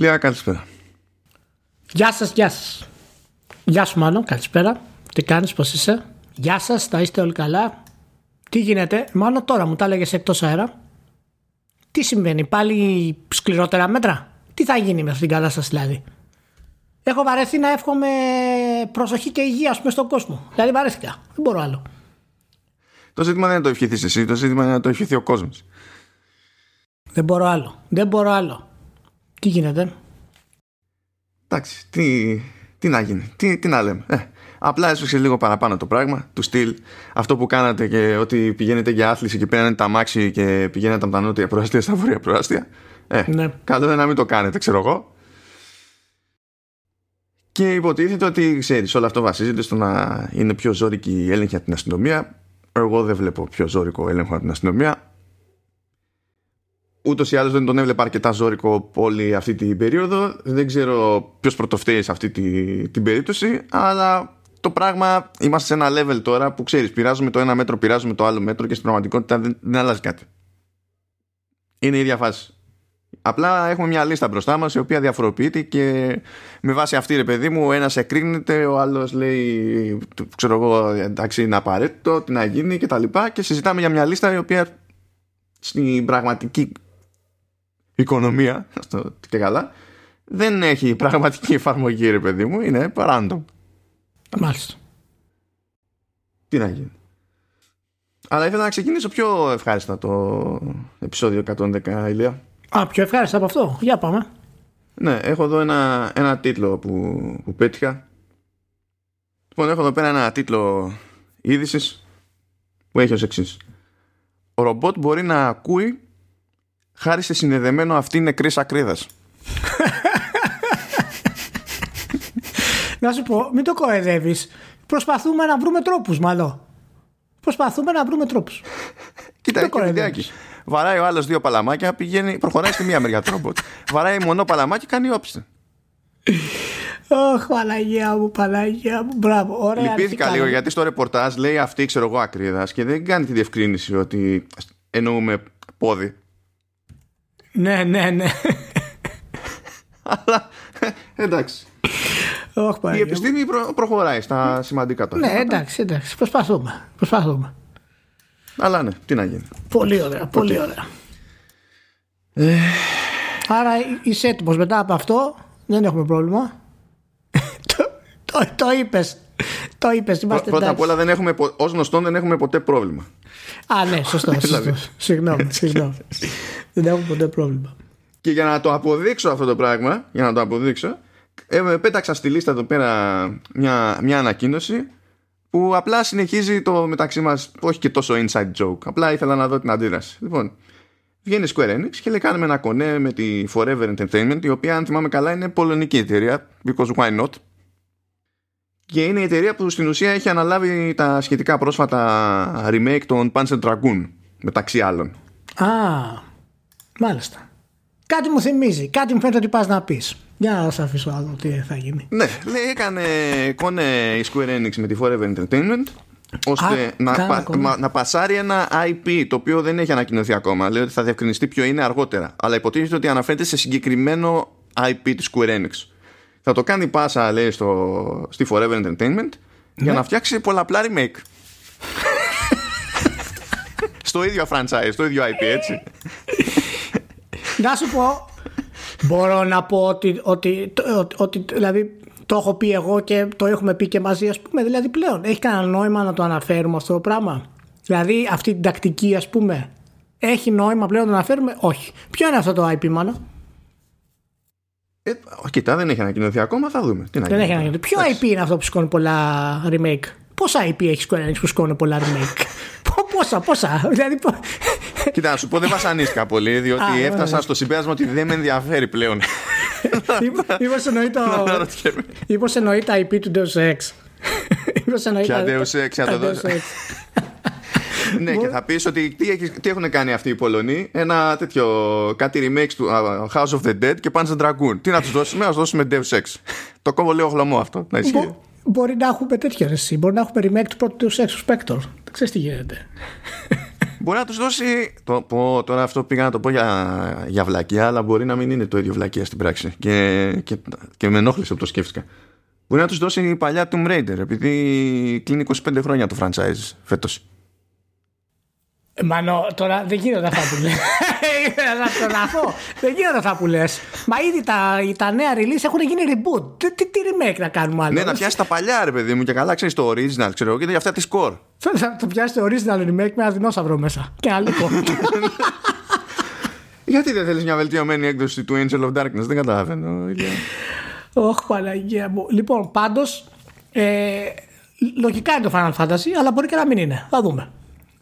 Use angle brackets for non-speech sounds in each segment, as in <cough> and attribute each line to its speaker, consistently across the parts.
Speaker 1: Λία, καλησπέρα.
Speaker 2: Γεια σας, γεια σας. Γεια σου, Μάνο, καλησπέρα. Τι κάνεις, πώς είσαι; Γεια σας, θα είστε όλοι καλά; Τι γίνεται, Μάνο, τώρα μου τα έλεγε εκτός αέρα. Τι συμβαίνει, πάλι σκληρότερα μέτρα; Τι θα γίνει με αυτήν την κατάσταση, δηλαδή; Έχω βαρεθεί να εύχομαι προσοχή και υγεία, ας πούμε, στον κόσμο. Δηλαδή, βαρέθηκα. Δεν μπορώ άλλο.
Speaker 1: Το ζήτημα δεν είναι να το ευχηθείς εσύ, το ζήτημα είναι να το ευχηθεί ο κόσμος.
Speaker 2: Δεν μπορώ άλλο. Δεν μπορώ άλλο. Τι γίνεται;
Speaker 1: Εντάξει, τι, τι να γίνει, τι, τι να λέμε. Ε, απλά έσφιξε λίγο παραπάνω το πράγμα, του στυλ αυτό που κάνατε και ότι πηγαίνετε για άθληση και πήραν τα μάξι και πηγαίνατε από τα νότια προάστια στα βόρεια προάστια. Ε, ναι. καλό είναι να μην το κάνετε, ξέρω εγώ. Και υποτίθεται ότι ξέρεις, όλο αυτό βασίζεται στο να είναι πιο ζώρικη η έλεγχη από την αστυνομία. Εγώ δεν βλέπω πιο ζώρικο έλεγχο από την αστυνομία ούτως ή άλλως δεν τον έβλεπα αρκετά ζώρικο όλη αυτή την περίοδο. Δεν ξέρω ποιος πρωτοφταίει σε αυτή την, την περίπτωση, αλλά το πράγμα είμαστε σε ένα level τώρα που ξέρεις, πειράζουμε το ένα μέτρο, πειράζουμε το άλλο μέτρο και στην πραγματικότητα δεν, δεν αλλάζει κάτι. Είναι η ίδια φάση. Απλά έχουμε μια λίστα μπροστά μας η οποία διαφοροποιείται και με βάση αυτή ρε παιδί μου, ένας εκρίνεται, ο άλλος λέει, ξέρω εγώ, εντάξει, είναι απαραίτητο, τι να γίνει κτλ. Και, και συζητάμε για μια λίστα η οποία στην πραγματική οικονομία, αυτό και καλά, δεν έχει πραγματική εφαρμογή, ρε παιδί μου, είναι random.
Speaker 2: Μάλιστα.
Speaker 1: Τι να γίνει. Αλλά ήθελα να ξεκινήσω πιο ευχάριστα το επεισόδιο 110, Ηλία.
Speaker 2: Α, πιο ευχάριστα από αυτό. Για πάμε.
Speaker 1: Ναι, έχω εδώ ένα, ένα τίτλο που, που πέτυχα. Λοιπόν, έχω εδώ πέρα ένα τίτλο είδησης που έχει ως εξής. Ο ρομπότ μπορεί να ακούει χάρη σε συνδεδεμένο αυτή νεκρής ακρίδας.
Speaker 2: να σου πω, μην το κοροϊδεύεις. Προσπαθούμε να βρούμε τρόπους μάλλον. Προσπαθούμε να βρούμε τρόπους.
Speaker 1: Κοίτα, έχει βιντεάκι. Βαράει ο άλλος δύο παλαμάκια, πηγαίνει, προχωράει στη μία μεριά τρόπο. Βαράει μονό παλαμάκι, κάνει όψη.
Speaker 2: Ωχ, Παναγία μου, Παναγία μου, μπράβο. Ωραία.
Speaker 1: Λυπήθηκα λίγο γιατί στο ρεπορτάζ λέει αυτή, ξέρω εγώ, ακρίδας και δεν κάνει τη διευκρίνηση ότι εννοούμε πόδι.
Speaker 2: Ναι, ναι, ναι.
Speaker 1: Αλλά εντάξει.
Speaker 2: Oh,
Speaker 1: η επιστήμη προ, προχωράει στα σημαντικά τώρα.
Speaker 2: Ναι, εντάξει, εντάξει. Προσπαθούμε. Προσπαθούμε.
Speaker 1: Αλλά ναι, τι να γίνει.
Speaker 2: Πολύ ωραία, πολύ ωραία. Ε... Άρα είσαι έτοιμος μετά από αυτό. Δεν έχουμε πρόβλημα. <laughs> το, το, το είπες. Το είπες.
Speaker 1: Πρώτα απ' όλα, δεν έχουμε, ως γνωστόν δεν έχουμε ποτέ πρόβλημα.
Speaker 2: Α, ναι, σωστό. <laughs> Δηλαδή. Συγγνώμη, συγγνώμη. δεν έχουμε ποτέ πρόβλημα.
Speaker 1: Και για να το αποδείξω αυτό το πράγμα, για να το αποδείξω, ε, πέταξα στη λίστα εδώ πέρα μια, μια ανακοίνωση που απλά συνεχίζει το μεταξύ μας όχι και τόσο inside joke απλά ήθελα να δω την αντίδραση λοιπόν βγαίνει Square Enix και λέει κάνουμε ένα κονέ με τη Forever Entertainment η οποία αν θυμάμαι καλά είναι πολωνική εταιρεία because why not; Και είναι η εταιρεία που στην ουσία έχει αναλάβει τα σχετικά πρόσφατα remake των Panzer Dragoon μεταξύ άλλων
Speaker 2: Α, μάλιστα Κάτι μου θυμίζει, κάτι μου φαίνεται ότι πας να πεις για να σα αφήσω άλλο τι θα γίνει.
Speaker 1: Ναι, λέει, έκανε κόνε η Square Enix με τη Forever Entertainment ώστε να, να πασάρει ένα IP το οποίο δεν έχει ανακοινωθεί ακόμα. Λέει ότι θα διευκρινιστεί ποιο είναι αργότερα. Αλλά υποτίθεται ότι αναφέρεται σε συγκεκριμένο IP της Square Enix. Θα το κάνει πάσα, λέει, στο, στη Forever Entertainment για ναι. να φτιάξει πολλαπλά remake. στο ίδιο franchise, στο ίδιο IP, έτσι.
Speaker 2: Να σου πω, Μπορώ να πω ότι, ότι, ότι, δηλαδή το έχω πει εγώ και το έχουμε πει και μαζί ας πούμε δηλαδή πλέον έχει κανένα νόημα να το αναφέρουμε αυτό το πράγμα; Δηλαδή αυτή την τακτική ας πούμε έχει νόημα πλέον να το αναφέρουμε; Όχι ποιο είναι αυτό το IP μάλλον
Speaker 1: ε, κοιτά δεν έχει ανακοινωθεί ακόμα θα δούμε Τι
Speaker 2: δεν έχει ανακοινωθεί ποιο IP είναι αυτό που σηκώνει πολλά remake; Πόσα IP έχει Square που σηκώνει πολλά remake; <laughs> Πόσα πόσα; Δηλαδή <laughs>
Speaker 1: Κοίτα, να σου πω δεν βασανίστηκα πολύ, διότι έφτασα στο συμπέρασμα ότι δεν με ενδιαφέρει πλέον. <laughs>
Speaker 2: Μήπω εννοεί τα IP του Deus Ex.
Speaker 1: Ποια Deus Ex, θα το δώσω. Ναι, και θα πεις ότι τι, τι έχουν κάνει αυτοί οι Πολωνοί; Ένα τέτοιο κάτι remake του House of the Dead και Panzer Dragoon. Τι να τους δώσουμε, να του δώσουμε Deus Ex. Το κόβω λίγο χλωμό αυτό. Να ισχύει.
Speaker 2: Μπορεί να έχουμε τέτοια ρεσί. Μπορεί να έχουμε remake του πρώτου Deus Ex του Spectre. Δεν ξέρεις τι γίνεται.
Speaker 1: Μπορεί να τους δώσει. Το, πω, τώρα αυτό πήγα να το πω για, για βλακία, αλλά μπορεί να μην είναι το ίδιο βλακία στην πράξη. Και, και, και με ενόχλησε που το σκέφτηκα. Μπορεί να τους δώσει η παλιά Tomb Raider, επειδή κλείνει 25 χρόνια το franchise φέτος.
Speaker 2: Μανώ, τώρα δεν γίνονται αυτά που λες. να το Δεν γίνονται αυτά που λες. Μα ήδη τα, τα νέα release έχουν γίνει reboot. Τι, τι, τι remake να κάνουμε άλλο;
Speaker 1: Ναι, να πιάσει τα παλιά, ρε παιδί μου, και καλά ξέρεις το original, ξέρω και για αυτά τη score.
Speaker 2: Θα το πιάσει το original remake με ένα δεινόσαυρο μέσα. Και ένα λίγο. <laughs>
Speaker 1: Γιατί δεν θέλεις μια βελτιωμένη έκδοση του Angel of Darkness, δεν καταλαβαίνω.
Speaker 2: Όχι, Παναγία μου. Λοιπόν, πάντως. Ε, λογικά είναι το Final Fantasy, αλλά μπορεί και να μην είναι. Θα δούμε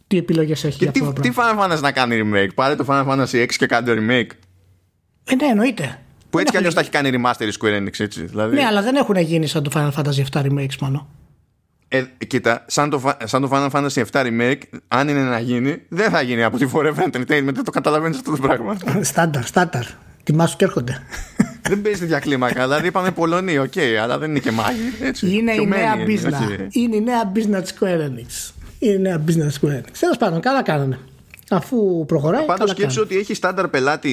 Speaker 2: τι επιλογές έχει.
Speaker 1: Και τι, τι Final Fantasy να κάνει remake; Πάρε το Final Fantasy 6 και κάνει το remake.
Speaker 2: Ε, ναι, εννοείται.
Speaker 1: Που έτσι κι αλλιώς τα έχει κάνει remaster η Square Enix, έτσι. Δηλαδή...
Speaker 2: Ναι, αλλά δεν έχουν γίνει σαν το Final Fantasy 7 remakes μόνο.
Speaker 1: Ε, κοίτα, σαν το, σαν το Final Fantasy 7 remake, αν είναι να γίνει, δεν θα γίνει από τη Forever Entertainment. Δεν το καταλαβαίνεις αυτό το πράγμα. <laughs>
Speaker 2: Στάνταρ, στάνταρ. Τιμάσου και έρχονται. <laughs>
Speaker 1: δεν παίζει τέτοια κλίμακα. Δηλαδή είπαμε Πολωνία, οκ, okay, αλλά δεν είναι και μάγι.
Speaker 2: Είναι η νέα business. Είναι η νέα business Square Enix είναι ένα business square. Τέλος πάντων, καλά κάνανε. Αφού προχωράει.
Speaker 1: Πάντως σκέψω ότι έχει στάνταρ πελάτη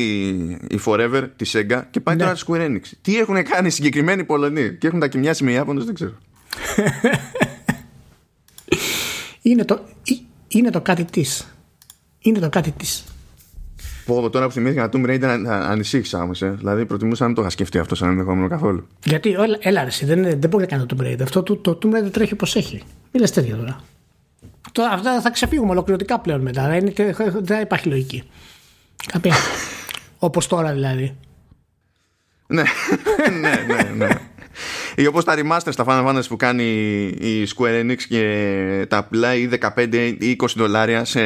Speaker 1: η Forever τη Sega και πάει ναι. τώρα τη Square Enix. Τι έχουν κάνει συγκεκριμένοι Πολωνοί και έχουν τα κοιμιάσει με Ιάπωνε, δεν ξέρω. <laughs>
Speaker 2: είναι, το, είναι το κάτι της. Είναι το κάτι της.
Speaker 1: Πω, τώρα που θυμήθηκα Tomb Raider ανησύχησα όμως. Ε. Δηλαδή προτιμούσα να μην το είχα σκεφτεί αυτό σαν ενδεχόμενο καθόλου.
Speaker 2: Γιατί, έλα, ρε, δεν, δεν μπορεί να κάνει το Tomb Raider. Αυτό το, το Tomb Raider τρέχει όπως έχει. Μην λες τέτοια τώρα. Τώρα αυτά θα ξεφύγουμε ολοκληρωτικά πλέον μετά. Δεν, είναι, δεν υπάρχει λογική. Κάποια. <laughs> Όπως τώρα δηλαδή.
Speaker 1: ναι, <laughs> ναι, ναι, ναι. Ή όπως τα remasters στα Final Fantasy που κάνει η Square Enix και τα πουλάει 15 ή 20 δολάρια σε...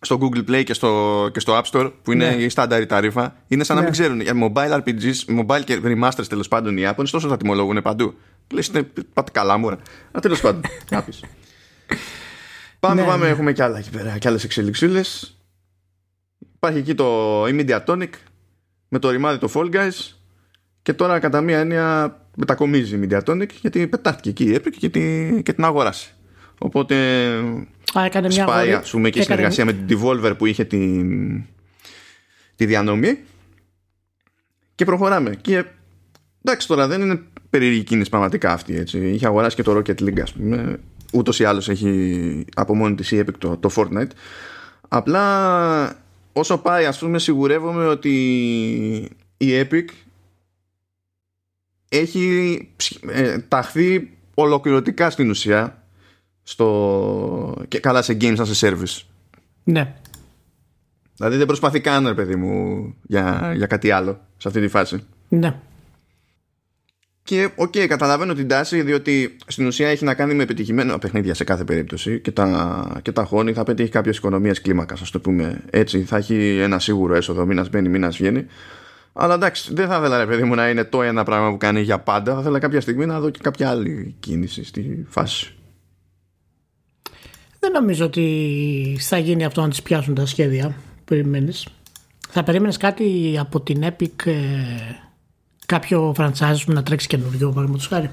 Speaker 1: στο Google Play και στο, και στο App Store που είναι ναι. η στάνταρη ταρήφα είναι σαν να μην ναι. ξέρουν για mobile RPGs, mobile και remasters τέλος πάντων οι Ιάπωνες τόσο θα τιμολογούν παντού. Λες πάτε καλά μου. Α, τέλος πάντων. <laughs> Πάμε, ναι, πάμε, ναι. έχουμε κι άλλα εκεί πέρα, κι άλλες εξελιξούλες. Υπάρχει εκεί το Immediatonic με το ρημάδι το Fall Guys και τώρα κατά μία έννοια μετακομίζει η Mediatonic γιατί πετάχτηκε εκεί η Epic και, τη, και την αγοράσει. Οπότε
Speaker 2: Α, έκανε μια
Speaker 1: σπάει ας πούμε και η συνεργασία με την Devolver που είχε τη, τη διανομή και προχωράμε. Και εντάξει τώρα δεν είναι περίεργη κίνηση πραγματικά αυτή έτσι. Είχε αγοράσει και το Rocket League ας πούμε ούτως ή άλλως έχει από μόνη της η Epic το, το Fortnite. Απλά όσο πάει ας πούμε σιγουρεύομαι ότι η Epic έχει ε, ταχθεί ολοκληρωτικά στην ουσία στο... και καλά σε games as a service.
Speaker 2: Ναι.
Speaker 1: Δηλαδή δεν προσπαθεί καν ρε παιδί μου για, για κάτι άλλο σε αυτή τη φάση.
Speaker 2: Ναι
Speaker 1: και οκ, okay, καταλαβαίνω την τάση, διότι στην ουσία έχει να κάνει με επιτυχημένο παιχνίδια σε κάθε περίπτωση και τα, και τα χώνει θα πετύχει κάποιες οικονομίες κλίμακας, ας το πούμε έτσι. Θα έχει ένα σίγουρο έσοδο, μήνας μπαίνει, μήνας βγαίνει. Αλλά εντάξει, δεν θα ήθελα ρε παιδί μου να είναι το ένα πράγμα που κάνει για πάντα. Θα ήθελα κάποια στιγμή να δω και κάποια άλλη κίνηση στη φάση.
Speaker 2: Δεν νομίζω ότι θα γίνει αυτό αν τις πιάσουν τα σχέδια. Περιμένεις. Θα περίμενε κάτι από την Epic ε, κάποιο franchise να τρέξει καινούριο, παραδείγματος χάρη.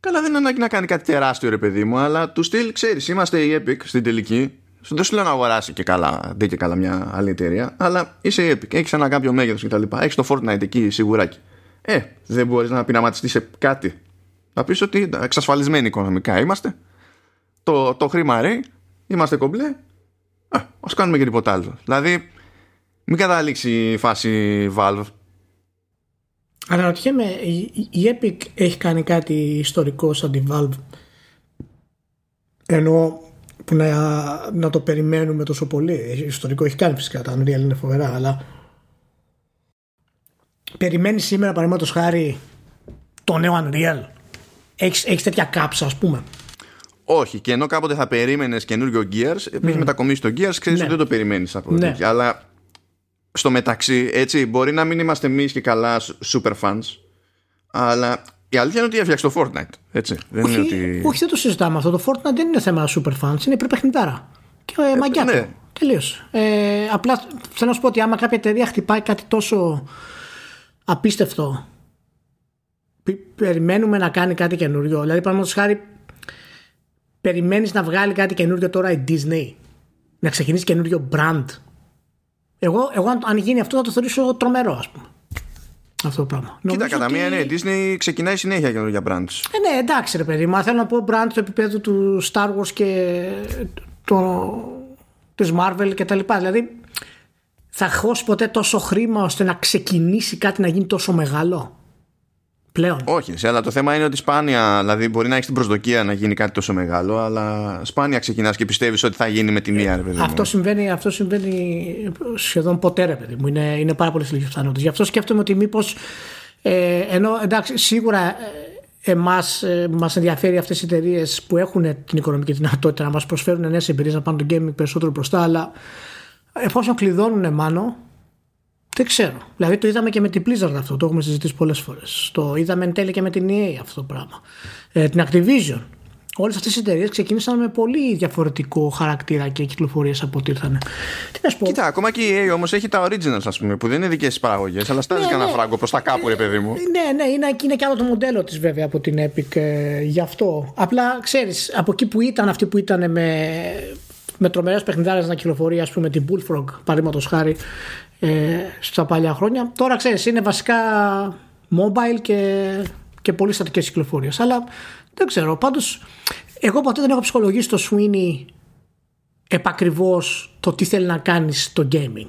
Speaker 1: Καλά, δεν είναι ανάγκη να κάνει κάτι τεράστιο, ρε παιδί μου, αλλά του στυλ, ξέρεις, είμαστε η Epic στην τελική. Δεν σου λέω να αγοράσει και καλά, δεν και καλά μια άλλη εταιρεία, αλλά είσαι η Epic, έχεις ένα κάποιο μέγεθος κτλ. Έχεις το Fortnite εκεί σιγουράκι. Ε, δεν μπορείς να πειραματιστείς σε κάτι. Να πεις ότι εξασφαλισμένοι οικονομικά είμαστε. Το, το χρήμα ρέει, είμαστε κομπλέ. Α κάνουμε και τίποτα άλλο. Δηλαδή, μην καταλήξει η φάση Valve
Speaker 2: Αναρωτιέμαι, η Epic έχει κάνει κάτι ιστορικό σαν τη Valve; Ενώ που να, να το περιμένουμε τόσο πολύ. Ιστορικό έχει κάνει φυσικά, τα Unreal είναι φοβερά, αλλά περιμένεις σήμερα παραδείγματος χάρη το νέο Unreal; Έχεις, έχεις τέτοια κάψα ας πούμε;
Speaker 1: Όχι, και ενώ κάποτε θα περίμενες καινούριο Gears, επειδή mm. μετακομίσεις το Gears, ξέρεις ναι. ότι δεν το περιμένεις από ναι. Αλλά στο μεταξύ, έτσι, μπορεί να μην είμαστε εμείς και καλά super fans, αλλά η αλήθεια είναι ότι έφτιαξε το Fortnite. Έτσι. Δεν
Speaker 2: όχι,
Speaker 1: είναι ότι...
Speaker 2: όχι, δεν το συζητάμε αυτό. Το Fortnite δεν είναι θέμα super fans, είναι υπερπαιχνητάρα. Και ε, μαγκιά ναι. Τελείως. Ε, απλά θέλω να σου πω ότι άμα κάποια εταιρεία χτυπάει κάτι τόσο απίστευτο, περιμένουμε να κάνει κάτι καινούριο. Δηλαδή, παραδείγματος χάρη, περιμένεις να βγάλει κάτι καινούριο τώρα η Disney να ξεκινήσει καινούριο brand εγώ, εγώ αν γίνει αυτό θα το θεωρήσω τρομερό ας πούμε αυτό το πράγμα.
Speaker 1: Κοίτα, κατά μία ναι, η Disney ξεκινάει συνέχεια καινούργια brands.
Speaker 2: Ε, ναι, εντάξει ρε παιδί, μα θέλω να πω brand του επίπεδου του Star Wars και το, της Marvel και τα λοιπά. Δηλαδή, θα χώσει ποτέ τόσο χρήμα ώστε να ξεκινήσει κάτι να γίνει τόσο μεγάλο; Πλέον.
Speaker 1: Όχι, αλλά το θέμα είναι ότι σπάνια, δηλαδή μπορεί να έχεις την προσδοκία να γίνει κάτι τόσο μεγάλο, αλλά σπάνια ξεκινάς και πιστεύεις ότι θα γίνει με τη μία, ρε παιδί.
Speaker 2: Αυτό συμβαίνει, αυτό συμβαίνει σχεδόν ποτέ, ρε παιδί μου. Είναι, είναι πάρα πολύ λίγες πιθανότητες. Γι' αυτό σκέφτομαι ότι μήπως. Ε, ενώ εντάξει, σίγουρα ε, εμάς ε, μας ενδιαφέρει αυτές οι εταιρείες που έχουν την οικονομική δυνατότητα να μας προσφέρουν νέες εμπειρίες να πάνε το gaming περισσότερο μπροστά, αλλά εφόσον κλειδώνουν μάλλον δεν ξέρω. Δηλαδή το είδαμε και με την Blizzard αυτό, το έχουμε συζητήσει πολλές φορές. Το είδαμε εν τέλει και με την EA αυτό το πράγμα. Ε, την Activision. Όλες αυτές οι εταιρείες ξεκίνησαν με πολύ διαφορετικό χαρακτήρα και κυκλοφορίες από ό,τι ήρθαν. Τι να σου πω;
Speaker 1: Κοίτα, ακόμα και η EA όμως έχει τα originals, ας πούμε, που δεν είναι δικές της παραγωγές, αλλά στάζει ναι, κανένα ναι. φράγκο προς τα κάπου, ρε παιδί μου.
Speaker 2: Ναι, ναι, είναι, είναι και άλλο το μοντέλο της βέβαια από την Epic ε, γι' αυτό. Απλά ξέρεις, από εκεί που ήταν αυτοί που ήταν με, με τρομερές παιχνιδάρες να κυκλοφορεί, ας πούμε, την Bullfrog, παραδείγματος χάρη, ε, στα παλιά χρόνια. Τώρα ξέρεις είναι βασικά mobile και, και πολύ στατικές κυκλοφορίες. Αλλά δεν ξέρω. Πάντως εγώ ποτέ δεν έχω ψυχολογήσει το Sweeney επακριβώς το τι θέλει να κάνει στο gaming.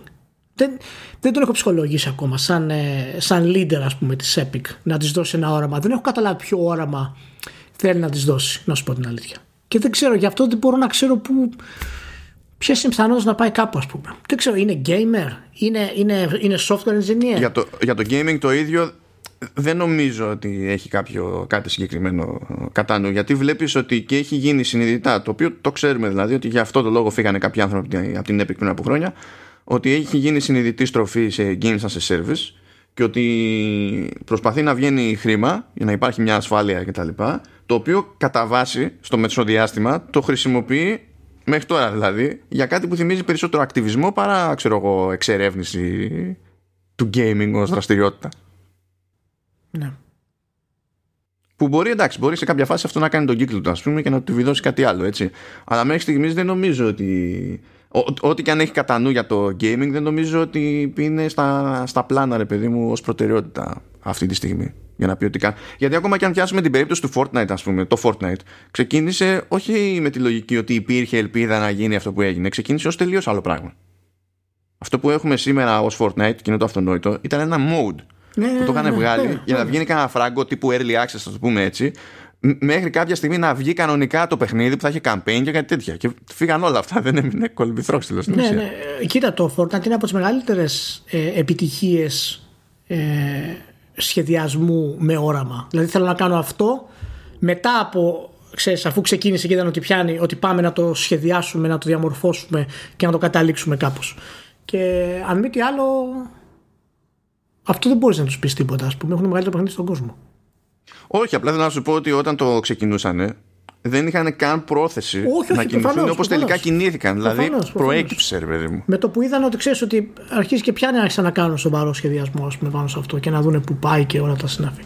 Speaker 2: Δεν, δεν τον έχω ψυχολογήσει ακόμα σαν, ε, σαν leader ας πούμε της Epic να της δώσει ένα όραμα. Δεν έχω καταλάβει ποιο όραμα θέλει να της δώσει να σου πω την αλήθεια. Και δεν ξέρω γι' αυτό δεν μπορώ να ξέρω που, ποιε είναι πιθανότητε να πάει κάπου, ας πούμε. Δεν ξέρω, είναι gamer, είναι, είναι, είναι software engineer.
Speaker 1: Για το, για το gaming το ίδιο δεν νομίζω ότι έχει κάποιο κάτι συγκεκριμένο κατά νου γιατί βλέπεις ότι και έχει γίνει συνειδητά το οποίο το ξέρουμε δηλαδή ότι για αυτό το λόγο φύγανε κάποιοι άνθρωποι από την Epic πριν από χρόνια ότι έχει γίνει συνειδητή στροφή σε games as a service και ότι προσπαθεί να βγαίνει χρήμα για να υπάρχει μια ασφάλεια κτλ. Το οποίο κατά βάση στο μεσοδιάστημα το χρησιμοποιεί Μέχρι τώρα δηλαδή, για κάτι που θυμίζει περισσότερο ακτιβισμό παρά ξέρω εγώ, εξερεύνηση του gaming ως δραστηριότητα.
Speaker 2: Ναι.
Speaker 1: Που μπορεί, εντάξει, μπορεί σε κάποια φάση αυτό να κάνει τον κύκλο του, ας πούμε, και να του βιδώσει κάτι άλλο, έτσι. Αλλά μέχρι στιγμής δεν νομίζω ότι. Ό,τι και αν έχει κατά νου για το gaming, δεν νομίζω ότι είναι στα, στα πλάνα, ρε παιδί μου, ως προτεραιότητα αυτή τη στιγμή για να πει ότι κάνει. Γιατί ακόμα και αν πιάσουμε την περίπτωση του Fortnite, ας πούμε, το Fortnite ξεκίνησε όχι με τη λογική ότι υπήρχε ελπίδα να γίνει αυτό που έγινε. Ξεκίνησε ως τελείως άλλο πράγμα. Αυτό που έχουμε σήμερα ως Fortnite και είναι το αυτονόητο ήταν ένα mode
Speaker 2: ναι,
Speaker 1: που το είχαν
Speaker 2: ναι,
Speaker 1: βγάλει
Speaker 2: ναι,
Speaker 1: για να βγαίνει κανένα φράγκο τύπου early access, ας το πούμε έτσι, μέχρι κάποια στιγμή να βγει κανονικά το παιχνίδι που θα έχει campaign και κάτι τέτοια. Και φύγαν όλα αυτά. <laughs> Δεν έμεινε κολυμπηθρόξυλο στην
Speaker 2: ναι, ναι. Κοίτα, το Fortnite είναι από τις μεγαλύτερε ε, επιτυχίες ε, σχεδιασμού με όραμα. Δηλαδή θέλω να κάνω αυτό μετά από ξέρεις, αφού ξεκίνησε και είδαν ότι πιάνει ότι πάμε να το σχεδιάσουμε, να το διαμορφώσουμε και να το καταλήξουμε κάπως. Και αν μη τι άλλο αυτό δεν μπορείς να τους πεις τίποτα ας πούμε έχουν μεγαλύτερο παιχνίδι στον κόσμο.
Speaker 1: Όχι, απλά θέλω να σου πω ότι όταν το ξεκινούσαν δεν είχαν καν πρόθεση όχι, όχι, να κινηθούν όπως τελικά κινήθηκαν. Δηλαδή προέκυψε, ρε παιδί μου.
Speaker 2: Με το που είδαν ότι ξέρεις ότι αρχίζει και πιάνει άρχισαν να κάνουν σοβαρό σχεδιασμό ας πούμε, πάνω σε αυτό και να δουν που πάει και όλα τα συνάφη.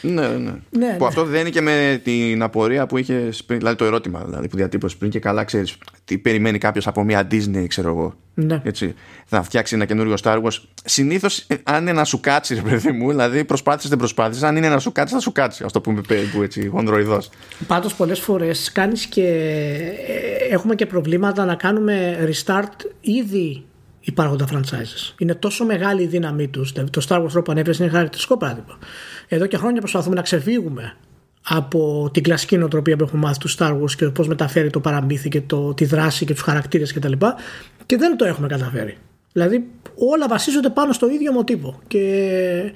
Speaker 1: Ναι, ναι. ναι.
Speaker 2: ναι
Speaker 1: που αυτό δεν είναι και με την απορία που είχε πριν, δηλαδή το ερώτημα δηλαδή, που διατύπωσε πριν και καλά ξέρεις τι περιμένει κάποιος από μια Disney, ξέρω εγώ.
Speaker 2: Ναι.
Speaker 1: Έτσι, θα φτιάξει ένα καινούριο Star Wars. Συνήθως, ε, αν είναι να σου κάτσει, ρε παιδί μου, δηλαδή προσπάθησες, δεν προσπάθησες. Αν είναι να σου κάτσει, θα σου κάτσει. Α το πούμε περίπου έτσι, γονδροειδός.
Speaker 2: Πάντως, πολλές φορές κάνεις και. Ε, έχουμε και προβλήματα να κάνουμε restart ήδη υπάρχοντα franchises. Είναι τόσο μεγάλη η δύναμή τους. Δηλαδή, το Star Wars που ανέφερε είναι χαρακτηριστικό παράδειγμα. Εδώ και χρόνια προσπαθούμε να ξεφύγουμε από την κλασική νοοτροπία που έχουμε μάθει του Star Wars και πώς μεταφέρει το παραμύθι και το, τη δράση και τους χαρακτήρες κτλ. Και, και δεν το έχουμε καταφέρει. Δηλαδή όλα βασίζονται πάνω στο ίδιο μοτίβο. Και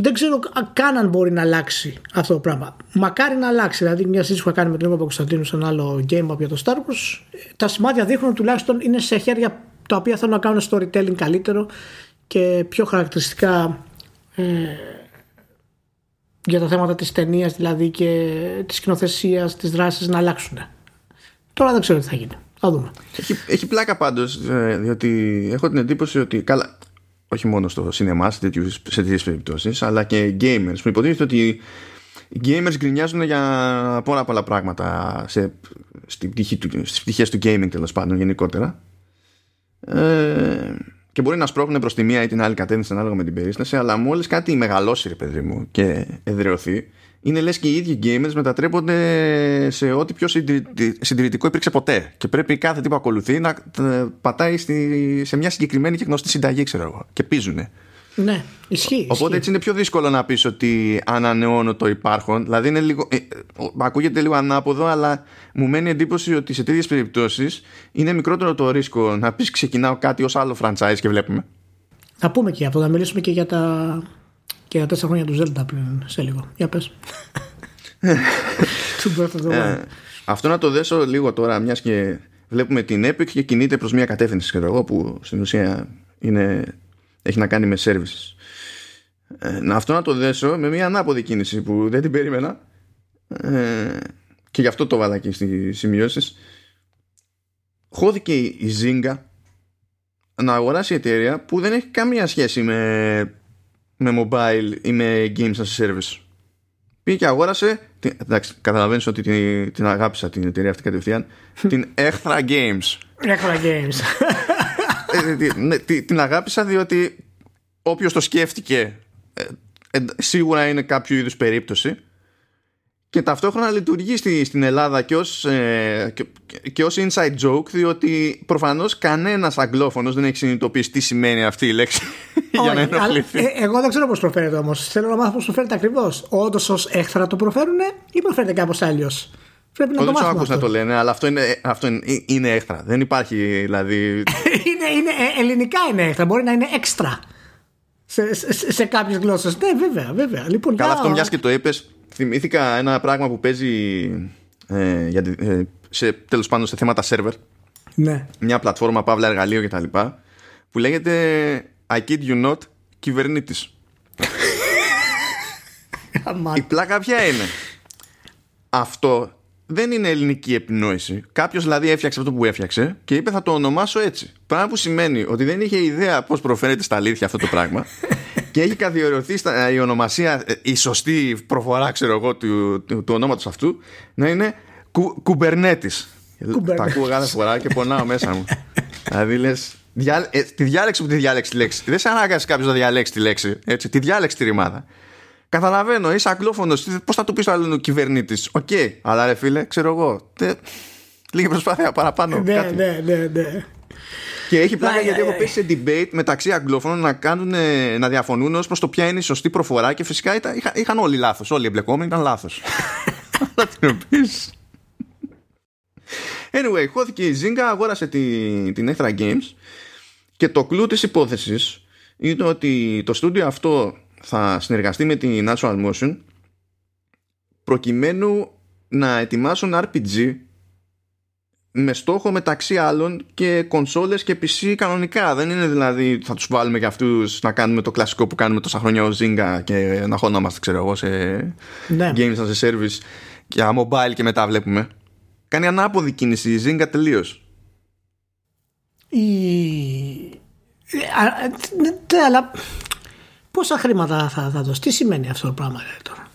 Speaker 2: δεν ξέρω καν αν μπορεί να αλλάξει αυτό το πράγμα. Μακάρι να αλλάξει. Δηλαδή, μια συζήτηση που είχα κάνει με τον Νίκο Κωνσταντίνου σε ένα άλλο game από το Star Wars, τα σημάδια δείχνουν τουλάχιστον είναι σε χέρια τα οποία θέλουν να κάνουν storytelling καλύτερο και πιο χαρακτηριστικά ε, για τα θέματα της ταινίας δηλαδή και της σκηνοθεσίας, της δράσης να αλλάξουν. Τώρα δεν ξέρω τι θα γίνει. Θα δούμε.
Speaker 1: Έχει, έχει πλάκα πάντως ε, διότι έχω την εντύπωση ότι καλά, όχι μόνο στο σινεμά σε τέτοιες περιπτώσεις, αλλά και gamers. Που υποτίθεται ότι οι gamers γκρινιάζουν για πολλά πολλά πράγματα σε, στην πτυχή του, στις πτυχές του gaming τέλος πάντων γενικότερα. Ε, και μπορεί να σπρώχνουν προς τη μία ή την άλλη κατεύθυνση ανάλογα με την περίσταση αλλά μόλις κάτι μεγαλώσει ρε παιδί μου και εδραιωθεί είναι λες και οι ίδιοι gamers μετατρέπονται σε ό,τι πιο συντηρητικό υπήρξε ποτέ και πρέπει κάθε τι που ακολουθεί να πατάει στη, σε μια συγκεκριμένη και γνωστή συνταγή ξέρω εγώ και πίζουνε
Speaker 2: ναι, ισχύει.
Speaker 1: Οπότε έτσι είναι πιο δύσκολο να πεις ότι ανανεώνω το υπάρχον. Δηλαδή είναι λίγο, ε, ακούγεται λίγο ανάποδο, αλλά μου μένει εντύπωση ότι σε τέτοιες περιπτώσεις είναι μικρότερο το ρίσκο να πεις ξεκινάω κάτι ως άλλο franchise και βλέπουμε.
Speaker 2: Θα πούμε και αυτό, θα μιλήσουμε και για τα, και για τέσσερα χρόνια του Zelda πριν σε λίγο. Για πες. <laughs>
Speaker 1: ε, αυτό να το δέσω λίγο τώρα, μιας και βλέπουμε την Epic και κινείται προς μια κατεύθυνση, ξέρω εγώ, που στην ουσία είναι έχει να κάνει με services. Ε, να αυτό να το δέσω με μια ανάποδη κίνηση που δεν την περίμενα ε, και γι' αυτό το βάλα και στις σημειώσεις. Χώθηκε η Zynga να αγοράσει εταιρεία που δεν έχει καμία σχέση με, με mobile ή με games as a service. Πήγε και αγόρασε. Εντάξει, καταλαβαίνεις ότι την, την αγάπησα την εταιρεία αυτή κατευθείαν. την Echtra Games.
Speaker 2: Echtra Games.
Speaker 1: Ε, ναι, την αγάπησα διότι όποιος το σκέφτηκε ε, ε, σίγουρα είναι κάποιο είδους περίπτωση και ταυτόχρονα λειτουργεί στη, στην Ελλάδα και ως, και, και ως inside joke διότι προφανώς κανένας αγγλόφωνος δεν έχει συνειδητοποιήσει τι σημαίνει αυτή η λέξη <laughs> για να ενοχληθεί.
Speaker 2: εγώ δεν ξέρω πώς προφέρεται όμως. Θέλω να μάθω πώς προφέρεται ακριβώς. Όντως ως έχθρα το προφέρουν ή προφέρεται κάπως άλλιος.
Speaker 1: Πρέπει να το μάθουμε. Δεν να το λένε, αλλά αυτό είναι, αυτό είναι, είναι έχθρα. Δεν υπάρχει δηλαδή. <laughs>
Speaker 2: είναι, είναι, ε, ελληνικά είναι έχθρα. Μπορεί να είναι έξτρα. Σε, σε, σε κάποιες γλώσσες. Ναι, βέβαια, βέβαια. Λοιπόν,
Speaker 1: Καλά, αυτό μιας και το είπες. Θυμήθηκα ένα πράγμα που παίζει ε, για, ε, σε, τέλος πάντων σε θέματα server.
Speaker 2: Ναι.
Speaker 1: Μια πλατφόρμα, παύλα εργαλείο κτλ. Που λέγεται I kid you not κυβερνήτης. Η πλάκα ποια είναι; Αυτό δεν είναι ελληνική επινόηση. Κάποιος δηλαδή έφτιαξε αυτό που έφτιαξε και είπε θα το ονομάσω έτσι. Πράγμα που σημαίνει ότι δεν είχε ιδέα πώς προφέρεται στα αλήθεια αυτό το πράγμα <laughs> και έχει καθιερωθεί η ονομασία, ε, η σωστή προφορά, ξέρω εγώ, του, του, του ονόματος αυτού να είναι κου, Kubernetes. Τα ακούω κάθε φορά και πονάω μέσα μου. δηλαδή λες. Διά, ε, τη διάλεξη που τη διάλεξη τη λέξη. Δεν σε ανάγκασε κάποιος να διαλέξει τη λέξη. Έτσι, τη διάλεξη τη ρημάδα. Καταλαβαίνω, είσαι αγγλόφωνος. Πώς θα του πεις το άλλο κυβερνήτης. Οκ, okay, αλλά ρε φίλε, ξέρω εγώ. Τε... Λίγη προσπάθεια παραπάνω.
Speaker 2: Ναι, κάτι. ναι, ναι, ναι.
Speaker 1: Και έχει πλάκα γιατί έχω πέσει σε debate μεταξύ αγγλόφωνων να, κάνουν, να διαφωνούν ως προς το ποια είναι η σωστή προφορά και φυσικά ήταν, είχαν, είχαν όλοι λάθος. Όλοι οι εμπλεκόμενοι ήταν λάθος. <laughs> Αλλά την Anyway, χώθηκε η Zynga, αγόρασε την, την Ethra Games και το κλου της υπόθεσης είναι ότι το στούντιο αυτό θα συνεργαστεί με την Natural Motion προκειμένου να ετοιμάσουν RPG με στόχο μεταξύ άλλων και κονσόλες και PC κανονικά. Δεν είναι δηλαδή θα τους βάλουμε για αυτούς να κάνουμε το κλασικό που κάνουμε τόσα χρόνια ως Zynga και να χωνόμαστε ξέρω εγώ σε ναι. games as a service για mobile και μετά βλέπουμε. Κάνει ανάποδη κίνηση η Zynga τελείως.
Speaker 2: Η... Ναι, αλλά πόσα χρήματα θα, θα δώσει, τι σημαίνει αυτό το πράγμα τώρα;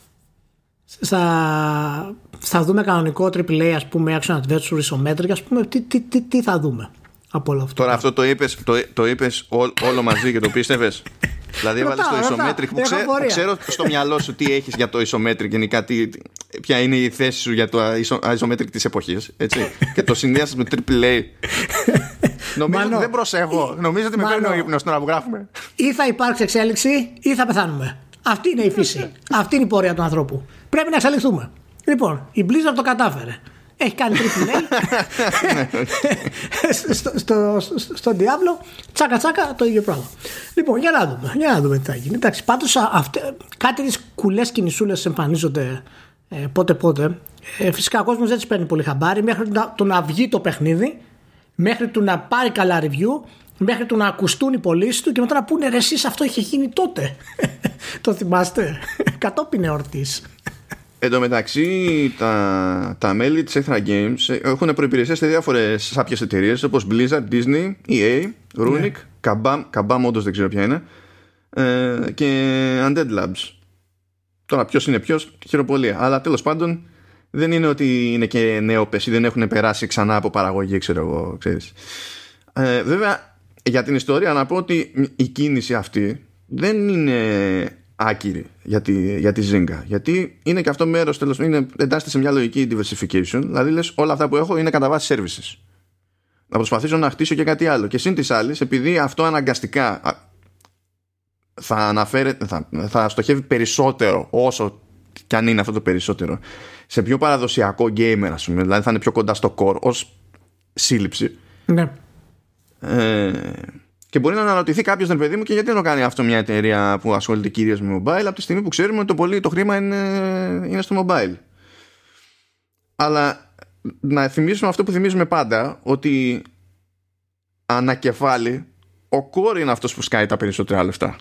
Speaker 2: Θα, θα δούμε κανονικό AAA ας πούμε action adventure isometric ας πούμε τι, τι, τι, τι θα δούμε από όλο αυτό.
Speaker 1: Τώρα αυτό το είπες, το, το είπες όλο μαζί και το πίστευες; <laughs> δηλαδή έβαλες το isometric που, ξέ, που, ξέρω στο μυαλό σου τι έχεις για το isometric γενικά τι, ποια είναι η θέση σου για το isometric της εποχής έτσι, <laughs> και το συνδυάσεις με AAA <laughs> Νομίζω ότι δεν προσέχω. Νομίζω ότι με παίρνει ο ύπνος τώρα που γράφουμε.
Speaker 2: Ή θα υπάρξει εξέλιξη ή θα πεθάνουμε. Αυτή είναι η φύση. Αυτή είναι η πορεία του ανθρώπου. Πρέπει να εξελιχθούμε. Λοιπόν, η Blizzard το κατάφερε. Έχει κάνει triple <laughs> στο, στο, στο, στον Diablo, τσάκα τσάκα το ίδιο πράγμα. Λοιπόν, για να δούμε, για να δούμε τι θα γίνει. Εντάξει, πάντως κάτι τις κουλές κινησούλες εμφανίζονται ε, πότε πότε. Ε, φυσικά ο κόσμος δεν τις παίρνει πολύ χαμπάρι μέχρι το να βγει το παιχνίδι μέχρι του να πάρει καλά review, μέχρι του να ακουστούν οι πωλήσεις του και μετά να πούνε ρε εσείς αυτό είχε γίνει τότε. <laughs> το θυμάστε; Κατόπιν εορτής.
Speaker 1: Εν τω μεταξύ, τα, τα μέλη της Ethra Games έχουν προϋπηρεσία σε διάφορες σάπιες εταιρείες όπως Blizzard, Disney, EA, Runic, yeah. Kabam, Kabam όντως δεν ξέρω ποια είναι, ε, και Undead Labs. Τώρα ποιος είναι ποιος, χειροπολία. Αλλά τέλος πάντων δεν είναι ότι είναι και νεόπες ή δεν έχουν περάσει ξανά από παραγωγή, ξέρω εγώ, ξέρεις. Ε, βέβαια, για την ιστορία να πω ότι η κίνηση αυτή δεν είναι άκυρη για τη, για τη Zynga. Γιατί είναι και αυτό μέρος, τέλος είναι εντάσσεται σε μια λογική diversification. Δηλαδή, λες, όλα αυτά που έχω είναι κατά βάση services. Να προσπαθήσω να χτίσω και κάτι άλλο. Και συν της άλλης, επειδή αυτό αναγκαστικά θα, αναφέρεται, θα, θα στοχεύει περισσότερο όσο και αν είναι αυτό το περισσότερο σε πιο παραδοσιακό gamer ας πούμε δηλαδή θα είναι πιο κοντά στο core ως σύλληψη
Speaker 2: ναι.
Speaker 1: ε, και μπορεί να αναρωτηθεί κάποιος τον παιδί μου και γιατί δεν το κάνει αυτό μια εταιρεία που ασχολείται κυρίως με mobile από τη στιγμή που ξέρουμε ότι το πολύ το χρήμα είναι, είναι στο mobile. Αλλά να θυμίσουμε αυτό που θυμίζουμε πάντα ότι ανακεφάλι ο core είναι αυτός που σκάει τα περισσότερα λεφτά.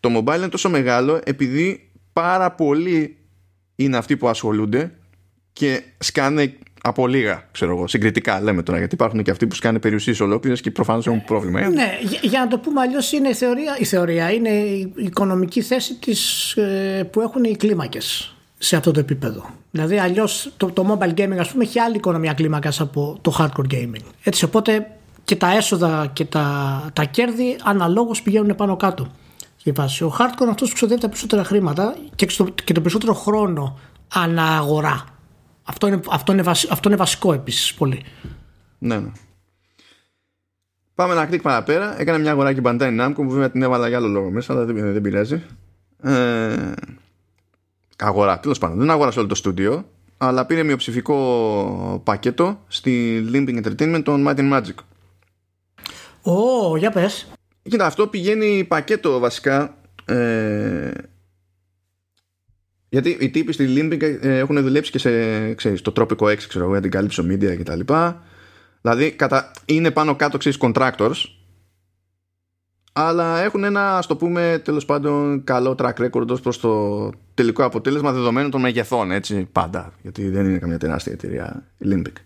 Speaker 1: Το mobile είναι τόσο μεγάλο επειδή πάρα πολλοί είναι αυτοί που ασχολούνται και σκάνε από λίγα, ξέρω εγώ, συγκριτικά λέμε τώρα, γιατί υπάρχουν και αυτοί που σκάνε περιουσίες ολόκληρες και προφανώς έχουν πρόβλημα.
Speaker 2: Ναι, για, να το πούμε αλλιώς, είναι η θεωρία, η θεωρία, είναι η οικονομική θέση της, ε, που έχουν οι κλίμακες σε αυτό το επίπεδο. Δηλαδή, αλλιώς το, το mobile gaming, ας πούμε, έχει άλλη οικονομία κλίμακας από το hardcore gaming. Έτσι, οπότε και τα έσοδα και τα, τα κέρδη αναλόγως πηγαίνουν πάνω κάτω. Ο hardcore είναι αυτός που ξοδεύει τα περισσότερα χρήματα και, και το περισσότερο χρόνο ανά Αυτό είναι, αυτό είναι, αυτό είναι βασικό επίσης πολύ.
Speaker 1: Ναι, ναι. Πάμε ένα κλικ παραπέρα. Έκανε μια αγορά και Bandai Namco που βέβαια την έβαλα για άλλο λόγο μέσα, αλλά δεν, δεν πειράζει. Ε, αγορά, τέλος πάντων. Δεν αγόρασε όλο το στούντιο, αλλά πήρε μειοψηφικό πακέτο στη Limping Entertainment των Might Magic.
Speaker 2: Ω, για πες.
Speaker 1: Κοίτα, αυτό πηγαίνει πακέτο βασικά. Ε, γιατί οι τύποι στη Limbic ε, έχουν δουλέψει και σε ξέρεις, το Tropico X, ξέρω εγώ, για την κάλυψη media και τα λοιπά. Δηλαδή κατα... είναι πάνω κάτω ξέρεις contractors αλλά έχουν ένα ας το πούμε τέλος πάντων καλό track record ως προς το τελικό αποτέλεσμα δεδομένων των μεγεθών έτσι πάντα. Γιατί δεν είναι καμιά τεράστια εταιρεία η Limbic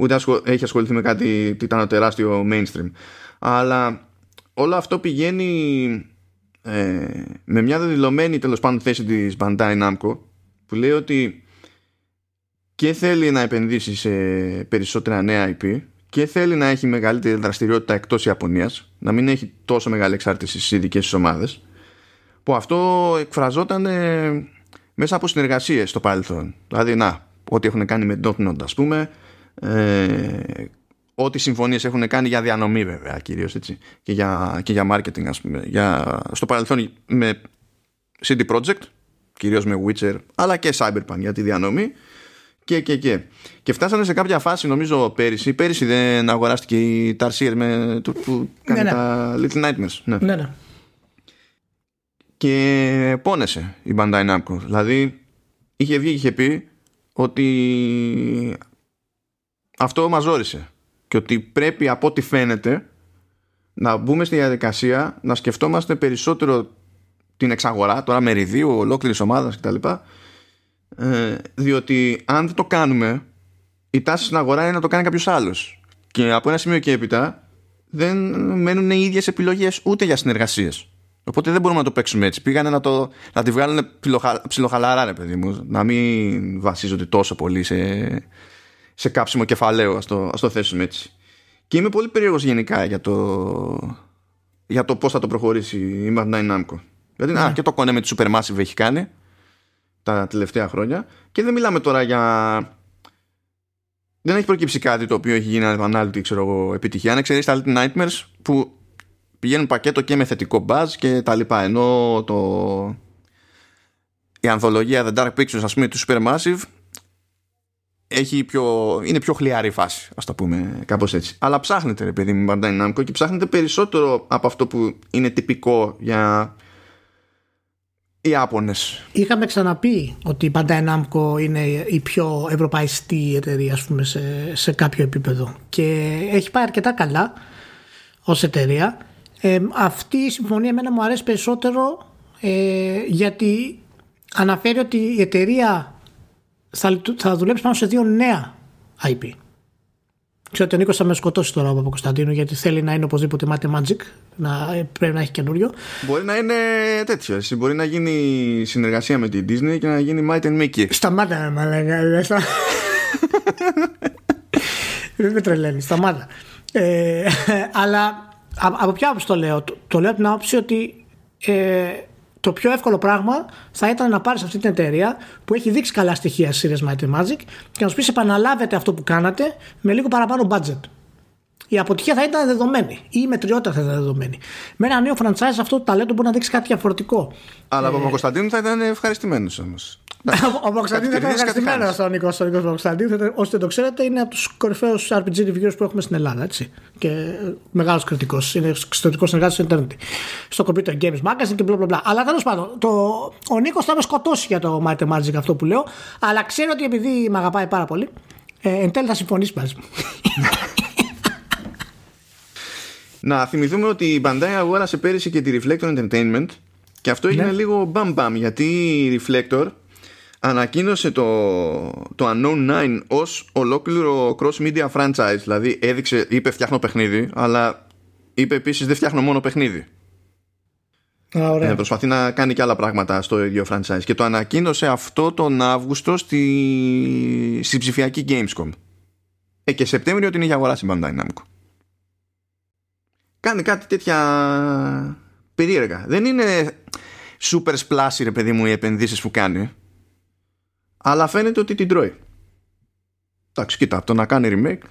Speaker 1: ούτε έχει ασχοληθεί με κάτι που ήταν τεράστιο mainstream. Αλλά όλο αυτό πηγαίνει ε, με μια δεδηλωμένη τέλος πάντων θέση της Bandai Namco που λέει ότι και θέλει να επενδύσει σε περισσότερα νέα IP και θέλει να έχει μεγαλύτερη δραστηριότητα εκτός Ιαπωνίας να μην έχει τόσο μεγάλη εξάρτηση στις ειδικές ομάδες που αυτό εκφραζόταν ε, μέσα από συνεργασίες στο παρελθόν. Δηλαδή να, ό,τι έχουν κάνει με Dotnod ας πούμε ε, ό,τι συμφωνίες έχουν κάνει για διανομή βέβαια κυρίως έτσι και για, και για marketing ας πούμε για, στο παρελθόν με CD Projekt κυρίως με Witcher αλλά και Cyberpunk για τη διανομή και και και και φτάσανε σε κάποια φάση νομίζω πέρυσι πέρυσι δεν αγοράστηκε η Tarsier με, του, που κάνει ναι, ναι. τα Little Nightmares
Speaker 2: ναι. ναι, ναι.
Speaker 1: και πόνεσε η Bandai Namco δηλαδή είχε βγει και είχε πει ότι αυτό μας ζόρισε και ότι πρέπει από ό,τι φαίνεται να μπούμε στη διαδικασία να σκεφτόμαστε περισσότερο την εξαγορά τώρα μεριδίου ολόκληρης ομάδας κτλ. Ε, διότι αν δεν το κάνουμε, η τάση στην αγορά είναι να το κάνει κάποιος άλλος. Και από ένα σημείο και έπειτα δεν μένουν οι ίδιες επιλογές ούτε για συνεργασίες. Οπότε δεν μπορούμε να το παίξουμε έτσι. Πήγανε να, το, να τη βγάλουν ψιλοχαλαρά, ρε παιδί μου. Να μην βασίζονται τόσο πολύ σε, σε κάψιμο κεφαλαίο, ας το, ας το θέσουμε έτσι. Και είμαι πολύ περίεργος γενικά για το, για το πώς θα το προχωρήσει η Bandai Namco. Δηλαδή, ναι. α, και το κονέ με τη Supermassive έχει κάνει τα τελευταία χρόνια και δεν μιλάμε τώρα για... Δεν έχει προκύψει κάτι το οποίο έχει γίνει ανάλυτη ξέρω εγώ, επιτυχία. Αν εξαιρέσει τα Little Nightmares που πηγαίνουν πακέτο και με θετικό buzz και τα λοιπά. Ενώ το... η ανθολογία The Dark Pictures ας πούμε του Supermassive έχει πιο, είναι πιο χλιαρή φάση, ας το πούμε κάπως έτσι. Αλλά ψάχνετε, ρε παιδί μου, Bandai Namco και ψάχνετε περισσότερο από αυτό που είναι τυπικό για οι Άπωνες.
Speaker 2: Είχαμε ξαναπεί ότι η Bandai Namco είναι η πιο ευρωπαϊστή εταιρεία ας πούμε, σε, σε κάποιο επίπεδο και έχει πάει αρκετά καλά ως εταιρεία. Ε, αυτή η συμφωνία εμένα μου αρέσει περισσότερο ε, γιατί αναφέρει ότι η εταιρεία θα, θα δουλέψει πάνω σε δύο νέα IP. Ξέρω ότι ο Νίκος θα με σκοτώσει τώρα από Κωνσταντίνο γιατί θέλει να είναι οπωσδήποτε Mate Magic. Να, πρέπει να έχει καινούριο.
Speaker 1: Μπορεί να είναι τέτοιο. Εσύ. Μπορεί να γίνει συνεργασία με την Disney και να γίνει Might and Mickey.
Speaker 2: Σταμάτα, μα λέγα. Δεν με τρελαίνεις, σταμάτα. Ε, <laughs> αλλά από ποια άποψη το λέω; Το, το λέω από την άποψη ότι ε, το πιο εύκολο πράγμα θα ήταν να πάρεις αυτή την εταιρεία που έχει δείξει καλά στοιχεία στις Serious Might Magic και να σου πεις επαναλάβετε αυτό που κάνατε με λίγο παραπάνω budget. Η αποτυχία θα ήταν δεδομένη ή η μετριότητα θα ήταν δεδομένη. Με ένα νέο franchise αυτό το ταλέντο μπορεί να δείξει κάτι διαφορετικό.
Speaker 1: Αλλά από ε... Κωνσταντίνου θα ήταν ευχαριστημένος όμως. <laughs>
Speaker 2: Ο Παπαξαντίνου ήταν ευχαριστημένος ο Νίκος Παπαξαντίνου. Όσοι δεν το ξέρετε, είναι από τους κορυφαίους RPG reviewers που έχουμε στην Ελλάδα. Έτσι. Και μεγάλος κριτικός. Είναι εξωτερικό συνεργάτης στο Ιντερνετ. Στο Computer Games Magazine και μπλα μπλα. Αλλά τέλος πάντων, το... ο Νίκος θα με σκοτώσει για το Might Magic αυτό που λέω. Αλλά ξέρω ότι επειδή με αγαπάει πάρα πολύ, ε, εν τέλει θα συμφωνήσεις μαζί μου. <laughs>
Speaker 1: Να θυμηθούμε ότι η Bandai αγόρασε πέρυσι και τη Reflector Entertainment και αυτό έγινε ναι. λίγο μπαμ μπαμ γιατί η Reflector ανακοίνωσε το, το Unknown 9 ως ολόκληρο cross media franchise. Δηλαδή έδειξε, είπε φτιάχνω παιχνίδι αλλά είπε επίσης δεν φτιάχνω μόνο παιχνίδι
Speaker 2: Α, ωραία.
Speaker 1: Ε, προσπαθεί να κάνει και άλλα πράγματα στο ίδιο franchise. Και το ανακοίνωσε αυτό τον Αύγουστο στη, στη ψηφιακή Gamescom. Ε, και Σεπτέμβριο την είχε αγοράσει η Bandai Namco κάνει κάτι τέτοια περίεργα δεν είναι super splashy ρε παιδί μου οι επενδύσεις που κάνει αλλά φαίνεται ότι την τρώει. Εντάξει, κοίτα, από το να κάνει remake.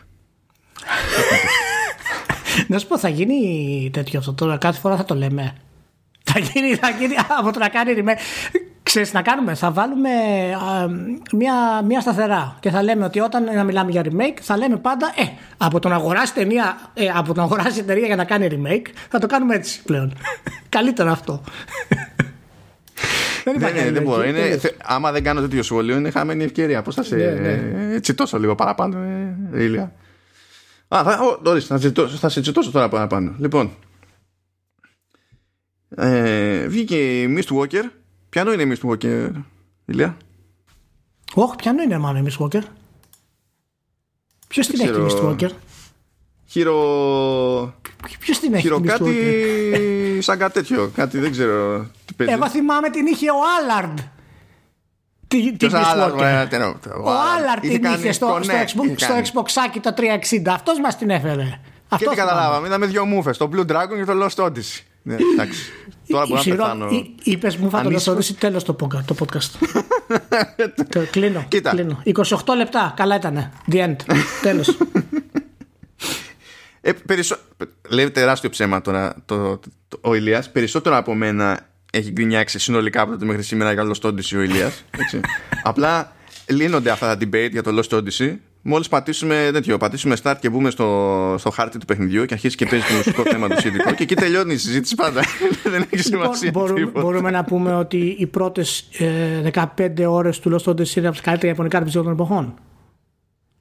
Speaker 2: να σου πω, θα γίνει τέτοιο αυτό τώρα. Κάθε φορά θα το λέμε. Θα γίνει, θα γίνει από το να κάνει remake. Ξέρεις να κάνουμε, θα βάλουμε μια, μια σταθερά και θα λέμε ότι όταν να μιλάμε για remake θα λέμε πάντα ε, από το να αγοράσει ταινία, ε, από το να αγοράσει εταιρεία για να κάνει remake θα το κάνουμε έτσι πλέον. <laughs> Καλύτερο αυτό.
Speaker 1: Δεν, <laughs> δεν, ναι, δεν μπορώ. Είναι, άμα δεν κάνω τέτοιο σχόλιο, είναι χαμένη ευκαιρία. Πώς θα σε ναι, ναι. τσιτώσω λίγο παραπάνω, ε, Ηλία. Α, θα, ο, θα, τσιτώσω, θα σε τσιτώσω τώρα παραπάνω. Λοιπόν, ε, βγήκε η Mistwalker. Ποιανό είναι η Mistwalker, Ηλία;
Speaker 2: Όχι, ποιανό είναι μάλλον η Mistwalker. Ποιος την έχει η Mistwalker?
Speaker 1: Χειρο...
Speaker 2: Ποιο την έχει Χειρο
Speaker 1: κάτι σαν κάτι τέτοιο. Κάτι δεν ξέρω
Speaker 2: τι παίζει. Εγώ θυμάμαι την είχε ο Άλαρντ.
Speaker 1: Τι, τι Άλλαρντ,
Speaker 2: ο Άλλαρντ την είχε στο, στο, Xbox, στο Xbox το 360. Αυτός μας την έφερε.
Speaker 1: Αυτός και τι καταλάβαμε. Είδαμε δύο μούφες. Το Blue Dragon και το Lost Odyssey. Ναι, εντάξει. Τώρα μπορώ να πεθάνω.
Speaker 2: Είπες μου θα το Lost Odyssey τέλος το podcast. <laughs> Κλείνω. 28 λεπτά. Καλά ήταν. The end. <laughs> Τέλος.
Speaker 1: Ε, περισσο... Λέει τεράστιο ψέμα τώρα το, το, το, ο Ηλίας. Περισσότερο από μένα έχει γκρινιάξει συνολικά από το μέχρι σήμερα για Lost Odyssey ο Ηλίας. Έτσι. <laughs> Απλά λύνονται αυτά τα debate για το Lost Odyssey. Μόλις πατήσουμε, τέτοιο, πατήσουμε start και μπούμε στο, στο χάρτη του παιχνιδιού και αρχίσει και παίζει το μουσικό θέμα του σχετικό και εκεί τελειώνει η συζήτηση πάντα. <laughs> Δεν έχει σημασία.
Speaker 2: Μπορούμε, μπορούμε να πούμε ότι οι πρώτες ε, 15 ώρες του Lost Odyssey είναι από τις καλύτερα ιαπωνικά των εποχών.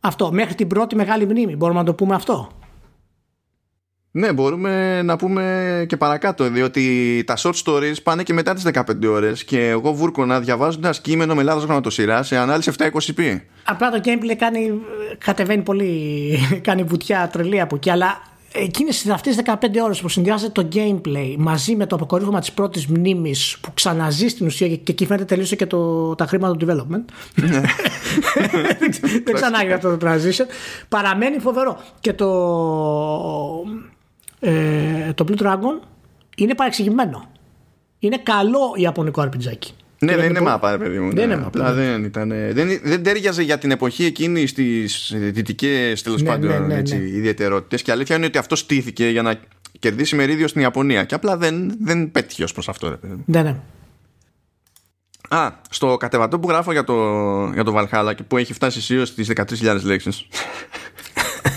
Speaker 2: Αυτό, μέχρι την πρώτη μεγάλη μνήμη. Μπορούμε να το πούμε αυτό.
Speaker 1: Ναι, μπορούμε να πούμε και παρακάτω, διότι τα short stories πάνε και μετά τις 15 ώρες και εγώ βούρκωνα διαβάζοντας κείμενο με λάθος γραμματοσυράς σε ανάλυση 720p.
Speaker 2: Απλά το gameplay κάνει, κατεβαίνει πολύ, <laughs> κάνει βουτιά τρελή από εκεί, αλλά εκείνες αυτές τις 15 ώρες που συνδυάζεται το gameplay μαζί με το αποκορύφωμα της πρώτης μνήμης που ξαναζεί στην ουσία και εκεί φαίνεται τελείωσε και το, τα χρήματα του development ναι. <laughs> δεν ξανά αυτό το transition παραμένει φοβερό και το ε, το Blue Dragon είναι παρεξηγημένο. Είναι καλό Ιαπωνικό RPG.
Speaker 1: Ναι, δεν είναι μάπα, παιδί μου.
Speaker 2: Δεν είναι μάπα.
Speaker 1: Δεν, ήταν, δεν, δεν τέριαζε για την εποχή εκείνη στις δυτικές τέλος ναι, πάντων ναι, ναι, ναι. ιδιαιτερότητες. Και αλήθεια είναι ότι αυτό στήθηκε για να κερδίσει μερίδιο στην Ιαπωνία. Και απλά δεν, δεν πέτυχε ως προς αυτό, ρε παιδί μου.
Speaker 2: Ναι, ναι.
Speaker 1: Α, στο κατεβατό που γράφω για το, για το Valhalla και που έχει φτάσει σίγουρα στις 13.000 λέξεις.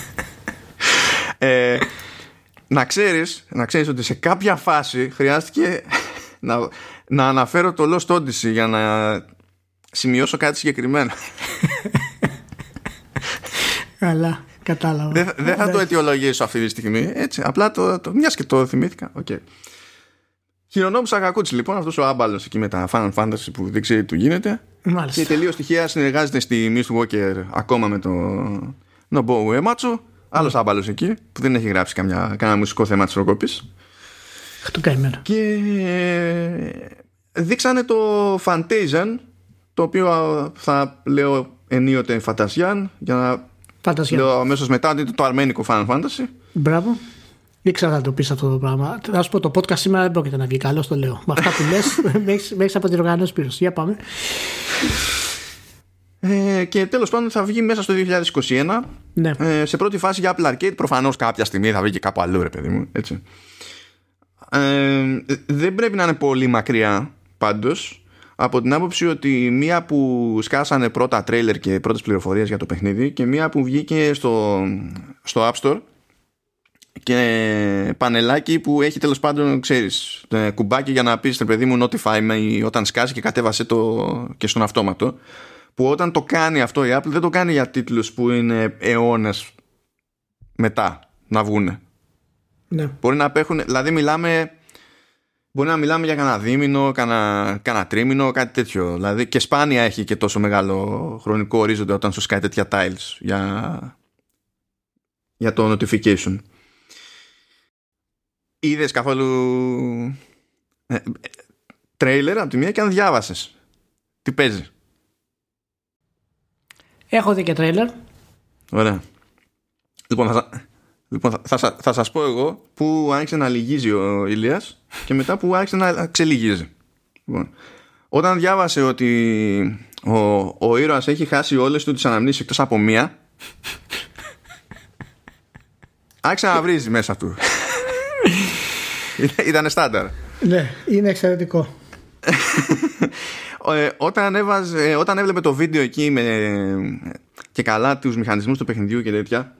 Speaker 1: <laughs> ε, να ξέρεις, να ξέρεις ότι σε κάποια φάση χρειάστηκε <laughs> να, να αναφέρω το Lost Odyssey για να σημειώσω κάτι συγκεκριμένο. <laughs>
Speaker 2: Καλά, κατάλαβα.
Speaker 1: Δεν, δεν θα το αιτιολογήσω αυτή τη στιγμή. Έτσι, απλά το, το μιας και το θυμήθηκα. Okay. Χειρονόμου Σακακούτσι λοιπόν, αυτός ο άμπαλος εκεί με τα Final Fantasy που δεν ξέρει τι του γίνεται.
Speaker 2: Μάλιστα.
Speaker 1: Και τελείως τυχαία συνεργάζεται στη Mistwalker ακόμα με το Nobuo Uematsu Άλλος άμπαλος εκεί που δεν έχει γράψει καμιά, κανένα μουσικό θέμα της προκοπή.
Speaker 2: Το καημένο.
Speaker 1: Και δείξανε το Fantasian, το οποίο θα λέω ενίοτε Φαντασιάν, για να
Speaker 2: Φαντασία.
Speaker 1: λέω αμέσως μετά ότι είναι το αρμένικο Final Fantasy.
Speaker 2: Μπράβο. Ήξερα να το πεις αυτό το πράγμα. Να σου πω, το podcast σήμερα δεν πρόκειται να βγει καλός, το λέω. Με αυτά που λες, <laughs> με έχεις από την οργάνωση πίσω. Για πάμε.
Speaker 1: Ε, και τέλος πάντων θα βγει μέσα στο 2021
Speaker 2: Ναι.
Speaker 1: ε, σε πρώτη φάση για Apple Arcade προφανώς κάποια στιγμή θα βγει και κάπου αλλού ρε παιδί μου έτσι. Ε, δεν πρέπει να είναι πολύ μακριά πάντως από την άποψη ότι μία που σκάσανε πρώτα τρέιλερ και πρώτες πληροφορίες για το παιχνίδι και μία που βγήκε στο, στο App Store και πανελάκι που έχει τέλος πάντων ξέρεις ε, κουμπάκι για να πεις ρε παιδί μου notify με ή όταν σκάσει και κατέβασε το και στον αυτόματο που όταν το κάνει αυτό η Apple δεν το κάνει για τίτλους που είναι αιώνες μετά να βγούνε.
Speaker 2: Ναι.
Speaker 1: μπορεί να απέχουν δηλαδή μιλάμε μπορεί να μιλάμε για κανένα δίμηνο κανένα, κανένα τρίμηνο κάτι τέτοιο. Δηλαδή και σπάνια έχει και τόσο μεγάλο χρονικό ορίζοντα όταν σου σκάει τέτοια tiles για, για το notification. Είδες καθόλου ε, ε, τρέιλερ από τη μία και αν διάβασες τι παίζει
Speaker 2: Έχω δει και τρέιλερ.
Speaker 1: Ωραία. Λοιπόν, θα, σα- λοιπόν, θα, θα, σα- θα σας πω εγώ που άρχισε να λυγίζει ο Ηλίας και μετά που άρχισε να ξελυγίζει. Λοιπόν, όταν διάβασε ότι ο, ο ήρωας έχει χάσει όλες του τις αναμνήσεις εκτός από μία άρχισε να βρίζει μέσα του. <laughs> Ήταν- Ήτανε στάνταρ.
Speaker 2: Ναι, είναι εξαιρετικό. <laughs>
Speaker 1: Ε, όταν, έβαζε, ε, όταν έβλεπε το βίντεο εκεί με, και καλά τους μηχανισμούς του παιχνιδιού και τέτοια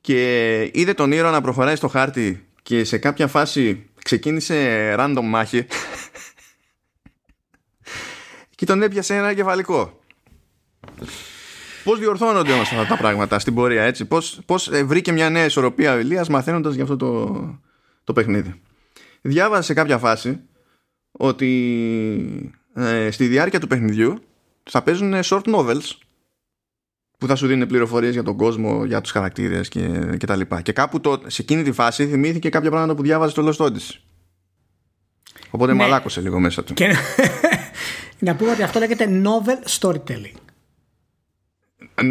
Speaker 1: και είδε τον ήρωα να προχωράει στο χάρτη και σε κάποια φάση ξεκίνησε random μάχη <laughs> και τον έπιασε ένα κεφαλικό. Πώς διορθώνονται όμως αυτά τα πράγματα στην πορεία έτσι; Πώς, πώς ε, βρήκε μια νέα ισορροπία ο Ηλίας μαθαίνοντας για αυτό το, το παιχνίδι Διάβασε σε κάποια φάση ότι ε, στη διάρκεια του παιχνιδιού θα παίζουν short novels που θα σου δίνουν πληροφορίες για τον κόσμο, για τους χαρακτήρες και, και τα λοιπά. Και κάπου το, σε εκείνη τη φάση θυμήθηκε κάποια πράγματα που διάβαζε στο Lost Odyssey. Οπότε
Speaker 2: Ναι.
Speaker 1: μαλάκωσε λίγο μέσα του.
Speaker 2: Και να <laughs> πούμε ότι αυτό λέγεται novel storytelling.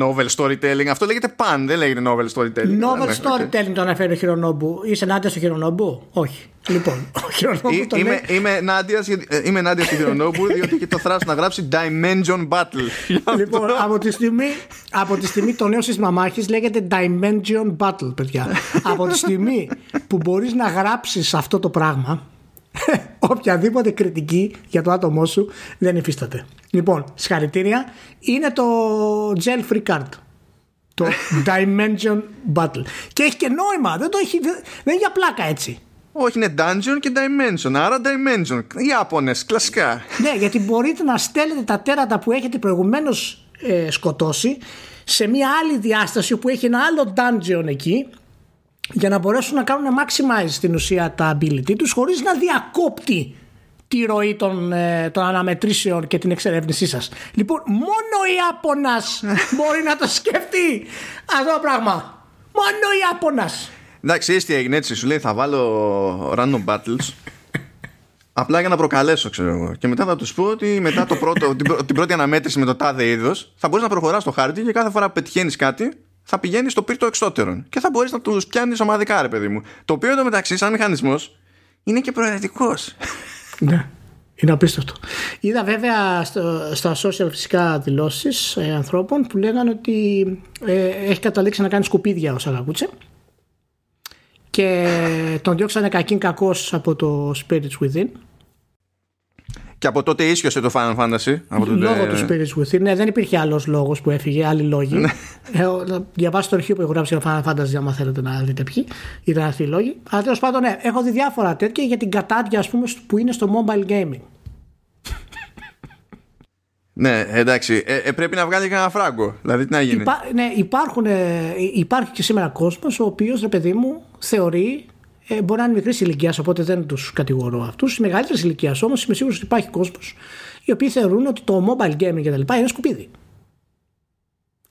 Speaker 1: Novel storytelling. Αυτό λέγεται pan, δεν λέγεται novel storytelling.
Speaker 2: Novel
Speaker 1: Ναι,
Speaker 2: storytelling το αναφέρει ο Χιρονόμπου. Είσαι ενάντια στο Χιρονόμπου; Όχι. Λοιπόν, ο Χιρονόμπου
Speaker 1: Ή-
Speaker 2: το
Speaker 1: Είμαι,
Speaker 2: λέει.
Speaker 1: είμαι ενάντια ε, είμαι ενάντια στη Χιρονόμπου <laughs> διότι έχει το θράσος να γράψει Dimension Battle.
Speaker 2: Λοιπόν, από τη, στιγμή, από τη στιγμή το νέο σύστημα μάχης λέγεται Dimension Battle, παιδιά. από τη στιγμή που μπορείς να γράψεις αυτό το πράγμα, <laughs> οποιαδήποτε κριτική για το άτομό σου δεν υφίσταται. Λοιπόν, συγχαρητήρια. Είναι το Gel Free Card. Το <laughs> Dimension Battle. Και έχει και νόημα. Δεν, το έχει, δεν, δεν είναι για πλάκα έτσι.
Speaker 1: Όχι, είναι Dungeon και Dimension. Άρα Dimension. Οι Ιάπωνες, κλασικά.
Speaker 2: Ναι, γιατί μπορείτε να στέλνετε τα τέρατα που έχετε προηγουμένως ε, σκοτώσει σε μια άλλη διάσταση που έχει ένα άλλο dungeon εκεί για να μπορέσουν να κάνουν maximize στην ουσία τα ability τους χωρίς να διακόπτει τη ροή των, ε, των αναμετρήσεων και την εξερεύνησή σας. Λοιπόν, μόνο η Ιάπωνας <laughs> μπορεί να το σκεφτεί αυτό το πράγμα. Μόνο η Ιάπωνας.
Speaker 1: Εντάξει, ξέρεις τι έγινε έτσι. Σου λέει θα βάλω random battles. Απλά για να προκαλέσω, ξέρω εγώ. Και μετά θα τους πω ότι μετά το πρώτο, την, πρω- την πρώτη αναμέτρηση με το τάδε είδος θα μπορείς να προχωράς στο χάρτη και κάθε φορά που πετυχαίνεις κάτι θα πηγαίνεις στο πύρτο εξώτερων. Και θα μπορείς να τους πιάνεις ομαδικά, ρε παιδί μου. Το οποίο εντωμεταξύ, σαν μηχανισμός, είναι και προαιρετικός.
Speaker 2: Ναι. Είναι απίστευτο. Είδα βέβαια στο, στα social φυσικά δηλώσεις ε, ανθρώπων που λέγανε ότι ε, έχει καταλήξει να κάνει σκουπίδια ο Σαγακούτσε και τον διώξανε κακήν κακός από το Spirits Within
Speaker 1: και από τότε ίσιοσε το Final Fantasy. Από τότε...
Speaker 2: λόγω του Spirits Within ναι, δεν υπήρχε άλλος λόγος που έφυγε άλλοι λόγοι ε, ο- να διαβάσετε το αρχείο που έχω γράψει για Final Fantasy άμα θέλετε να δείτε ποιοι ήταν αυτοί οι λόγοι αλλά τέλος πάντων ναι, έχω δει διάφορα τέτοια για την κατάδια ας πούμε που είναι στο mobile gaming
Speaker 1: Ναι, εντάξει. Ε, ε, πρέπει να βγάλει κανένα φράγκο. Δηλαδή, τι να γίνει;
Speaker 2: Υπά, ναι, υπάρχουν, ε, υπάρχει και σήμερα κόσμος ο οποίος, ρε παιδί μου, θεωρεί ε, μπορεί να είναι μικρής ηλικίας, οπότε δεν τους κατηγορώ αυτούς. Μεγαλύτερη ηλικίας όμως είμαι σίγουρος ότι υπάρχει κόσμος οι οποίοι θεωρούν ότι το mobile gaming και τα λοιπά είναι σκουπίδι.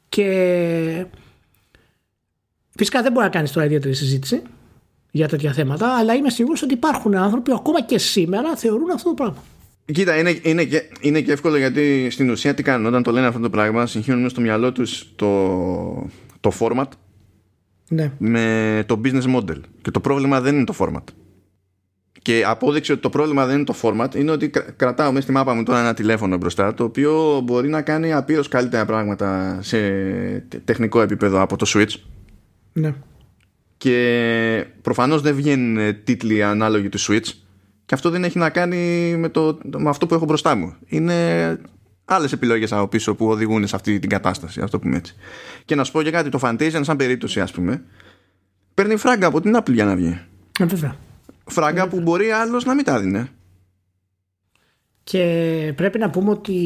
Speaker 2: Και Φυσικά δεν μπορεί να κάνεις τώρα ιδιαίτερη συζήτηση για τέτοια θέματα, αλλά είμαι σίγουρος ότι υπάρχουν άνθρωποι που ακόμα και σήμερα θεωρούν αυτό το πράγμα.
Speaker 1: Κοίτα, είναι, είναι, και, είναι και εύκολο γιατί στην ουσία τι κάνουν όταν το λένε αυτό το πράγμα, συγχύουν στο μυαλό τους το, το format
Speaker 2: ναι.
Speaker 1: με το business model. Και το πρόβλημα δεν είναι το format. Και απόδειξη ότι το πρόβλημα δεν είναι το format είναι ότι κρατάω μέσα στη μάπα μου τώρα ένα τηλέφωνο μπροστά το οποίο μπορεί να κάνει απείρως καλύτερα πράγματα σε τεχνικό επίπεδο από το Switch.
Speaker 2: Ναι.
Speaker 1: Και προφανώς δεν βγαίνουν τίτλοι ανάλογοι του Switch και αυτό δεν έχει να κάνει με, το, με αυτό που έχω μπροστά μου. Είναι άλλες επιλογές από πίσω που οδηγούν σε αυτή την κατάσταση, αυτό πούμε έτσι. Και να σου πω και κάτι, το Fantasia, σαν περίπτωση, ας πούμε, παίρνει φράγκα από την Apple για να βγει.
Speaker 2: Ε, βέβαια.
Speaker 1: Φράγκα που μπορεί άλλος να μην τα δίνει.
Speaker 2: Και πρέπει να πούμε ότι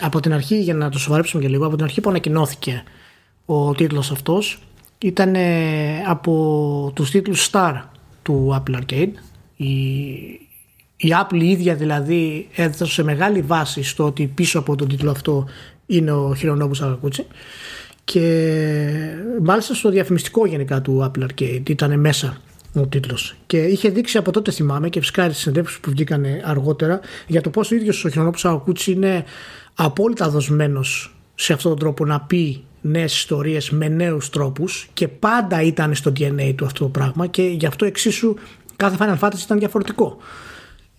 Speaker 2: από την αρχή, για να το σοβαρέψουμε και λίγο, από την αρχή που ανακοινώθηκε ο τίτλος αυτός, ήταν από τους τίτλους Star του Apple Arcade. Η, η Apple η ίδια δηλαδή έδωσε μεγάλη βάση στο ότι πίσω από τον τίτλο αυτό είναι ο Χιρονόμπου Σαγακούτσι και μάλιστα στο διαφημιστικό γενικά του Apple Arcade ήταν μέσα ο τίτλος. Και είχε δείξει από τότε, θυμάμαι, και φυσικά τι συνεντεύξεις που βγήκαν αργότερα, για το πώς ο ίδιος ο Χιρονόμπου Σαγακούτσι είναι απόλυτα δοσμένος σε αυτόν τον τρόπο να πει νέες ιστορίες με νέους τρόπους και πάντα ήταν στο DNA του αυτό το πράγμα και γι' αυτό εξίσου κάθε Final Fantasy ήταν διαφορετικό.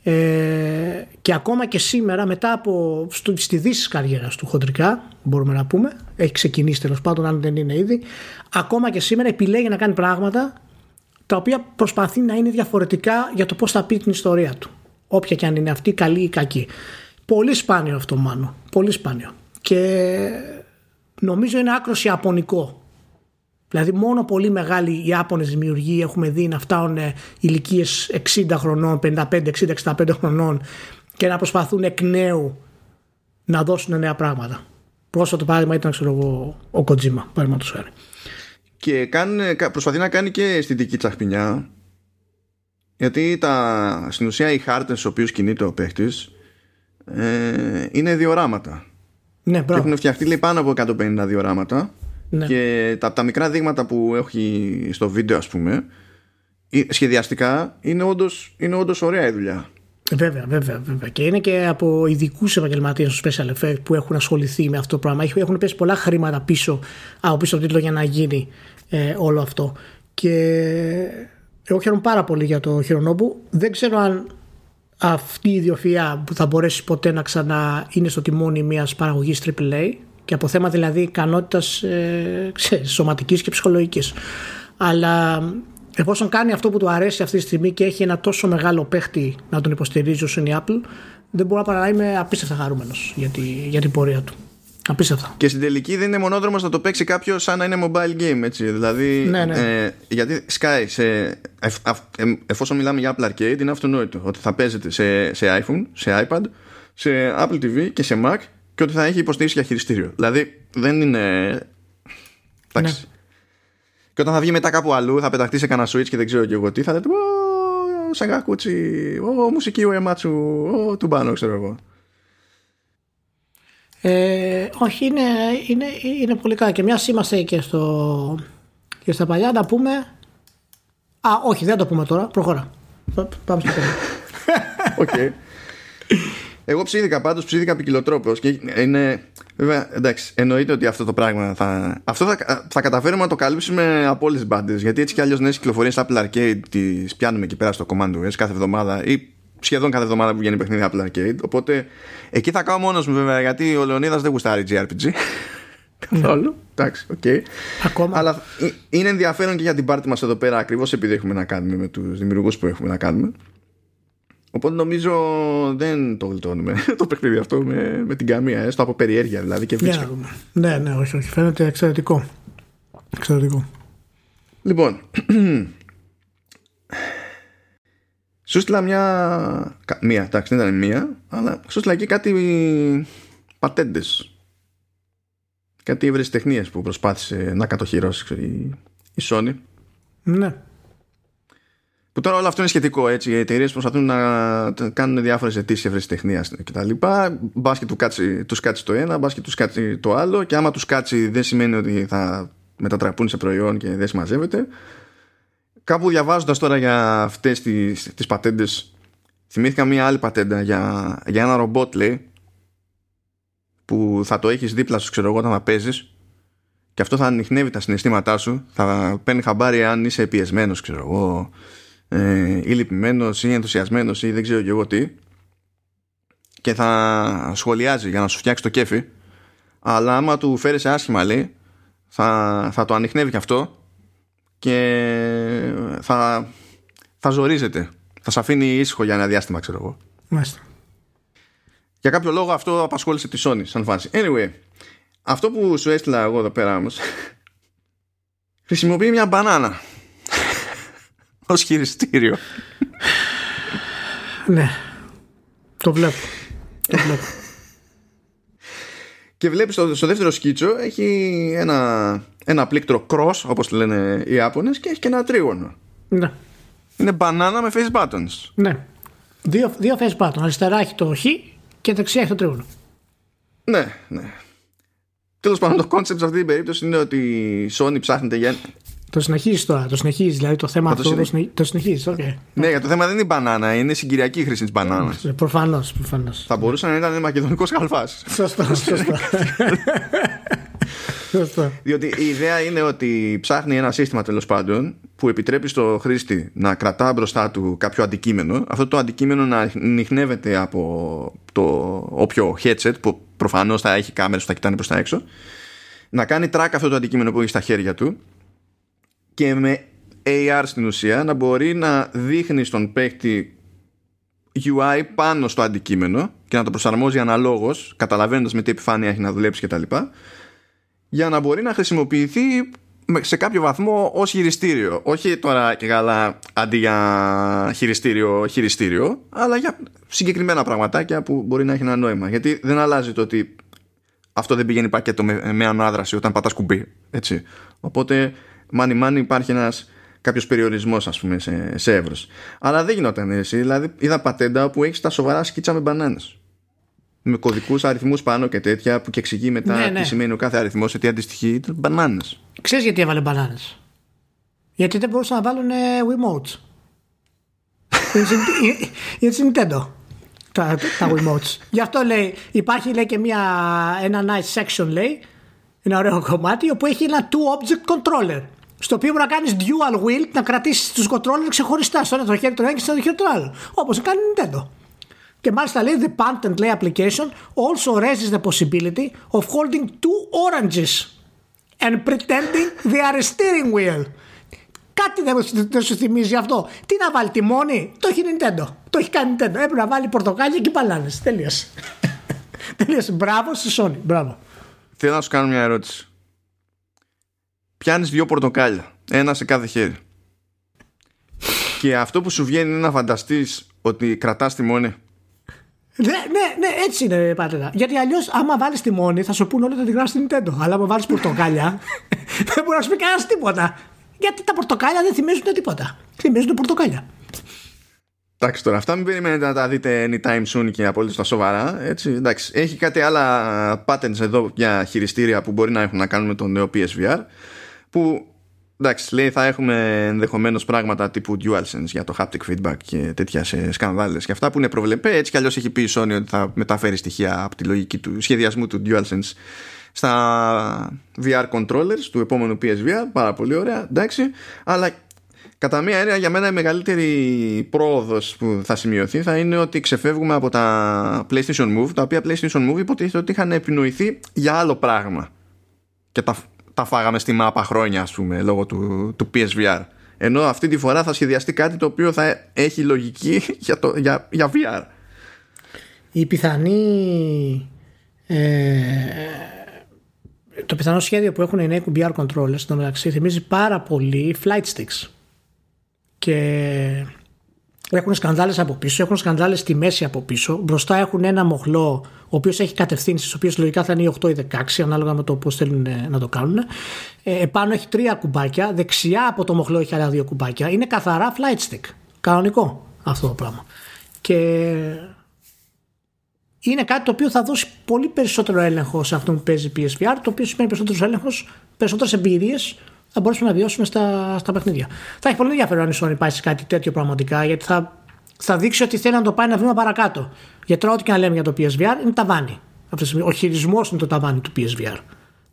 Speaker 2: Ε, και ακόμα και σήμερα μετά από στο, στη δύση καριέρας του χοντρικά μπορούμε να πούμε έχει ξεκινήσει τέλος πάντων αν δεν είναι ήδη ακόμα και σήμερα επιλέγει να κάνει πράγματα τα οποία προσπαθεί να είναι διαφορετικά για το πώς θα πει την ιστορία του όποια και αν είναι αυτή καλή ή κακή. Πολύ σπάνιο αυτό μάλλον πολύ σπάνιο. Και νομίζω είναι άκρος ιαπωνικό Δηλαδή μόνο πολύ μεγάλοι Ιάπωνες δημιουργοί έχουμε δει να φτάνουν ηλικίες 60 χρονών, 55, 60, 65 χρονών και να προσπαθούν εκ νέου να δώσουν νέα πράγματα. Πρόσφατο παράδειγμα ήταν ξέρω εγώ, ο Κοτζίμα, παραδείγματος χάρη.
Speaker 1: Και κάνει, προσπαθεί να κάνει και αισθητική τσαχπινιά. Γιατί τα, στην ουσία οι χάρτες στους οποίους κινείται ο παίχτης ε, είναι διοράματα.
Speaker 2: Ναι,
Speaker 1: και έχουν φτιαχτεί λέει, πάνω από 150 διοράματα ναι. Και τα, τα μικρά δείγματα που έχει στο βίντεο, ας πούμε, σχεδιαστικά είναι όντως, είναι όντως ωραία η δουλειά.
Speaker 2: Βέβαια, βέβαια, βέβαια. Και είναι και από ειδικούς επαγγελματίες στο Special Effects που έχουν ασχοληθεί με αυτό το πράγμα. Έχουν πέσει πολλά χρήματα πίσω από πίσω από τίτλο για να γίνει ε, όλο αυτό. Και εγώ χαίρομαι πάρα πολύ για το Χειρονόμπου. Δεν ξέρω αν αυτή η ιδιοφυα που θα μπορέσει ποτέ να ξανά είναι στο τιμόνι μιας παραγωγής AAA και από θέμα δηλαδή ικανότητας ε, σωματικής και ψυχολογικής. Αλλά εφόσον κάνει αυτό που του αρέσει αυτή τη στιγμή και έχει ένα τόσο μεγάλο παίχτη να τον υποστηρίζει όσο είναι η Apple, δεν μπορώ παρά να είμαι απίστευτα χαρούμενος για, τη, για την πορεία του. Απίστευτα.
Speaker 1: Και στην τελική δεν είναι μονόδρομος να το παίξει κάποιος σαν να είναι mobile game, έτσι. Δηλαδή,
Speaker 2: ναι, ναι.
Speaker 1: Ε, γιατί Sky, σε, εφ, ε, εφόσον μιλάμε για Apple Arcade, είναι αυτονόητο ότι θα παίζεται σε, σε iPhone, σε iPad, σε Apple TV και σε Mac και ότι θα έχει υποστήριξη για χειριστήριο. Δηλαδή δεν είναι. Εντάξει. Ναι. Και όταν θα βγει μετά κάπου αλλού, θα πεταχτεί σε κανένα switch και δεν ξέρω και εγώ τι, θα λέτε. Ω, σαγκακούτσι, ω, μουσική ο Εμάτσου, ω, του μπάνο, ξέρω εγώ.
Speaker 2: Ε, όχι, είναι, είναι, είναι πολύ καλά. Και μιας είμαστε και, στο, και στα παλιά να πούμε. Α, όχι, δεν το πούμε τώρα. Προχώρα. Πάμε στο <laughs> επόμενο.
Speaker 1: Οκ. Εγώ ψήθηκα πάντως, ψήθηκα ποικιλοτρόπως και είναι. Βέβαια, εντάξει, εννοείται ότι αυτό το πράγμα θα. Αυτό θα, θα καταφέρουμε να το καλύψουμε από όλες τις μπάντες. Γιατί έτσι κι αλλιώς νέες κυκλοφορίες Apple Arcade τις πιάνουμε εκεί πέρα στο Command OS κάθε εβδομάδα ή σχεδόν κάθε εβδομάδα που βγαίνει παιχνίδι Apple Arcade. Οπότε εκεί θα κάνω μόνος μου βέβαια γιατί ο Λεωνίδας δεν γουστάρει JRPG. Καθόλου. <laughs> Εντάξει, οκ.
Speaker 2: Ακόμα.
Speaker 1: Αλλά είναι ενδιαφέρον και για την πάρτι μας εδώ πέρα ακριβώς επειδή έχουμε να κάνουμε με τους δημιουργούς που έχουμε να κάνουμε. Οπότε νομίζω δεν το γλιτώνουμε <laughs> το παιχνίδι αυτό με, με την καμία, έστω από περιέργεια δηλαδή και βίτσιο.
Speaker 2: Ναι, ναι, όχι, όχι. Φαίνεται εξαιρετικό. Εξαιρετικό.
Speaker 1: Λοιπόν, <clears throat> σου στείλα μια. Μία, εντάξει, δεν ήταν μία, αλλά σου στείλα εκεί κάτι πατέντες. Κάτι ευρεσιτεχνίες που προσπάθησε να κατοχυρώσεις η Sony.
Speaker 2: Ναι.
Speaker 1: Που τώρα όλο αυτό είναι σχετικό έτσι. Οι εταιρείες προσπαθούν να κάνουν διάφορες αιτήσεις ευρεσιτεχνία κτλ. Μπας και του κάτσει, τους κάτσει το ένα, μπας και τους κάτσει το άλλο. Και άμα τους κάτσει, δεν σημαίνει ότι θα μετατραπούν σε προϊόν και δεν συμμαζεύεται. Κάπου διαβάζοντας τώρα για αυτές τις, τις πατέντες θυμήθηκα μία άλλη πατέντα για, για ένα ρομπότ λέει που θα το έχεις δίπλα σου ξέρω εγώ όταν θα παίζεις και αυτό θα ανοιχνεύει τα συναισθήματά σου θα παίρνει χαμπάρι αν είσαι πιεσμένος ξέρω εγώ ε, ή λυπημένος ή ενθουσιασμένος ή δεν ξέρω και εγώ τι. Και θα σχολιάζει για να σου φτιάξει το κέφι. Αλλά άμα του φέρει άσχημα λέει θα, θα το ανοιχνεύει και αυτό και θα, θα ζορίζεται. Θα σε αφήνει ήσυχο για ένα διάστημα ξέρω εγώ.
Speaker 2: Μάλιστα.
Speaker 1: για κάποιο λόγο αυτό απασχόλησε τη Sony σαν φάση. Anyway αυτό που σου έστειλα εγώ εδώ πέρα όμως <laughs> χρησιμοποιεί μια μπανάνα ως χειριστήριο
Speaker 2: Ναι. Το βλέπω. Το βλέπω.
Speaker 1: Και βλέπεις στο, στο δεύτερο σκίτσο έχει ένα, ένα πλήκτρο cross όπως λένε οι Ιάπωνες και έχει και ένα τρίγωνο.
Speaker 2: ναι.
Speaker 1: Είναι μπανάνα με face buttons.
Speaker 2: Ναι. Δύο, δύο face button. Αριστερά έχει το χ και δεξιά έχει το τρίγωνο.
Speaker 1: Ναι, ναι. Τέλος πάντων το concept σε αυτή την περίπτωση είναι ότι η Sony ψάχνεται για...
Speaker 2: Το συνεχίζεις τώρα. Το συνεχίζεις. Δηλαδή το θέμα
Speaker 1: Θα το
Speaker 2: αυτό το,
Speaker 1: συνε-
Speaker 2: συνε- το συνεχίζεις. Okay.
Speaker 1: Ναι, για το θέμα δεν είναι η μπανάνα, είναι η συγκυριακή χρήση της μπανάνας.
Speaker 2: Προφανώς. Προφανώς.
Speaker 1: Θα μπορούσε να ήταν μακεδονικός χαλφάς.
Speaker 2: Σωστό. Σωστό. <laughs> Σωστό.
Speaker 1: Διότι η ιδέα είναι ότι ψάχνει ένα σύστημα τέλος πάντων που επιτρέπει στο χρήστη να κρατά μπροστά του κάποιο αντικείμενο. Αυτό το αντικείμενο να ανοιχνεύεται από το όποιο headset που προφανώς θα έχει κάμερες που θα κοιτάνε προς τα έξω. Να κάνει track αυτό το αντικείμενο που έχει στα χέρια του και με AR στην ουσία να μπορεί να δείχνει στον παίκτη UI πάνω στο αντικείμενο και να το προσαρμόζει αναλόγως καταλαβαίνοντας με τι επιφάνεια έχει να δουλέψει κτλ για να μπορεί να χρησιμοποιηθεί με- σε κάποιο βαθμό ως χειριστήριο. Όχι τώρα και καλά αντί για χειριστήριο, χειριστήριο, αλλά για συγκεκριμένα πραγματάκια που μπορεί να έχει ένα νόημα. Γιατί δεν αλλάζει το ότι αυτό δεν πηγαίνει πακέτο με, με ανάδραση όταν πατάς κουμπί. Έτσι. Οπότε, μάνι μάνι υπάρχει ένας κάποιος περιορισμός ας πούμε σε, σε εύρος. Αλλά δεν γινόταν έτσι. Δηλαδή είδα πατέντα που έχεις τα σοβαρά σκίτσα με μπανάνες με κωδικούς αριθμούς πάνω και τέτοια που και εξηγεί μετά
Speaker 2: Ναι, ναι.
Speaker 1: τι σημαίνει ο κάθε αριθμός, σε τι αντιστοιχεί. Μπανάνες.
Speaker 2: Ξέρεις γιατί έβαλε μπανάνες; Γιατί δεν μπορούσαν να βάλουν ε, Wiimotes. Είναι στην- Είναι στην Nintendo. Τα, τα Wiimotes. Γι' αυτό λέει, υπάρχει λέει και μια, ένα nice section λέει, ένα ωραίο κομμάτι, όπου έχει ένα two object controller. Στο οποίο μπορεί να κάνεις dual wheel, να κρατήσεις τους controller ξεχωριστά. Στο ένα το χέρι το ένα και στο άλλο χέρι το άλλο. Όπως κάνει η Nintendo. Και μάλιστα λέει the patent λέει application also raises the possibility of holding two oranges and pretending they are a steering wheel. Κάτι δεν, δεν σου θυμίζει αυτό. Τι να βάλει τιμόνι, το έχει η Nintendo. Το έχει κάνει η Nintendo. Έπρεπε να βάλει πορτοκάλια και μπαλάνες. Τελείωσε. <laughs> Τελείωσε. Μπράβο στη Sony. Μπράβο.
Speaker 1: Θέλω να σου κάνω μια ερώτηση. Πιάνεις δύο πορτοκάλια, ένα σε κάθε χέρι. Και αυτό που σου βγαίνει είναι να φανταστείς ότι κρατάς τη μόνη.
Speaker 2: Ναι, ναι, ναι, έτσι είναι πατέρα. Γιατί αλλιώς, άμα βάλεις τιμόνι, θα σου πούνε όλοι ότι τη γράφεις στην Nintendo. Αλλά άμα βάλεις πορτοκάλια, <laughs> δεν μπορεί να σου πει κανένας τίποτα. Γιατί τα πορτοκάλια δεν θυμίζουν τίποτα. Θυμίζουν πορτοκάλια.
Speaker 1: Εντάξει τώρα, αυτά μην περιμένετε να τα δείτε anytime soon και απολύτως στα σοβαρά. Έτσι, εντάξει. Έχει κάτι άλλα patterns εδώ για χειριστήρια που μπορεί να έχουν να κάνουν με το νέο PSVR. Που εντάξει, λέει θα έχουμε ενδεχομένως πράγματα τύπου DualSense για το haptic feedback και τέτοια σε σκανδάλες και αυτά που είναι προβλεπέ. Έτσι κι αλλιώς έχει πει η Sony ότι θα μεταφέρει στοιχεία από τη λογική του σχεδιασμού του DualSense στα VR controllers του επόμενου PSVR. Πάρα πολύ ωραία, εντάξει. Αλλά Κατά μία έννοια για μένα η μεγαλύτερη πρόοδος που θα σημειωθεί θα είναι ότι ξεφεύγουμε από τα PlayStation Move τα οποία PlayStation Move υποτίθεται ότι είχαν επινοηθεί για άλλο πράγμα και τα, τα φάγαμε στη μάπα χρόνια ας πούμε λόγω του, του PSVR ενώ αυτή τη φορά θα σχεδιαστεί κάτι το οποίο θα έχει λογική <laughs> για, το, για, για VR
Speaker 2: Η πιθανή. Ε, το πιθανό σχέδιο που έχουν οι νέοι VR controllers στο μεταξύ θυμίζει πάρα πολύ flight sticks. Και έχουν σκανδάλες από πίσω, έχουν σκανδάλες στη μέση από πίσω. Μπροστά έχουν ένα μοχλό, ο οποίος έχει κατευθύνσεις, ο οποίος λογικά θα είναι οι 8 ή 16, ανάλογα με το πώς θέλουν ε, να το κάνουν. Ε, επάνω έχει τρία κουμπάκια, δεξιά από το μοχλό έχει άλλα δύο κουμπάκια. Είναι καθαρά flight stick. Κανονικό αυτό το πράγμα. Και είναι κάτι το οποίο θα δώσει πολύ περισσότερο έλεγχο σε αυτό που παίζει PSVR, το οποίο σημαίνει περισσότερος έλεγχος, περισσότερες εμπειρίες θα μπορέσουμε να βιώσουμε στα, στα παιχνίδια. Θα έχει πολύ ενδιαφέρον αν η Sony πάει σε κάτι τέτοιο πραγματικά, γιατί θα, θα δείξει ότι θέλει να το πάει ένα βήμα παρακάτω. Γιατί τώρα, ό,τι και να λέμε για το PSVR είναι ταβάνι. Ο χειρισμός είναι το ταβάνι του PSVR.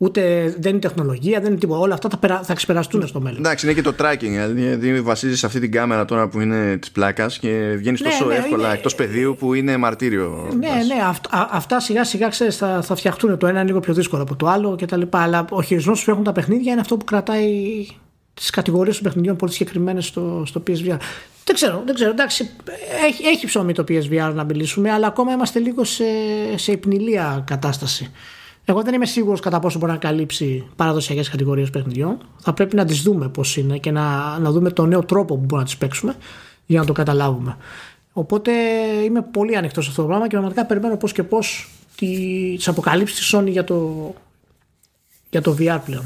Speaker 2: Ούτε δεν είναι τεχνολογία, δεν είναι τίποτα. Όλα αυτά θα, περα, θα ξεπεραστούν στο μέλλον.
Speaker 1: Εντάξει, είναι και το tracking. Δηλαδή βασίζει σε αυτή την κάμερα τώρα που είναι της πλάκας και βγαίνεις ναι, τόσο ναι, εύκολα είναι... εκτός πεδίου που είναι μαρτύριο.
Speaker 2: Ναι, ναι, αυτά, αυτά σιγά σιγά ξέρεις, θα, θα φτιαχτούν. Το ένα είναι λίγο πιο δύσκολο από το άλλο κτλ. Αλλά ο χειρισμός που έχουν τα παιχνίδια είναι αυτό που κρατάει τις κατηγορίες των παιχνιδιών πολύ συγκεκριμένες στο, στο PSVR. Δεν ξέρω, δεν ξέρω. Εντάξει, έχει, έχει ψωμί το PSVR να μιλήσουμε, αλλά ακόμα είμαστε λίγο σε, σε υπνηλία κατάσταση. Εγώ δεν είμαι σίγουρος κατά πόσο μπορεί να καλύψει παραδοσιακές κατηγορίες παιχνιδιών. Θα πρέπει να τις δούμε πώς είναι και να, να δούμε τον νέο τρόπο που μπορούμε να τις παίξουμε για να το καταλάβουμε. Οπότε είμαι πολύ ανοιχτός σε αυτό το πράγμα και πραγματικά περιμένω πώς και πώς τις αποκαλύψεις της Sony για το, για το VR πλέον.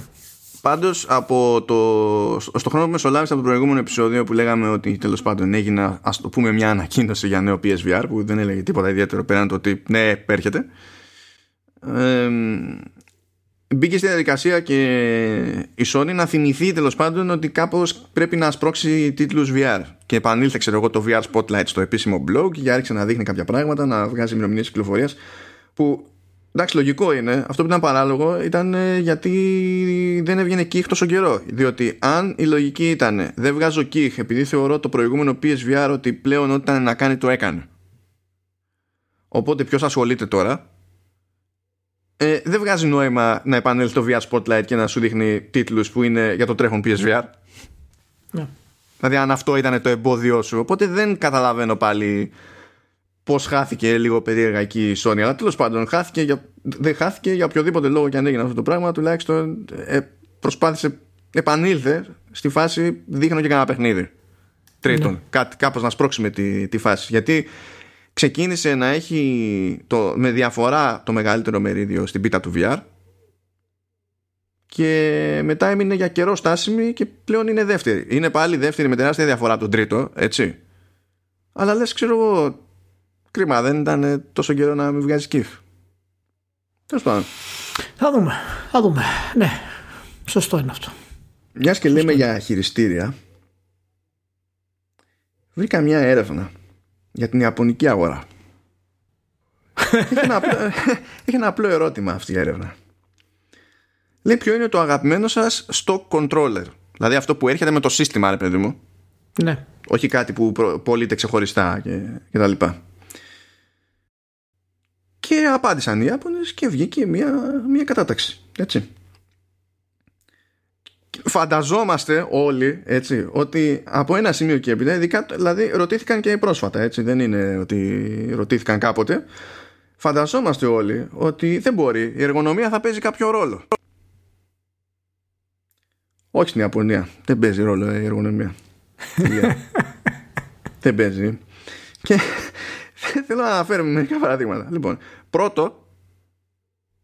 Speaker 1: Πάντως, από το, στο χρόνο που μεσολάβησε από το προηγούμενο επεισόδιο που λέγαμε ότι τέλος πάντων έγινε, ας το πούμε, μια ανακοίνωση για νέο PSVR που δεν έλεγε τίποτα ιδιαίτερο πέραν το ότι ναι, έρχεται μπήκε στη διαδικασία και η Sony να θυμηθεί τέλος πάντων ότι κάπως πρέπει να σπρώξει τίτλους VR και επανήλθε ξέρω εγώ το VR Spotlight στο επίσημο blog και άρχισε να δείχνει κάποια πράγματα να βγάζει ημερομηνίες κυκλοφορίας που εντάξει λογικό είναι. Αυτό που ήταν παράλογο ήταν ε, γιατί δεν έβγαινε κύχ τόσο καιρό. Διότι αν η λογική ήταν δεν βγάζω κύχ επειδή θεωρώ το προηγούμενο PSVR ότι πλέον ό,τι ήταν να κάνει το έκανε οπότε ποιος ασχολείται τώρα; Ε, δεν βγάζει νόημα να επανέλθει το VR Spotlight και να σου δείχνει τίτλους που είναι για το τρέχον PSVR. Ναι. Δηλαδή αν αυτό ήταν το εμπόδιό σου. Οπότε δεν καταλαβαίνω πάλι πώς χάθηκε λίγο περίεργα εκεί η Sony. Αλλά τέλος πάντων χάθηκε για, δεν χάθηκε για οποιοδήποτε λόγο και αν έγινε αυτό το πράγμα. Τουλάχιστον ε, προσπάθησε, επανήλθε στη φάση δείχνω και κανένα παιχνίδι. Τρίτον, ναι. κάτι, κάπως να σπρώξει τη, τη φάση. Γιατί ξεκίνησε να έχει το, με διαφορά το μεγαλύτερο μερίδιο στην πίτα του VR και μετά έμεινε για καιρό στάσιμη και πλέον είναι δεύτερη. Είναι πάλι δεύτερη με τεράστια διαφορά τον τρίτο, έτσι. Αλλά λες ξέρω εγώ κρίμα δεν ήταν τόσο καιρό να μην βγάζει κύφ. Τέλος πάντων.
Speaker 2: Θα δούμε, θα δούμε. Ναι, σωστό είναι αυτό.
Speaker 1: Μιας και λέμε για χειριστήρια βρήκα μια έρευνα για την Ιαπωνική αγορά. έχει, ένα απλό, <laughs> έχει ένα απλό ερώτημα αυτή η έρευνα. Λέει ποιο είναι το αγαπημένο σας stock controller; Δηλαδή αυτό που έρχεται με το σύστημα, ρε παιδί μου.
Speaker 2: Ναι.
Speaker 1: Όχι κάτι που πωλείται ξεχωριστά και, και τα λοιπά. Και απάντησαν οι Ιάπωνες και βγήκε μια, μια κατάταξη. Έτσι φανταζόμαστε όλοι έτσι, ότι από ένα σημείο και έπειτα, ειδικά, δηλαδή ρωτήθηκαν και πρόσφατα, έτσι, δεν είναι ότι ρωτήθηκαν κάποτε. Φανταζόμαστε όλοι ότι δεν μπορεί, η εργονομία θα παίζει κάποιο ρόλο. Όχι στην Ιαπωνία, δεν παίζει ρόλο η εργονομία. <laughs> δεν παίζει. Και <laughs> θέλω να αναφέρουμε μερικά παραδείγματα. Λοιπόν, πρώτο,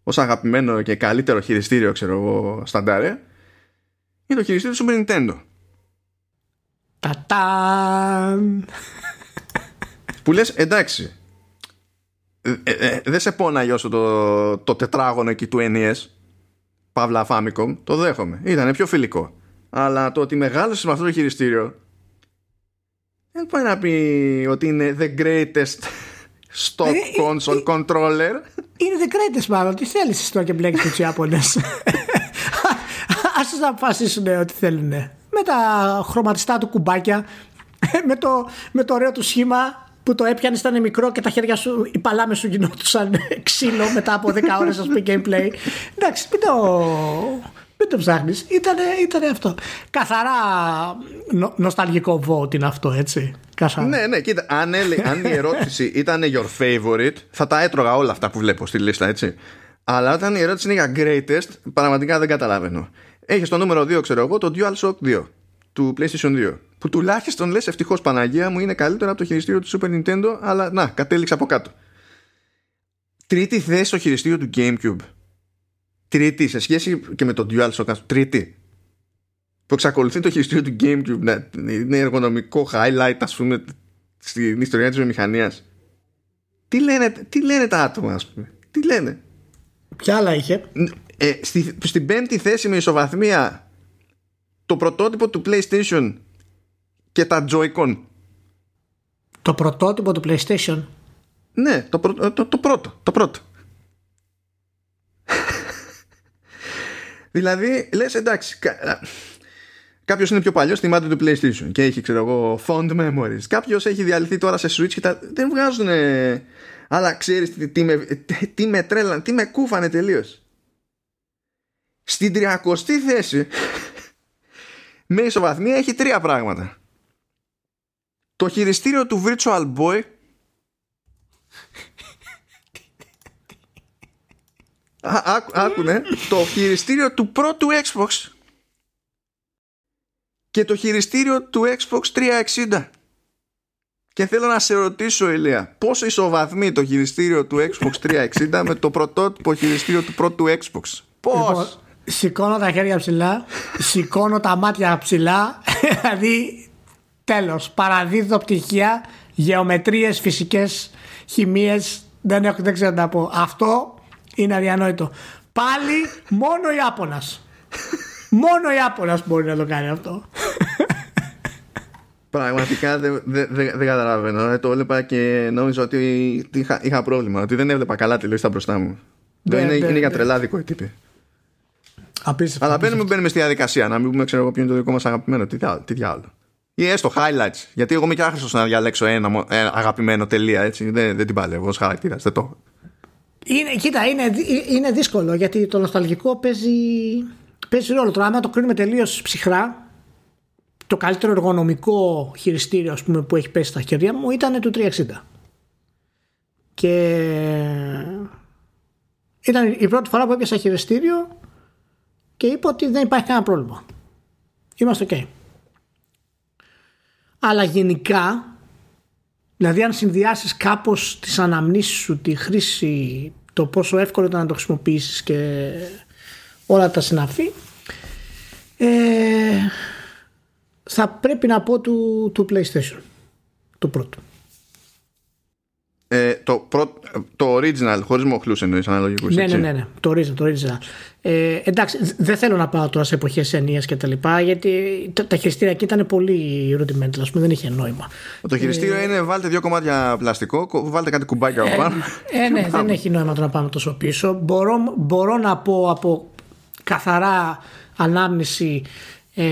Speaker 1: ως αγαπημένο και καλύτερο χειριστήριο, ξέρω εγώ, σταντάρε, είναι το χειριστήριο του Super Nintendo.
Speaker 2: Τατάν!
Speaker 1: Που λες εντάξει ε, ε, ε, δεν σε πόναγε όσο το, το τετράγωνο εκεί του NES Παύλα Famicom το δέχομαι ήταν πιο φιλικό αλλά το ότι μεγάλωσε με αυτό το χειριστήριο δεν πάει να πει ότι είναι the greatest stock console controller
Speaker 2: είναι the greatest μάλλον τι θέλεις εσύ τώρα και μπλέξεις τους Ιάπωνες <laughs> ας να αποφασίσουν ό,τι θέλουν. Με τα χρωματιστά του κουμπάκια, <laughs> με το, με το ωραίο του σχήμα που το έπιανες ήταν μικρό και τα χέρια σου, οι παλάμες σου γινόντουσαν <laughs> ξύλο μετά από 10 ώρες ας πούμε gameplay. Εντάξει, μην το, μην το ψάχνεις. Ήτανε, ήτανε αυτό. Καθαρά νο, νοσταλγικό vote είναι αυτό, έτσι. Καθαρά.
Speaker 1: Ναι, ναι, κοίτα, αν, αν η ερώτηση ήταν your favorite, θα τα έτρωγα όλα αυτά που βλέπω στη λίστα, έτσι. Αλλά όταν η ερώτηση είναι για greatest, πραγματικά δεν καταλαβαίνω έχεις στο νούμερο 2, ξέρω εγώ, το DualShock 2 του PlayStation 2. Που τουλάχιστον λες ευτυχώς Παναγία μου είναι καλύτερο από το χειριστήριο του Super Nintendo, αλλά να, κατέληξε από κάτω. Τρίτη θέση στο χειριστήριο του GameCube. Τρίτη, σε σχέση και με το DualShock, τρίτη. Που εξακολουθεί το χειριστήριο του GameCube να είναι εργονομικό highlight, ας πούμε, στην ιστορία της βιομηχανίας. Τι λένε, τι λένε τα άτομα, ας πούμε. Τι λένε;
Speaker 2: Ποια άλλα είχε;
Speaker 1: Ε, στη, στην πέμπτη θέση με ισοβαθμία το πρωτότυπο του PlayStation και τα Joy-Con.
Speaker 2: Το πρωτότυπο του PlayStation;
Speaker 1: Ναι, το, το, το, το πρώτο. Το πρώτο. δηλαδή, λες εντάξει, Κάποιος είναι πιο παλιός, θυμάται του PlayStation και έχει, ξέρω εγώ, fond memories. Κάποιος έχει διαλυθεί τώρα σε Switch και τα... δεν βγάζουν. Αλλά ξέρεις τι, τι, με, τι με τρέλαν, τι με κούφανε τελείως. Στην 30η θέση με ισοβαθμία έχει τρία πράγματα. Το χειριστήριο του Virtual Boy. Άκουνε. Το χειριστήριο του πρώτου Xbox. Και το χειριστήριο του Xbox 360 και θέλω να σε ρωτήσω Ηλία πόσο ισοβαθμεί το χειριστήριο του Xbox 360 με το πρωτότυπο χειριστήριο του πρώτου Xbox; Πώς; λοιπόν,
Speaker 2: σηκώνω τα χέρια ψηλά σηκώνω τα μάτια ψηλά δηλαδή τέλος παραδίδω πτυχία γεωμετρίες φυσικές χημίες δεν, έχω, δεν ξέρω να πω αυτό είναι αδιανόητο πάλι μόνο ο Ιάπωνας Μόνο ο Ιάπωνας μπορεί να το κάνει αυτό.
Speaker 1: Πραγματικά δεν δε, δε, δε καταλαβαίνω. Ε, το έβλεπα και νόμιζα ότι είχα, είχα πρόβλημα. Ότι δεν έβλεπα καλά τη λίστα μπροστά μου. Ναι, είναι, ναι, είναι για ναι. τρελάδικο η τύπη.
Speaker 2: Απίστευτο.
Speaker 1: Αλλά μπαίνουμε, μπαίνουμε στη διαδικασία να μην πούμε ξέρω εγώ ποιο είναι το δικό μας αγαπημένο. Τι, τι διάλογο. Ή έστω highlights. Γιατί εγώ είμαι και άχρηστος να διαλέξω ένα, ένα αγαπημένο τελεία. Έτσι. Δεν, δεν την παλεύω ως χαρακτήρας. Δεν το.
Speaker 2: Είναι, κοίτα, είναι, είναι δύσκολο γιατί το νοσταλγικό παίζει παίζει ρόλο. Τώρα, άμα το κρίνουμε τελείως ψυχρά, το καλύτερο εργονομικό χειριστήριο ας πούμε, που έχει πέσει στα χέρια μου ήταν το 360. Και ήταν η πρώτη φορά που έπιασα χειριστήριο και είπα ότι δεν υπάρχει κανένα πρόβλημα. Είμαστε ok. Αλλά γενικά, δηλαδή αν συνδυάσεις κάπως τις αναμνήσεις σου, τη χρήση, το πόσο εύκολο ήταν να το χρησιμοποιήσεις και όλα τα συναφή ε, θα πρέπει να πω του, του PlayStation το πρώτο
Speaker 1: ε, το, το original χωρίς μοχλούς εννοείς αναλογικούς
Speaker 2: ναι, ναι, ναι, ναι, το original, το original. Ε, εντάξει δεν θέλω να πάω τώρα σε εποχές ενίας και τα λοιπά γιατί τα χειριστήρια εκεί ήταν πολύ rudimental πούμε δεν είχε νόημα.
Speaker 1: Το χειριστήριο ε, είναι βάλτε δύο κομμάτια πλαστικό βάλτε κάτι κουμπάκια από πάνω.
Speaker 2: ε, ναι δεν έχει νόημα το να πάμε τόσο πίσω. Μπορώ, μπορώ να πω από καθαρά ανάμνηση ε,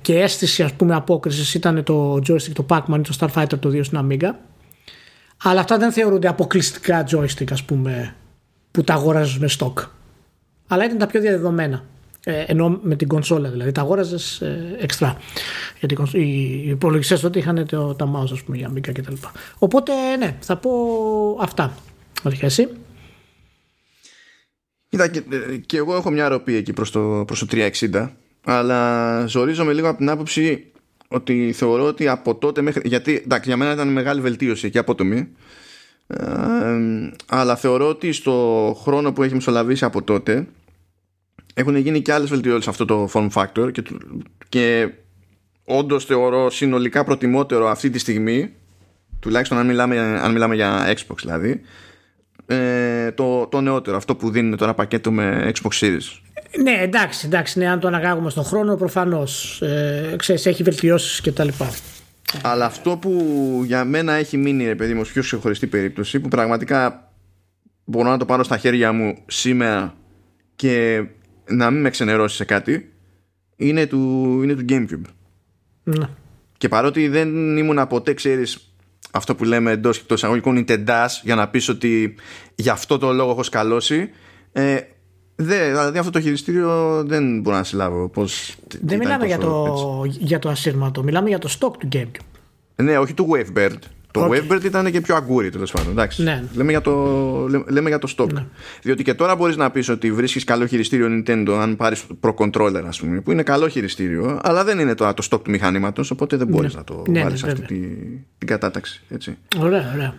Speaker 2: και αίσθηση ας πούμε απόκρισης ήταν το joystick, το Pac-Man ή το Starfighter το 2 στην Amiga αλλά αυτά δεν θεωρούνται αποκλειστικά joystick ας πούμε που τα αγόραζες με stock. Αλλά ήταν τα πιο διαδεδομένα. Ε, ενώ με την κονσόλα δηλαδή. Τα αγόραζες ε, εξτρά γιατί οι υπολογιστές τότε είχαν το, τα mouse ας πούμε για Amiga κτλ οπότε ναι θα πω αυτά. Αρχίσει.
Speaker 1: Κοίτα, και, ε, και, εγώ έχω μια ροπή εκεί προς το, προς το 360 αλλά ζορίζομαι λίγο από την άποψη ότι θεωρώ ότι από τότε μέχρι... γιατί εντάξει, για μένα ήταν μεγάλη βελτίωση και απότομη ε, αλλά θεωρώ ότι στο χρόνο που έχει μεσολαβήσει από τότε έχουν γίνει και άλλες βελτιώσεις σε αυτό το form factor και, και όντως θεωρώ συνολικά προτιμότερο αυτή τη στιγμή τουλάχιστον αν μιλάμε, αν μιλάμε για Xbox δηλαδή ε, το, το νεότερο, αυτό που δίνει τώρα πακέτο με Xbox Series.
Speaker 2: Ναι, εντάξει, εντάξει, ναι, αν το αναγάγουμε στον χρόνο, προφανώς ε, έχει βελτιώσεις κτλ.
Speaker 1: Αλλά αυτό που για μένα έχει μείνει, ρε παιδί μου, πιο ξεχωριστή περίπτωση, που πραγματικά μπορώ να το πάρω στα χέρια μου σήμερα και να μην με ξενερώσει σε κάτι, είναι του, είναι του Gamecube.
Speaker 2: Ναι.
Speaker 1: Και παρότι δεν ήμουν ποτέ, ξέρεις, αυτό που λέμε εντός το εισαγωγικών Nintendo για να πεις ότι γι' αυτό το λόγο έχω σκαλώσει ε, δε, δηλαδή αυτό το χειριστήριο δεν μπορώ να συλλάβω πώς
Speaker 2: δεν μιλάμε για το, για το ασύρματο μιλάμε για το stock του GameCube
Speaker 1: ναι όχι του Wavebird το okay. Wavebird ήταν και πιο αγκούρι τέλος πάντων. Ναι. Λέμε, για το, λέμε για το stock. Ναι. Διότι και τώρα μπορείς να πεις ότι βρίσκεις καλό χειριστήριο Nintendo αν πάρεις Pro Controller, ας πούμε, που είναι καλό χειριστήριο, αλλά δεν είναι τώρα το stock του μηχανήματος, οπότε δεν μπορείς ναι. να το ναι, βάλεις ναι, αυτή τη, την κατάταξη. Έτσι.
Speaker 2: Ωραία, ωραία.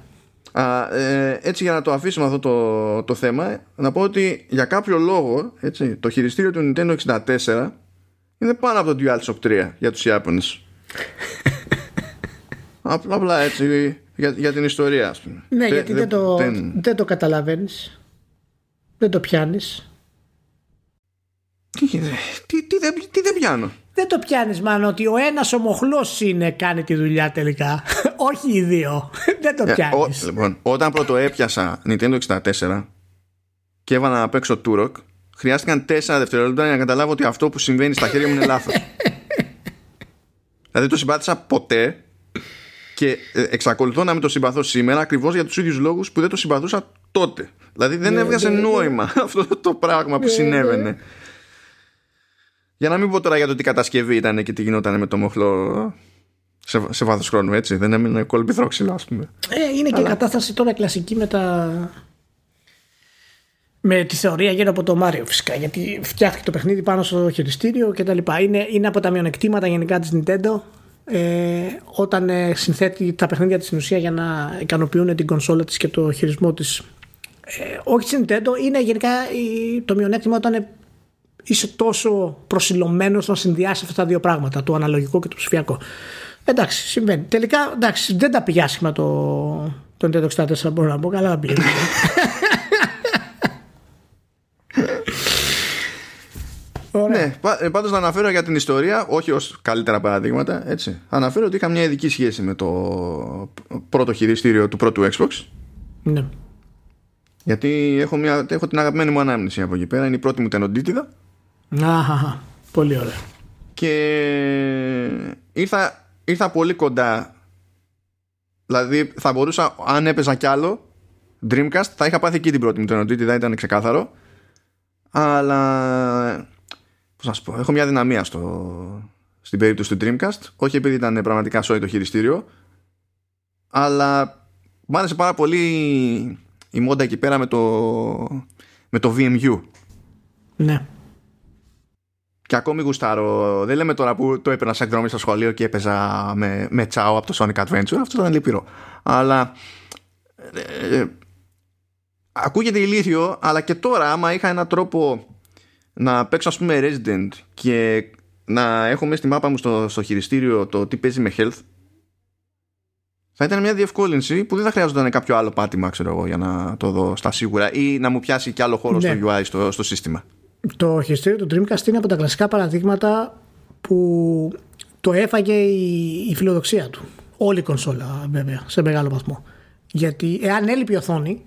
Speaker 1: Α, ε, έτσι για να το αφήσουμε αυτό το, το θέμα να πω ότι για κάποιο λόγο έτσι, το χειριστήριο του Nintendo 64 είναι πάνω από το DualShock 3 για τους Ιάπωνες <laughs> Απλά έτσι για, για την ιστορία, ας πούμε.
Speaker 2: Ναι, γιατί δεν, το, δεν... δεν το καταλαβαίνεις. Δεν το πιάνεις.
Speaker 1: Τι, τι, τι, δεν, τι δεν πιάνω;
Speaker 2: Δεν το πιάνεις, μάλλον ότι ο ένας ομοχλός είναι κάνει τη δουλειά τελικά. Όχι οι δύο. <laughs> δεν το πιάνεις.
Speaker 1: Ε, λοιπόν, όταν πρώτο έπιασα Nintendo 64 και έβαλα να παίξω Turok, χρειάστηκαν 4 δευτερόλεπτα για να καταλάβω ότι αυτό που συμβαίνει στα χέρια μου είναι λάθος. <laughs> δηλαδή το συμπάθησα ποτέ και ε, εξακολουθώ να μην το συμπαθώ σήμερα ακριβώς για τους ίδιους λόγους που δεν το συμπαθούσα τότε. Δηλαδή δεν ναι, έβγαζε ναι, ναι. νόημα <laughs> αυτό το πράγμα που συνέβαινε. Για να μην πω τώρα για το τι κατασκευή ήταν και τι γινόταν με το μοχλό σε, σε βάθος χρόνου, έτσι. Δεν έμεινε κολπιθρόξυλο, ας πούμε.
Speaker 2: Ε, είναι και η κατάσταση τώρα κλασική με τα. Με τη θεωρία γύρω από το Μάριο φυσικά. Γιατί φτιάχτηκε το παιχνίδι πάνω στο χειριστήριο κτλ. Είναι, είναι από τα μειονεκτήματα γενικά της Nintendo ε, όταν ε, συνθέτει τα παιχνίδια της στην ουσία για να ικανοποιούν την κονσόλα της και το χειρισμό της. Ε, όχι στην Nintendo, είναι γενικά το μειονέκτημα όταν είσαι τόσο προσιλωμένος να συνδυάσεις αυτά τα δύο πράγματα, το αναλογικό και το ψηφιακό. Εντάξει, συμβαίνει. Τελικά, εντάξει, δεν τα πήγε άσχημα το, το Nintendo 64, μπορώ να πω. Καλά πήγε. <laughs>
Speaker 1: Ναι, ε, πάντως να αναφέρω για την ιστορία, όχι ως καλύτερα παραδείγματα, έτσι. Αναφέρω ότι είχα μια ειδική σχέση με το πρώτο χειριστήριο του πρώτου Xbox.
Speaker 2: Ναι.
Speaker 1: Γιατί έχω, μια, έχω την αγαπημένη μου ανάμνηση από εκεί πέρα. Είναι η πρώτη μου τενοντίτιδα.
Speaker 2: Αχ, πολύ ωραία.
Speaker 1: Και ήρθα, ήρθα πολύ κοντά. Δηλαδή θα μπορούσα, αν έπαιζα κι άλλο Dreamcast, θα είχα πάθει εκεί την πρώτη μου τενοντίτιδα, ήταν ξεκάθαρο. Αλλά πώς να σου πω, έχω μια δυναμία στο, στην περίπτωση του Dreamcast. Όχι επειδή ήταν πραγματικά σόι το χειριστήριο, αλλά μου άρεσε πάρα πολύ η μόντα εκεί πέρα με το, με το VMU.
Speaker 2: Ναι.
Speaker 1: Και ακόμη γουστάρω. Δεν λέμε τώρα που το έπαιρνα σαν εκδρομή στο σχολείο και έπαιζα με, με τσάο από το Sonic Adventure. Αυτό ήταν λυπηρό. Αλλά. Ε, ε, ακούγεται ηλίθιο, αλλά και τώρα, άμα είχα έναν τρόπο να παίξω ας πούμε Resident και να έχω μέσα στη μάπα μου στο, στο χειριστήριο το τι παίζει με health θα ήταν μια διευκόλυνση που δεν θα χρειάζονταν κάποιο άλλο πάτημα ξέρω εγώ για να το δω στα σίγουρα ή να μου πιάσει και άλλο χώρο ναι. στο UI στο, στο σύστημα.
Speaker 2: Το χειριστήριο του Dreamcast είναι από τα κλασικά παραδείγματα που το έφαγε η, η φιλοδοξία του. Όλη η κονσόλα βέβαια σε μεγάλο βαθμό. Γιατί εάν έλειπε η οθόνη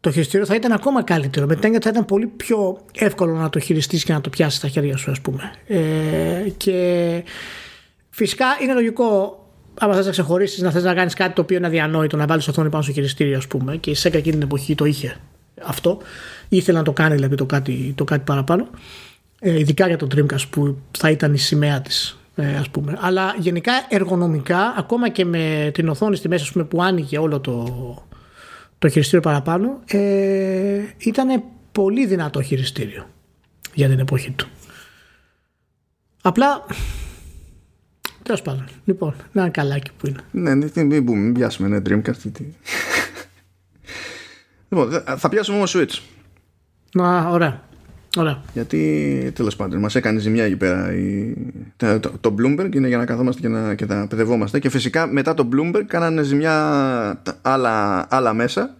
Speaker 2: το χειριστήριο θα ήταν ακόμα καλύτερο. Με την θα ήταν πολύ πιο εύκολο να το χειριστείς και να το πιάσεις στα χέρια σου, ας πούμε. Ε, και φυσικά είναι λογικό, άμα θες να ξεχωρίσεις, να θες να κάνεις κάτι το οποίο είναι αδιανόητο, να βάλεις οθόνη πάνω στο χειριστήριο, ας πούμε. Και η ΣΕΚΑ εκείνη την εποχή το είχε αυτό. Ήθελε να το κάνει δηλαδή το κάτι, το κάτι παραπάνω. Ε, ειδικά για το Dreamcast που θα ήταν η σημαία της. Ε, ας πούμε. Αλλά γενικά εργονομικά, ακόμα και με την οθόνη στη μέση πούμε, που άνοιγε όλο το, το χειριστήριο παραπάνω ε, ήταν πολύ δυνατό χειριστήριο για την εποχή του. Απλά Τέλος πάντων. Λοιπόν, ένα καλάκι που είναι.
Speaker 1: Ναι, ναι, μην πούμε, μην πιάσουμε ένα Dreamcast. Λοιπόν, θα πιάσουμε όμως Switch.
Speaker 2: Να, ωραία. Ωραία.
Speaker 1: Γιατί τέλος πάντων μας έκανε ζημιά εκεί πέρα η... το, το, Bloomberg είναι για να καθόμαστε και να και τα παιδευόμαστε. Και φυσικά μετά το Bloomberg κάνανε ζημιά άλλα, άλλα μέσα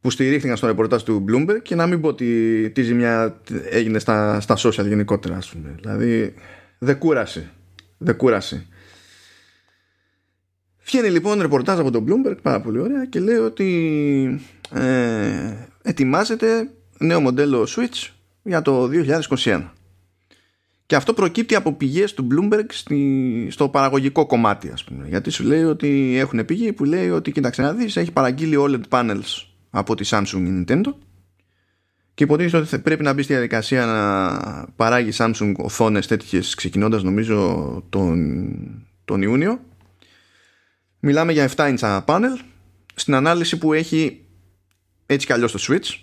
Speaker 1: που στηρίχθηκαν στο ρεπορτάζ του Bloomberg και να μην πω ότι τι ζημιά έγινε στα, στα social γενικότερα. Ας πούμε. Δηλαδή δεν κούρασε. Δεν κούρασε. Βγαίνει λοιπόν ρεπορτάζ από τον Bloomberg πάρα πολύ ωραία και λέει ότι ε, ετοιμάζεται νέο μοντέλο Switch για το 2021. Και αυτό προκύπτει από πηγές του Bloomberg στη, στο παραγωγικό κομμάτι ας πούμε. Γιατί σου λέει ότι έχουν πηγή που λέει ότι κοίταξε να δεις έχει παραγγείλει OLED panels από τη Samsung ή Nintendo και υποτίθεται ότι πρέπει να μπει στη διαδικασία να παράγει Samsung οθόνες τέτοιες ξεκινώντας νομίζω τον, τον Ιούνιο. Μιλάμε για 7 inch panel στην ανάλυση που έχει έτσι κι αλλιώς το Switch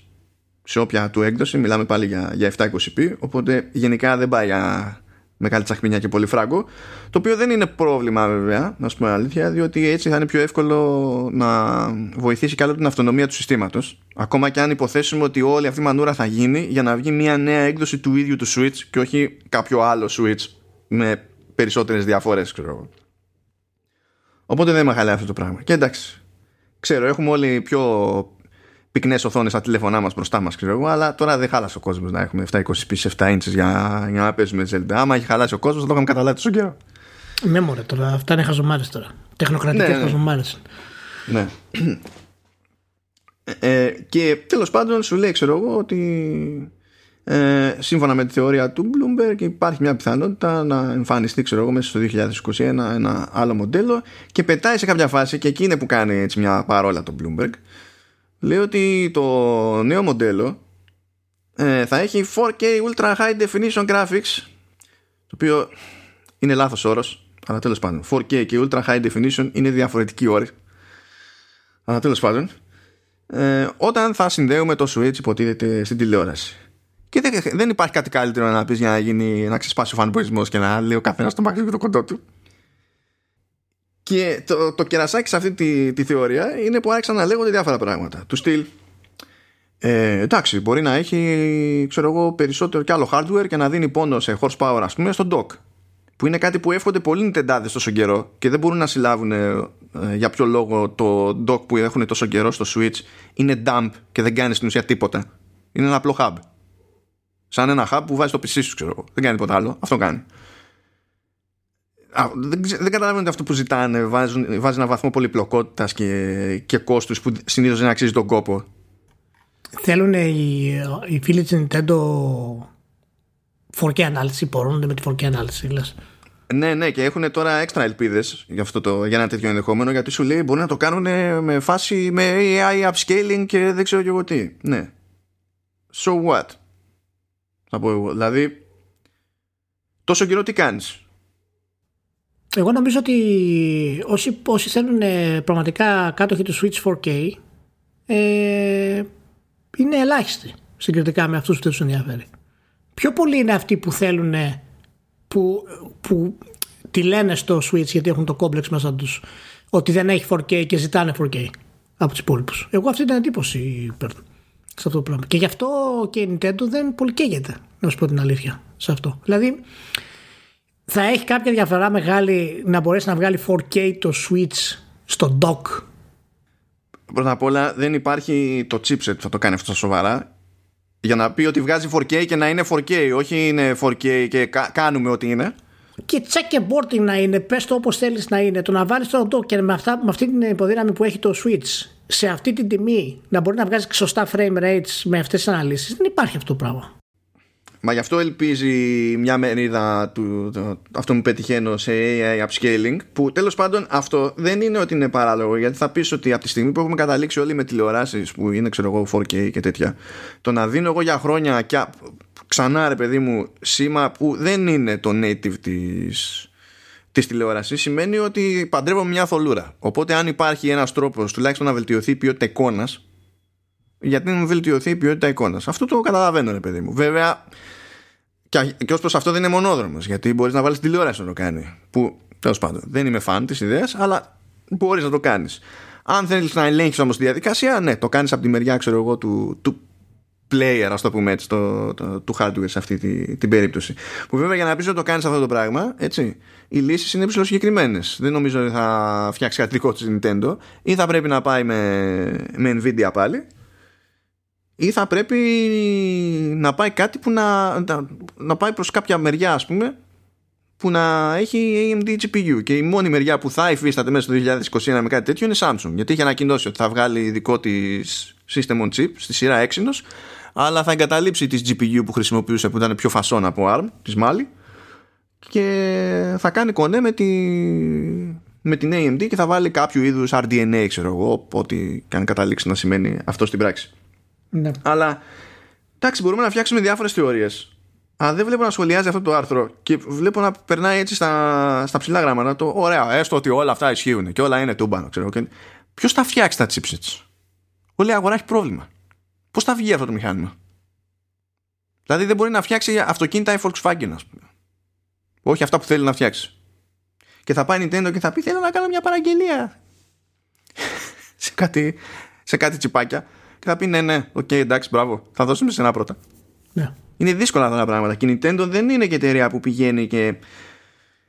Speaker 1: σε όποια του έκδοση μιλάμε πάλι για, για 720p οπότε γενικά δεν πάει για μεγάλη τσαχμινιά και πολύ φράγκο το οποίο δεν είναι πρόβλημα βέβαια να σου πούμε αλήθεια διότι έτσι θα είναι πιο εύκολο να βοηθήσει άλλο την αυτονομία του συστήματος ακόμα και αν υποθέσουμε ότι όλη αυτή η μανούρα θα γίνει για να βγει μια νέα έκδοση του ίδιου του Switch και όχι κάποιο άλλο Switch με περισσότερες διαφορές ξέρω Οπότε δεν με χαλάει αυτό το πράγμα. Και εντάξει, ξέρω, έχουμε όλοι πιο πυκνές οθόνες στα τηλέφωνά μας μπροστά μας, ξέρω εγώ, αλλά τώρα δεν χάλασε ο κόσμος να έχουμε 720p σε 7 inches για, για να παίζουμε Zelda. Άμα έχει χαλάσει ο κόσμος, θα το είχαμε καταλάβει τόσο καιρό.
Speaker 2: Ναι, μωρέ, τώρα αυτά είναι χαζομάρες τώρα. Τεχνοκρατικές ναι, ναι. χαζομάρες.
Speaker 1: Ναι. Ε, και τέλος πάντων σου λέει, ξέρω εγώ, ότι ε, σύμφωνα με τη θεωρία του Bloomberg υπάρχει μια πιθανότητα να εμφανιστεί ξέρω εγώ μέσα στο 2021 ένα άλλο μοντέλο και πετάει σε κάποια φάση και εκεί είναι που κάνει έτσι μια παρόλα το Bloomberg λέει ότι το νέο μοντέλο ε, θα έχει 4K Ultra High Definition Graphics το οποίο είναι λάθος όρος αλλά τέλος πάντων 4K και Ultra High Definition είναι διαφορετικοί όροι αλλά τέλος πάντων ε, όταν θα συνδέουμε το Switch υποτίθεται στην τηλεόραση και δεν, δεν υπάρχει κάτι καλύτερο να πεις για να, γίνει, να ξεσπάσει ο φανμπορισμό και να λέει ο καθένας το μάξι και το κοντό του. Και το, το κερασάκι σε αυτή τη, τη θεωρία είναι που άρχισαν να λέγονται διάφορα πράγματα. Του στυλ. Ε, εντάξει, μπορεί να έχει ξέρω εγώ, περισσότερο κι άλλο hardware και να δίνει πόνο σε horsepower, ας πούμε, στο dock. Που είναι κάτι που εύχονται πολλοί νιτεντάδε τόσο καιρό και δεν μπορούν να συλλάβουν ε, για ποιο λόγο το dock που έχουν τόσο καιρό στο Switch είναι dump και δεν κάνει στην ουσία τίποτα. Είναι ένα απλό hub. Σαν ένα hub που βάζει το PC σου, ξέρω Δεν κάνει τίποτα άλλο. Αυτό κάνει. Α, δεν, δεν καταλαβαίνω ότι αυτό που ζητάνε βάζει, βάζει ένα βαθμό πολυπλοκότητας και, και κόστους που συνήθως δεν αξίζει τον κόπο.
Speaker 2: Θέλουν οι, οι φίλοι της Nintendo 4K ανάλυση, μπορούν με τη 4K ανάλυση, λες.
Speaker 1: Ναι, ναι, και έχουν τώρα έξτρα ελπίδες για, για ένα τέτοιο ενδεχόμενο γιατί σου λέει μπορεί να το κάνουν με φάση με AI upscaling και δεν ξέρω και εγώ τι. Ναι. So what? Θα πω εγώ. Δηλαδή, τόσο καιρό τι κάνεις;
Speaker 2: Εγώ νομίζω ότι όσοι, όσοι θέλουν ε, πραγματικά κάτοχοι του Switch 4K ε, είναι ελάχιστοι συγκριτικά με αυτούς που δεν τους ενδιαφέρει. Πιο πολλοί είναι αυτοί που θέλουν που, που τη λένε στο Switch γιατί έχουν το κόμπλεξ μέσα τους ότι δεν έχει 4K και ζητάνε 4K από τους υπόλοιπους. Εγώ αυτή την εντύπωση παίρνω σε αυτό το πράγμα. Και γι' αυτό και η Nintendo δεν πολύ καίγεται, να σου πω την αλήθεια, σε αυτό. Δηλαδή, θα έχει κάποια διαφορά μεγάλη να μπορέσει να βγάλει 4K το Switch στο dock;
Speaker 1: Πρώτα απ' όλα δεν υπάρχει το chipset που θα το κάνει αυτό σοβαρά για να πει ότι βγάζει 4K και να είναι 4K, όχι είναι 4K και κάνουμε ό,τι είναι.
Speaker 2: Και checkerboarding να είναι, πες το όπως θέλεις να είναι. Το να βάλεις το dock και με, αυτά, με αυτή την υποδύναμη που έχει το Switch σε αυτή την τιμή να μπορεί να βγάζει σωστά frame rates με αυτές τις αναλύσεις δεν υπάρχει αυτό το πράγμα.
Speaker 1: Μα γι' αυτό ελπίζει μια μερίδα του, το, αυτό που πετυχαίνω σε AI upscaling που τέλος πάντων αυτό δεν είναι ότι είναι παράλογο γιατί θα πεις ότι από τη στιγμή που έχουμε καταλήξει όλοι με τηλεοράσεις που είναι ξέρω εγώ 4K και τέτοια το να δίνω εγώ για χρόνια και ξανά ρε παιδί μου σήμα που δεν είναι το native της της τηλεόρασης σημαίνει ότι παντρεύω μια θολούρα. Οπότε, αν υπάρχει ένας τρόπος τουλάχιστον να βελτιωθεί η ποιότητα εικόνα, γιατί να βελτιωθεί η ποιότητα εικόνας. Αυτό το καταλαβαίνω, ρε παιδί μου. Βέβαια, και, και ως προς αυτό δεν είναι μονόδρομος, γιατί μπορείς να βάλεις τηλεόραση να το κάνει. Που τέλος πάντων δεν είμαι φαν της ιδέας, αλλά μπορείς να το κάνεις. Αν θέλεις να ελέγχεις όμως τη διαδικασία, ναι, το κάνεις από τη μεριά, ξέρω εγώ, του, του player, ας το πούμε έτσι, το, το, του hardware σε αυτή τη, την περίπτωση. Που βέβαια για να πεις ότι το κάνεις αυτό το πράγμα, έτσι, οι λύσεις είναι συγκεκριμένες. Δεν νομίζω ότι θα φτιάξει κάτι δικό της Nintendo, ή θα πρέπει να πάει με, με Nvidia πάλι, ή θα πρέπει να πάει κάτι που να, να, να πάει προς κάποια μεριά ας πούμε που να έχει AMD GPU και η μόνη μεριά που θα υφίσταται μέσα στο 2021 με κάτι τέτοιο είναι Samsung. Γιατί είχε ανακοινώσει ότι θα βγάλει δικό της system on chip στη σειρά Exynos αλλά θα εγκαταλείψει τις GPU που χρησιμοποιούσε που ήταν πιο φασόν από ARM της Mali και θα κάνει κονέ με, τη, με την AMD και θα βάλει κάποιο είδους RDNA ξέρω εγώ ό,τι κάνει καταλήξει να σημαίνει αυτό στην πράξη ναι. αλλά εντάξει μπορούμε να φτιάξουμε διάφορες θεωρίες αλλά δεν βλέπω να σχολιάζει αυτό το άρθρο και βλέπω να περνάει έτσι στα, στα ψηλά γράμματα το ωραία έστω ότι όλα αυτά ισχύουν και όλα είναι τούμπανο ξέρω Ποιος θα φτιάξει τα chipsets; Όλη η αγορά έχει πρόβλημα Πώς θα βγει αυτό το μηχάνημα; Δηλαδή δεν μπορεί να φτιάξει αυτοκίνητα η Volkswagen, ας πούμε. Όχι αυτά που θέλει να φτιάξει. Και θα πάει Nintendo και θα πει: Θέλω να κάνω μια παραγγελία. <laughs> σε, κάτι, σε κάτι τσιπάκια. Και θα πει: Ναι, ναι, οκ, okay, εντάξει, μπράβο. Θα δώσουμε σε εσένα πρώτα.
Speaker 2: Ναι.
Speaker 1: Είναι δύσκολα αυτά τα πράγματα. Και η Nintendo δεν είναι και εταιρεία που πηγαίνει και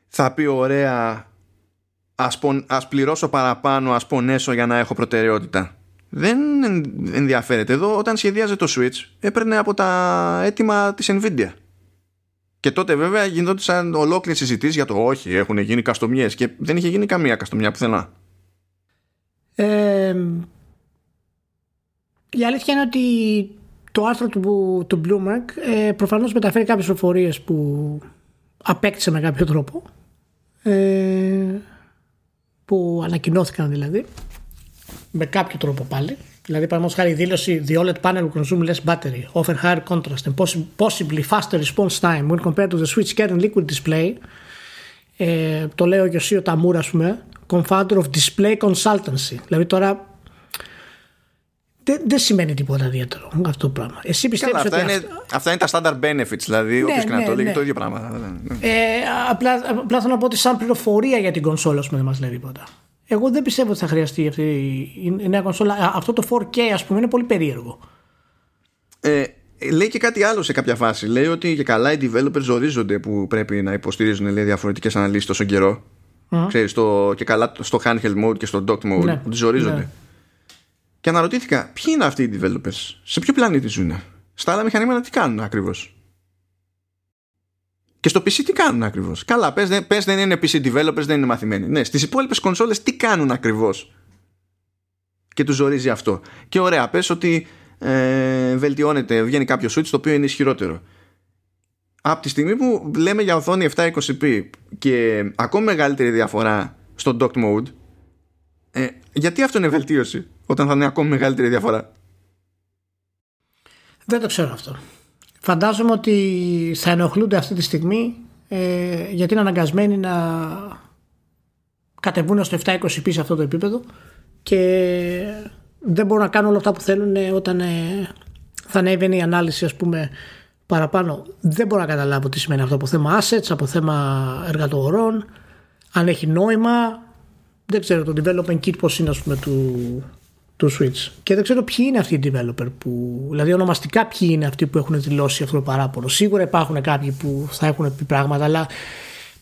Speaker 1: θα πει: Ωραία, ας, ας πληρώσω παραπάνω, ας πονέσω για να έχω προτεραιότητα. Δεν ενδιαφέρεται. Εδώ όταν σχεδίαζε το Switch έπαιρνε από τα έτοιμα της Nvidia. Και τότε βέβαια γινόντουσαν ολόκληρες συζητήσεις για το όχι, έχουν γίνει καστομιές και δεν είχε γίνει καμία καστομιά πουθενά.
Speaker 2: Ε, η αλήθεια είναι ότι το άρθρο του, του Bloomberg ε, προφανώς μεταφέρει κάποιες προφορίες που απέκτησε με κάποιο τρόπο ε, που ανακοινώθηκαν δηλαδή με κάποιο τρόπο πάλι Δηλαδή, παραδείγματος χάρη, η δήλωση The OLED panel will consume less battery, offer higher contrast and possibly faster response time when compared to the Switch Current Liquid Display. Ε, το λέει ο Γιωσίο Ταμούρα, ας πούμε, co-founder of Display Consultancy. Δηλαδή, τώρα δεν, δεν σημαίνει τίποτα ιδιαίτερο αυτό το πράγμα. Εσύ πιστεύεις
Speaker 1: ότι. Είναι, αυτά... είναι τα standard benefits, δηλαδή. Ναι, Όποιος και να το λέγει, ναι. το ίδιο πράγμα.
Speaker 2: Ε, απλά, απλά θέλω να πω ότι σαν πληροφορία για την κονσόλα, δεν μας λέει τίποτα. Εγώ δεν πιστεύω ότι θα χρειαστεί αυτή η νέα κονσόλα. Αυτό το 4K, ας πούμε, είναι πολύ περίεργο.
Speaker 1: Ε, λέει και κάτι άλλο σε κάποια φάση. Λέει ότι και καλά οι developers ζορίζονται που πρέπει να υποστηρίζουν διαφορετικές αναλύσεις τόσο καιρό. Mm. Ξέρεις, το, και καλά στο handheld mode και στο dock mode. Ναι. Ότι ζορίζονται. Ναι. Και αναρωτήθηκα, ποιοι είναι αυτοί οι developers, σε ποιο πλανήτη ζουν; Στα άλλα μηχανήματα τι κάνουν ακριβώς; Και στο PC τι κάνουν ακριβώς; Καλά, πες, πες δεν είναι PC developers, δεν είναι μαθημένοι. Ναι, στις υπόλοιπες κονσόλες τι κάνουν ακριβώς; Και τους ζορίζει αυτό. Και ωραία, πες ότι ε, βελτιώνεται, βγαίνει κάποιο switch το οποίο είναι ισχυρότερο. Από τη στιγμή που λέμε για οθόνη 720p και ακόμη μεγαλύτερη διαφορά στο docked mode, ε, γιατί αυτό είναι βελτίωση; Όταν θα είναι ακόμη μεγαλύτερη διαφορά.
Speaker 2: Δεν το ξέρω αυτό. Φαντάζομαι ότι θα ενοχλούνται αυτή τη στιγμή ε, γιατί είναι αναγκασμένοι να κατεβούν στο 720p σε αυτό το επίπεδο και δεν μπορούν να κάνουν όλα αυτά που θέλουν όταν ε, θα ανέβαινε η ανάλυση ας πούμε παραπάνω. Δεν μπορώ να καταλάβω τι σημαίνει αυτό από θέμα assets, από θέμα εργατορών, αν έχει νόημα. Δεν ξέρω το development kit πώς είναι ας πούμε του, του Switch. Και δεν ξέρω ποιοι είναι αυτοί οι developer που. Δηλαδή, ονομαστικά ποιοι είναι αυτοί που έχουν δηλώσει αυτό το παράπονο. Σίγουρα υπάρχουν κάποιοι που θα έχουν πει πράγματα, αλλά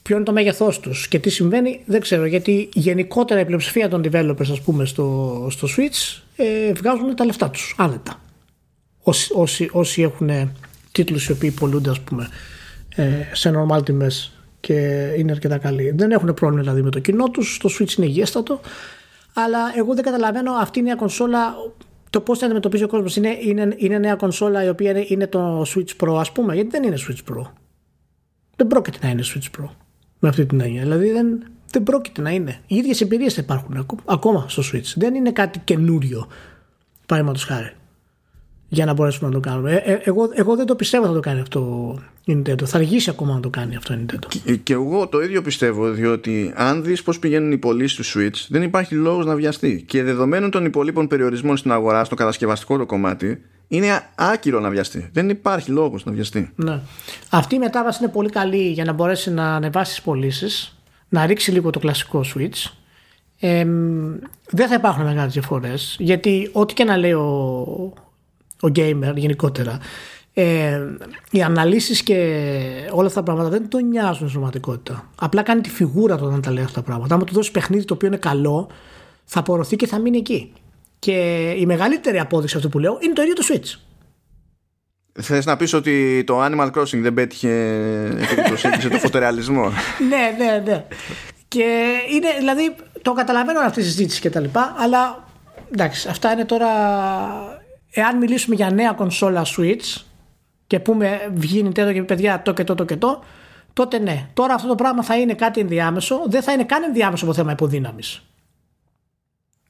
Speaker 2: ποιο είναι το μέγεθός τους και τι συμβαίνει δεν ξέρω. Γιατί γενικότερα η πλειοψηφία των developers, ας πούμε, στο, στο Switch ε, βγάζουν τα λεφτά τους άνετα. Όσοι, όσοι, όσοι έχουν τίτλους οι οποίοι πολλούνται, ας πούμε, ε, σε normal τιμές και είναι αρκετά καλοί. Δεν έχουν πρόβλημα δηλαδή με το κοινό τους. Το Switch είναι υγιέστατο αλλά εγώ δεν καταλαβαίνω αυτή η νέα κονσόλα το πώς θα αντιμετωπίζει ο κόσμος. Είναι, είναι, είναι νέα κονσόλα η οποία είναι, είναι το Switch Pro, ας πούμε, γιατί δεν είναι Switch Pro; Δεν πρόκειται να είναι Switch Pro με αυτή την έννοια. Δηλαδή δεν, δεν πρόκειται να είναι. Οι ίδιες εμπειρίες θα υπάρχουν ακόμα στο Switch. Δεν είναι κάτι καινούριο, παραδείγματος χάρη για να μπορέσουμε να το κάνουμε. Ε, ε, εγώ, εγώ δεν το πιστεύω θα το κάνει αυτό η Nintendo. Θα αργήσει ακόμα να το κάνει αυτό η Nintendo.
Speaker 1: Και, και εγώ το ίδιο πιστεύω, διότι αν δεις πώς πηγαίνουν οι πωλήσεις του Switch, δεν υπάρχει λόγος να βιαστεί. Και δεδομένων των υπολείπων περιορισμών στην αγορά, στο κατασκευαστικό το κομμάτι, είναι άκυρο να βιαστεί. Δεν υπάρχει λόγος να βιαστεί.
Speaker 2: Ναι. Αυτή η μετάβαση είναι πολύ καλή για να μπορέσει να ανεβάσεις τι πωλήσεις, να ρίξει λίγο το κλασικό Switch. Ε, δεν θα υπάρχουν μεγάλες διαφορές γιατί ό,τι και να λέει ο, ο gamer γενικότερα, ε, οι αναλύσεις και όλα αυτά τα πράγματα δεν τον νοιάζουν στην πραγματικότητα. Απλά κάνει τη φιγούρα του όταν τα λέει αυτά τα πράγματα. Αν του δώσει παιχνίδι το οποίο είναι καλό, θα απορροθεί και θα μείνει εκεί. Και η μεγαλύτερη απόδειξη αυτού που λέω είναι το ίδιο το Switch.
Speaker 1: Θες να πεις ότι το Animal Crossing δεν πέτυχε επειδή το φωτορεαλισμό; <laughs>
Speaker 2: ναι, ναι, ναι. Και είναι, δηλαδή, το καταλαβαίνω αυτή η συζήτηση και τα λοιπά, αλλά εντάξει, αυτά είναι τώρα εάν μιλήσουμε για νέα κονσόλα Switch και πούμε βγει Nintendo και παιδιά το και το το και το, τότε ναι. Τώρα αυτό το πράγμα θα είναι κάτι ενδιάμεσο, δεν θα είναι καν ενδιάμεσο από θέμα υποδύναμης.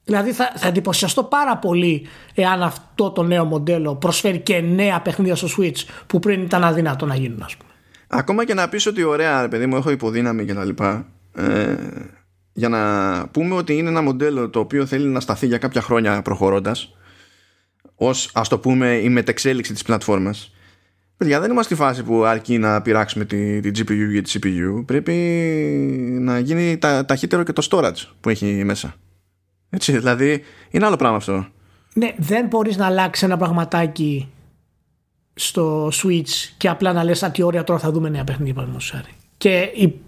Speaker 2: Δηλαδή θα, θα εντυπωσιαστώ πάρα πολύ εάν αυτό το νέο μοντέλο προσφέρει και νέα παιχνίδια στο Switch που πριν ήταν αδυνατό να γίνουν, ας πούμε.
Speaker 1: Ακόμα και να πεις ότι ωραία, παιδί μου, έχω υποδύναμη και τα λοιπά. Ε, για να πούμε ότι είναι ένα μοντέλο το οποίο θέλει να σταθεί για κάποια χρόνια προχωρώντας ως ας το πούμε η μετεξέλιξη της πλατφόρμας. Παιδιά δεν είμαστε στη φάση που αρκεί να πειράξουμε τη, τη GPU για τη CPU πρέπει να γίνει τα, ταχύτερο και το storage που έχει μέσα. Έτσι δηλαδή είναι άλλο πράγμα αυτό.
Speaker 2: Ναι δεν μπορείς να αλλάξεις ένα πραγματάκι στο Switch και απλά να λες τι ωραία τώρα θα δούμε νέα παιχνίδια και η,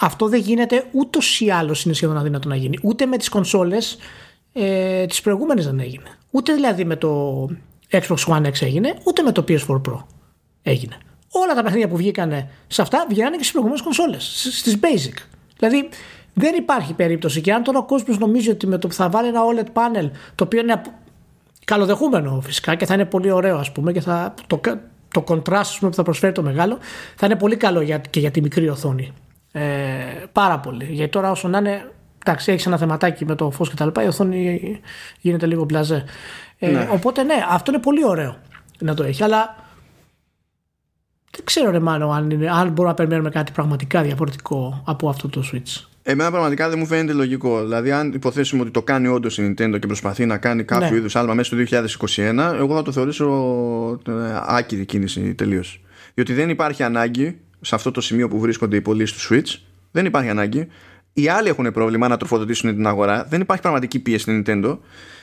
Speaker 2: αυτό δεν γίνεται ούτως ή άλλως είναι σχεδόν αδύνατο να γίνει. Ούτε με τις κονσόλες ε, τις προηγούμενες δεν έγινε. Ούτε δηλαδή με το Xbox One X έγινε, ούτε με το PS4 Pro έγινε. Όλα τα παιχνίδια που βγήκαν σε αυτά βγαίνανε και στις προηγούμενες κονσόλες, στις basic. Δηλαδή δεν υπάρχει περίπτωση. Και αν τώρα ο κόσμος νομίζει ότι με το που θα βάλει ένα OLED panel, το οποίο είναι καλοδεχούμενο φυσικά και θα είναι πολύ ωραίο, ας πούμε, και θα, το, το contrast που θα προσφέρει το μεγάλο, θα είναι πολύ καλό για, και για τη μικρή οθόνη. Ε, πάρα πολύ. Γιατί τώρα όσο να είναι. Εντάξει, έχεις ένα θεματάκι με το φως και τα λοιπά, η οθόνη γίνεται λίγο μπλαζέ. Ε, ναι. Οπότε ναι, αυτό είναι πολύ ωραίο να το έχει. Αλλά δεν ξέρω ρε μάλλον αν, είναι, αν μπορούμε να περιμένουμε κάτι πραγματικά διαφορετικό από αυτό το Switch.
Speaker 1: Εμένα πραγματικά δεν μου φαίνεται λογικό. Δηλαδή, αν υποθέσουμε ότι το κάνει όντως η Nintendo και προσπαθεί να κάνει κάποιο ναι. είδους άλμα μέσα στο 2021, εγώ θα το θεωρήσω ε, άκυρη κίνηση τελείως. Διότι δεν υπάρχει ανάγκη σε αυτό το σημείο που βρίσκονται οι πωλήσεις του Switch, δεν υπάρχει ανάγκη. Οι άλλοι έχουν πρόβλημα να τροφοδοτήσουν την αγορά. Δεν υπάρχει πραγματική πίεση στην Nintendo.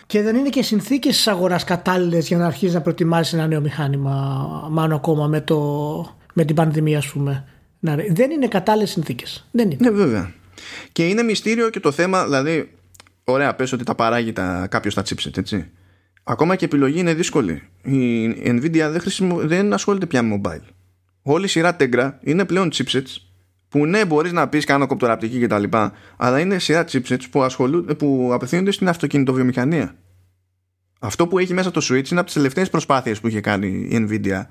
Speaker 2: Και δεν είναι και συνθήκες της αγοράς κατάλληλες για να αρχίσει να προετοιμάσει ένα νέο μηχάνημα, μάλλον ακόμα με, το, με την πανδημία, ας πούμε. Δεν είναι κατάλληλες συνθήκες. Δεν είναι.
Speaker 1: Ναι, βέβαια. Και είναι μυστήριο και το θέμα, δηλαδή, ωραία, πες ότι τα παράγει τα, κάποιος τα chipset, έτσι. Ακόμα και η επιλογή είναι δύσκολη. Η Nvidia δεν, χρησιμο... δεν ασχολείται πια με mobile. Όλη η σειρά Tegra είναι πλέον chipsets που ναι, μπορείς να πεις κάνω κοπτοραπτική κτλ. Αλλά είναι σειρά chipsets που, ασχολούν, που απευθύνονται στην αυτοκινητοβιομηχανία. Αυτό που έχει μέσα το Switch είναι από τις τελευταίες προσπάθειες που είχε κάνει η Nvidia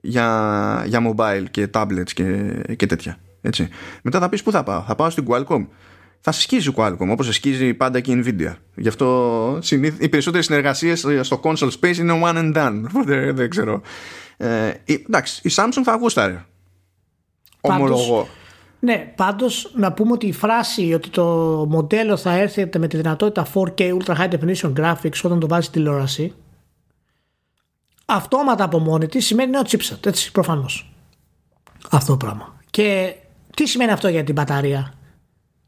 Speaker 1: για, για mobile και tablets και, και τέτοια. Έτσι. Μετά θα πεις πού θα πάω; Θα πάω στην Qualcomm. Θα σε σκίζει η Qualcomm όπως σε σκίζει πάντα και η Nvidia. Γι' αυτό οι περισσότερες συνεργασίες στο console space είναι one and done. <laughs> δεν, δεν ξέρω. Ε, εντάξει, η Samsung θα γούσταρε. Ομολογώ.
Speaker 2: Ναι, πάντως να πούμε ότι η φράση ότι το μοντέλο θα έρθει με τη δυνατότητα 4K Ultra High Definition Graphics όταν το βάζει τηλεόραση αυτόματα από μόνη της σημαίνει νέο chipset, έτσι προφανώς. Αυτό το πράγμα. Και τι σημαίνει αυτό για την μπαταρία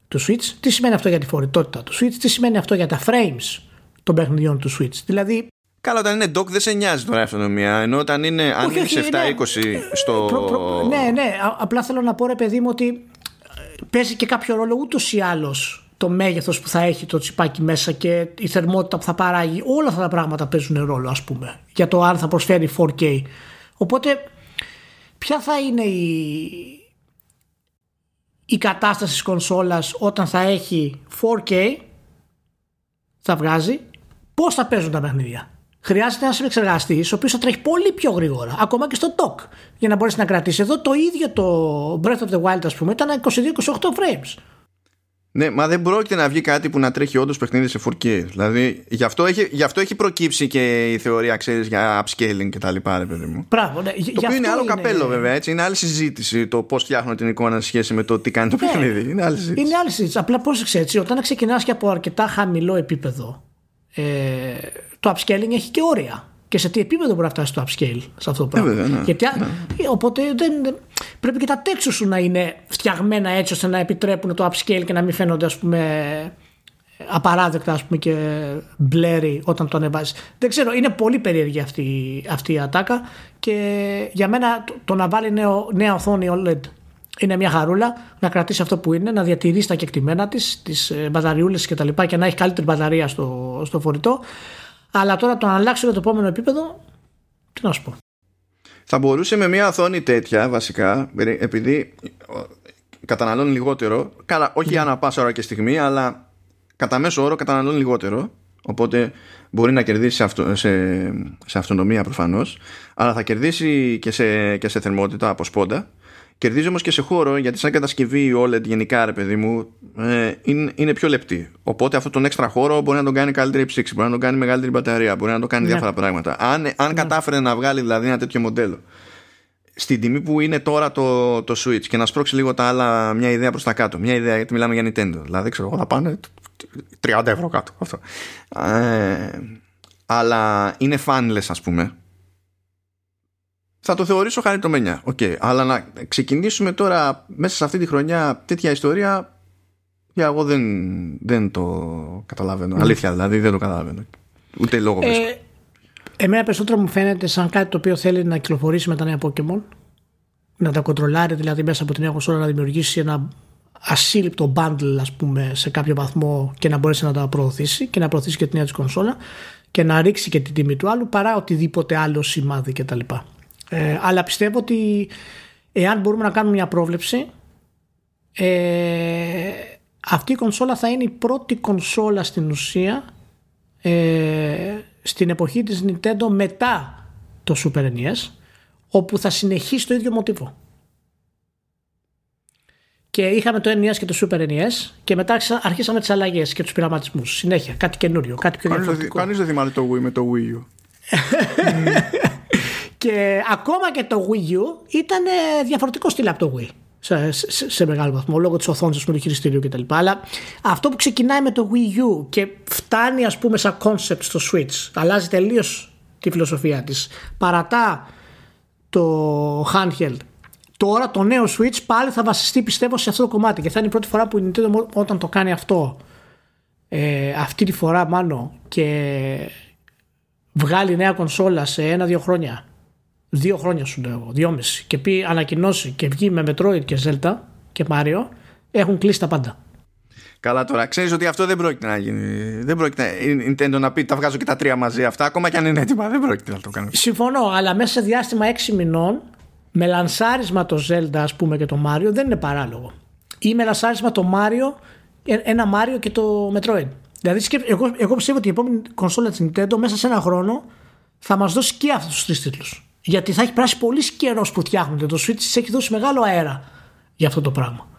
Speaker 2: του Switch, τι σημαίνει αυτό για τη φορητότητα του Switch, τι σημαίνει αυτό για τα frames των παιχνιδιών του Switch. Δηλαδή.
Speaker 1: Καλά, όταν είναι dock δεν σε νοιάζει τώρα η αυτονομία. Ενώ όταν είναι, αν όχι, είναι 720 ναι. στο. Προ, προ,
Speaker 2: ναι, ναι. Απλά θέλω να πω ρε παιδί μου ότι ε, παίζει και κάποιο ρόλο ούτως ή άλλως το μέγεθος που θα έχει το τσιπάκι μέσα και η θερμότητα που θα παράγει όλα αυτά τα πράγματα παίζουν ρόλο ας πούμε για το αν θα προσφέρει 4K οπότε ποια θα είναι η, η κατάσταση της κονσόλας όταν θα έχει 4K θα βγάζει πώς θα παίζουν τα παιχνίδια. Χρειάζεται ένας επεξεργαστή, ο οποίος θα τρέχει πολύ πιο γρήγορα, ακόμα και στο TOC, για να μπορέσει να κρατήσει. Εδώ το ίδιο το Breath of the Wild, ας πούμε, ήταν 22-28 frames.
Speaker 1: Ναι, μα δεν πρόκειται να βγει κάτι που να τρέχει όντως παιχνίδι σε 4K. Δηλαδή, γι' αυτό έχει, γι αυτό έχει προκύψει και η θεωρία, ξέρεις, για upscaling και τα λοιπά, ρε παιδί μου.
Speaker 2: Μπράβο, ναι.
Speaker 1: Το οποίο είναι άλλο είναι... καπέλο, βέβαια. Έτσι. Είναι άλλη συζήτηση το πώς φτιάχνω την εικόνα σε σχέση με το τι κάνει το ναι, παιχνίδι. Είναι άλλη συζήτηση.
Speaker 2: Είναι άλλη συζήτηση. Απλά πρόσεξε έτσι, όταν ξεκινάς και από αρκετά χαμηλό επίπεδο, ε, το upscaling έχει και όρια και σε τι επίπεδο μπορεί να φτάσει το upscale σε αυτό το πράγμα.
Speaker 1: Ε, ναι,
Speaker 2: Γιατί, ναι. Οπότε δεν, πρέπει και τα τέξου σου να είναι φτιαγμένα έτσι ώστε να επιτρέπουν το upscale και να μην φαίνονται ας πούμε απαράδεκτα ας πούμε και μπλέρι όταν το ανεβάζεις. Δεν ξέρω, είναι πολύ περίεργη αυτή, αυτή η ατάκα και για μένα το, το να βάλει νέο, νέα οθόνη OLED είναι μια χαρούλα να κρατήσει αυτό που είναι, να διατηρήσει τα κεκτημένα της, τις ε, μπαταριούλες και τα λοιπά και να έχει καλύτερη μπαταρία στο, στο φορητό. Αλλά τώρα το να αλλάξω για το επόμενο επίπεδο, τι να σου πω.
Speaker 1: Θα μπορούσε με μια οθόνη τέτοια βασικά, επειδή καταναλώνει λιγότερο, καλά, όχι για ναι. να πάσα ώρα και στιγμή, αλλά κατά μέσο όρο καταναλώνει λιγότερο. Οπότε μπορεί να κερδίσει σε, αυτο, σε, σε αυτονομία προφανώς αλλά θα κερδίσει και σε, και σε θερμότητα από σπόντα Κερδίζει όμως και σε χώρο γιατί σαν κατασκευή η OLED γενικά ρε παιδί μου ε, είναι, είναι πιο λεπτή. Οπότε αυτό τον έξτρα χώρο μπορεί να τον κάνει καλύτερη ψήξη, μπορεί να τον κάνει μεγαλύτερη μπαταρία, μπορεί να τον κάνει ναι. διάφορα πράγματα. Αν, αν ναι. κατάφερε να βγάλει δηλαδή ένα τέτοιο μοντέλο στην τιμή που είναι τώρα το, το Switch και να σπρώξει λίγο τα άλλα μια ιδέα προς τα κάτω. Μια ιδέα γιατί μιλάμε για Nintendo. Δηλαδή ξέρω εγώ θα πάνε 30 ευρώ κάτω. Αυτό. Ε, αλλά είναι fanless ας πούμε θα το θεωρήσω χαριτωμενιά. Οκ. Okay. Αλλά να ξεκινήσουμε τώρα μέσα σε αυτή τη χρονιά τέτοια ιστορία. Για εγώ δεν, δεν το καταλαβαίνω. Ναι. Αλήθεια δηλαδή δεν το καταλαβαίνω. Ούτε λόγο ε, βρίσκω.
Speaker 2: Εμένα περισσότερο μου φαίνεται σαν κάτι το οποίο θέλει να κυκλοφορήσει με τα νέα Pokémon. Να τα κοντρολάρει δηλαδή μέσα από την νέα κονσόλα να δημιουργήσει ένα ασύλληπτο bundle ας πούμε σε κάποιο βαθμό και να μπορέσει να τα προωθήσει και να προωθήσει και την νέα της κονσόλα και να ρίξει και την τιμή του άλλου παρά οτιδήποτε άλλο σημάδι κτλ. Ε, αλλά πιστεύω ότι εάν μπορούμε να κάνουμε μια πρόβλεψη ε, αυτή η κονσόλα θα είναι η πρώτη κονσόλα στην ουσία ε, στην εποχή της Nintendo μετά το Super NES όπου θα συνεχίσει το ίδιο μοτίβο. Και είχαμε το NES και το Super NES και μετά αρχίσαμε τις αλλαγές και τους πειραματισμούς. Συνέχεια, κάτι καινούριο, κάτι πιο διαφορετικό.
Speaker 1: Κανείς δεν θυμάται το Wii με το Wii U. <laughs> <laughs>
Speaker 2: και ακόμα και το Wii U ήταν διαφορετικό στυλ από το Wii σε, σε, σε μεγάλο βαθμό λόγω της οθόνης του χειριστήριου κτλ. Αλλά αυτό που ξεκινάει με το Wii U και φτάνει ας πούμε σαν concept στο Switch, αλλάζει τελείως τη φιλοσοφία της. Παρατά το handheld. Τώρα το νέο Switch πάλι θα βασιστεί πιστεύω σε αυτό το κομμάτι και θα είναι η πρώτη φορά που η Nintendo όταν το κάνει αυτό ε, αυτή τη φορά μάλλον και βγάλει νέα κονσόλα σε ένα-δύο χρόνια δύο χρόνια σου λέω εγώ, δυόμιση και πει ανακοινώσει και βγει με Metroid και Zelda και Mario έχουν κλείσει τα πάντα.
Speaker 1: Καλά τώρα, ξέρεις ότι αυτό δεν πρόκειται να γίνει. Δεν πρόκειται η Nintendo να πει τα βγάζω και τα τρία μαζί αυτά, ακόμα και αν είναι έτοιμα, δεν πρόκειται να το κάνει.
Speaker 2: Συμφωνώ, αλλά μέσα σε διάστημα έξι μηνών με λανσάρισμα το Zelda ας πούμε και το Mario δεν είναι παράλογο. Ή με λανσάρισμα το Mario, ε, ένα Mario και το Metroid. Δηλαδή εγώ, εγώ πιστεύω ότι η επόμενη κονσόλα της Nintendo μέσα σε ένα χρόνο θα μας δώσει και αυτούς τους τρεις τίτλους. Γιατί θα έχει περάσει πολύ καιρός που φτιάχνονται. Το Switch έχει δώσει μεγάλο αέρα για αυτό το πράγμα.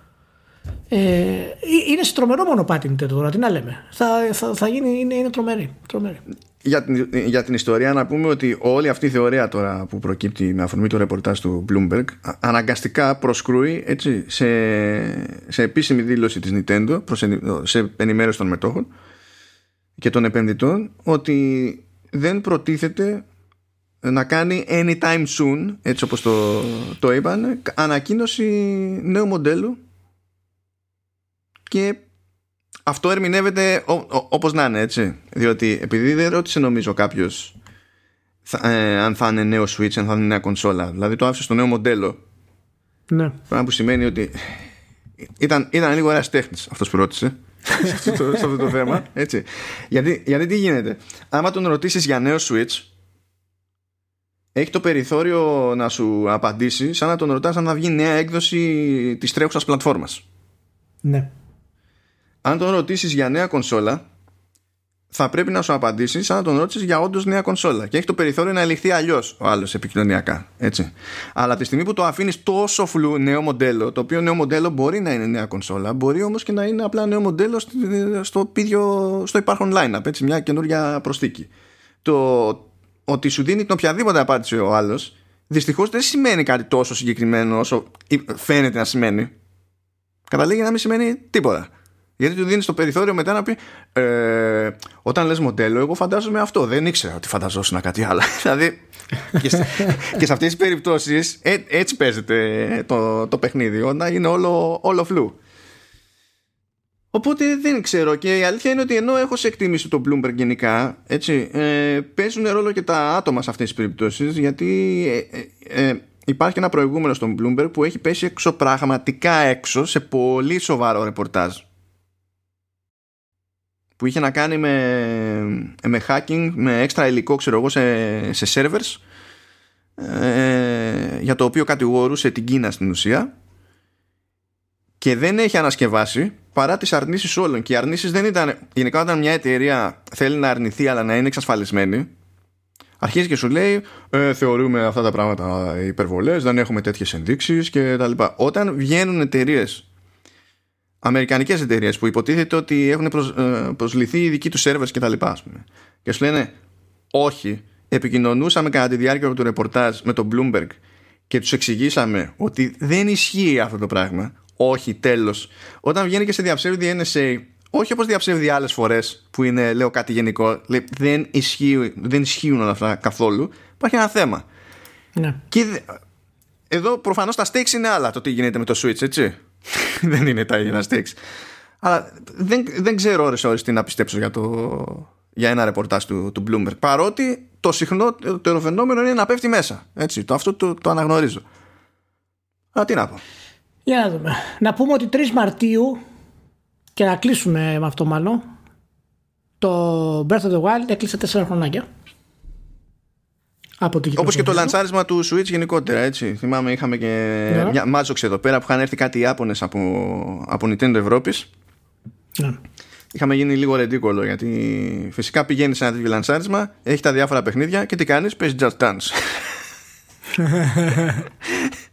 Speaker 2: Ε, είναι σε τρομερό μονοπάτι Nintendo τώρα, τι να λέμε. Θα, θα, θα γίνει, είναι, είναι τρομερή. τρομερή.
Speaker 1: Για, την, για την ιστορία να πούμε ότι όλη αυτή η θεωρία τώρα που προκύπτει με αφορμή το ρεπορτάζ του Bloomberg αναγκαστικά προσκρούει έτσι, σε, σε επίσημη δήλωση της Nintendo προς, σε ενημέρωση των μετόχων και των επενδυτών ότι δεν προτίθεται να κάνει anytime soon έτσι όπως το, το είπαν ανακοίνωση νέου μοντέλου. Και αυτό ερμηνεύεται όπως να είναι έτσι. Διότι επειδή δεν ρώτησε νομίζω κάποιος ε, αν θα είναι νέο switch αν θα είναι νέα κονσόλα. Δηλαδή το άφησε στο νέο μοντέλο.
Speaker 2: Ναι.
Speaker 1: πράγμα που σημαίνει ότι ήταν, ήταν λίγο ένας τέχνης αυτός που ρώτησε. <laughs> Σε, αυτό το, σε αυτό το θέμα. Έτσι. Γιατί, γιατί τι γίνεται; Άμα τον ρωτήσεις για νέο switch έχει το περιθώριο να σου απαντήσει σαν να τον ρωτάς αν θα βγει νέα έκδοση της τρέχουσας πλατφόρμας.
Speaker 2: Ναι.
Speaker 1: Αν τον ρωτήσεις για νέα κονσόλα θα πρέπει να σου απαντήσει σαν να τον ρώτησες για όντως νέα κονσόλα. Και έχει το περιθώριο να ελιχθεί αλλιώς ο άλλος επικοινωνιακά. Έτσι. Αλλά από τη στιγμή που το αφήνεις τόσο φλου νέο μοντέλο, το οποίο νέο μοντέλο μπορεί να είναι νέα κονσόλα, μπορεί όμως και να είναι απλά νέο μοντέλο στο, πίδιο, στο υπάρχον line-up. Έτσι, μια καινούργια προσθήκη. Το, ότι σου δίνει την οποιαδήποτε απάντηση ο άλλος, δυστυχώς δεν σημαίνει κάτι τόσο συγκεκριμένο όσο φαίνεται να σημαίνει. Καταλήγει να μην σημαίνει τίποτα. Γιατί του δίνεις το περιθώριο μετά να πει ε, Όταν λες μοντέλο, εγώ φαντάζομαι αυτό. Δεν ήξερα ότι φανταζόσουν κάτι άλλο. <laughs> δηλαδή και, σε, <laughs> και σε αυτές τις περιπτώσεις ε, έτσι παίζεται το, το παιχνίδι. Όταν είναι όλο, όλο φλού. Οπότε δεν ξέρω και η αλήθεια είναι ότι ενώ έχω σε εκτίμηση το Bloomberg γενικά έτσι, ε, παίζουν ρόλο και τα άτομα σε αυτές τις περιπτώσεις γιατί ε, ε, ε, υπάρχει ένα προηγούμενο στον Bloomberg που έχει πέσει έξω πραγματικά έξω σε πολύ σοβαρό ρεπορτάζ. Που είχε να κάνει με, με hacking, με έξτρα υλικό ξέρω εγώ σε, σε servers ε, για το οποίο κατηγορούσε την Κίνα στην ουσία. Και δεν έχει ανασκευάσει παρά τις αρνήσεις όλων και οι αρνήσεις δεν ήταν γενικά όταν μια εταιρεία θέλει να αρνηθεί αλλά να είναι εξασφαλισμένη αρχίζει και σου λέει ε, θεωρούμε αυτά τα πράγματα υπερβολές δεν έχουμε τέτοιες ενδείξεις και τα λοιπά όταν βγαίνουν εταιρείες. Αμερικανικές εταιρείες που υποτίθεται ότι έχουν προσ, ε, προσληθεί οι δικοί τους σερβερς και τα λοιπά πούμε, και σου λένε όχι επικοινωνούσαμε κατά τη διάρκεια του ρεπορτάζ με τον Bloomberg και τους εξηγήσαμε ότι δεν ισχύει αυτό το πράγμα όχι, τέλος. Όταν βγαίνει και σε διαψεύδι NSA, όχι όπως διαψεύδει άλλες φορές που είναι, λέω κάτι γενικό, λέει, δεν, ισχύει, δεν ισχύουν όλα αυτά καθόλου. Υπάρχει ένα θέμα.
Speaker 2: Ναι.
Speaker 1: Και εδώ προφανώς τα stakes είναι άλλα το τι γίνεται με το Switch, έτσι. <laughs> δεν είναι τα ίδια stakes. Αλλά δεν, δεν ξέρω ώρες ώρες τι να πιστέψω για, το, για ένα ρεπορτάζ του, του Bloomberg. Παρότι το συχνό το φαινόμενο είναι να πέφτει μέσα. Έτσι, το, αυτό το, το αναγνωρίζω. Αλλά τι να πω.
Speaker 2: Για να δούμε. Να πούμε ότι 3 Μαρτίου και να κλείσουμε με αυτό μάλλον το Breath of the Wild έκλεισε 4 χρονάκια.
Speaker 1: Από Όπως και το λανσάρισμα του Switch γενικότερα, έτσι. Θυμάμαι, είχαμε και ναι. μια μάζοξη εδώ πέρα που είχαν έρθει κάτι Ιάπωνες από, από Nintendo Ευρώπης. Ναι. Είχαμε γίνει λίγο ρεντίκολο γιατί φυσικά πηγαίνεις σε ένα τέτοιο λανσάρισμα, έχει τα διάφορα παιχνίδια και τι κάνεις, παίζεις Just Dance. <laughs> <laughs>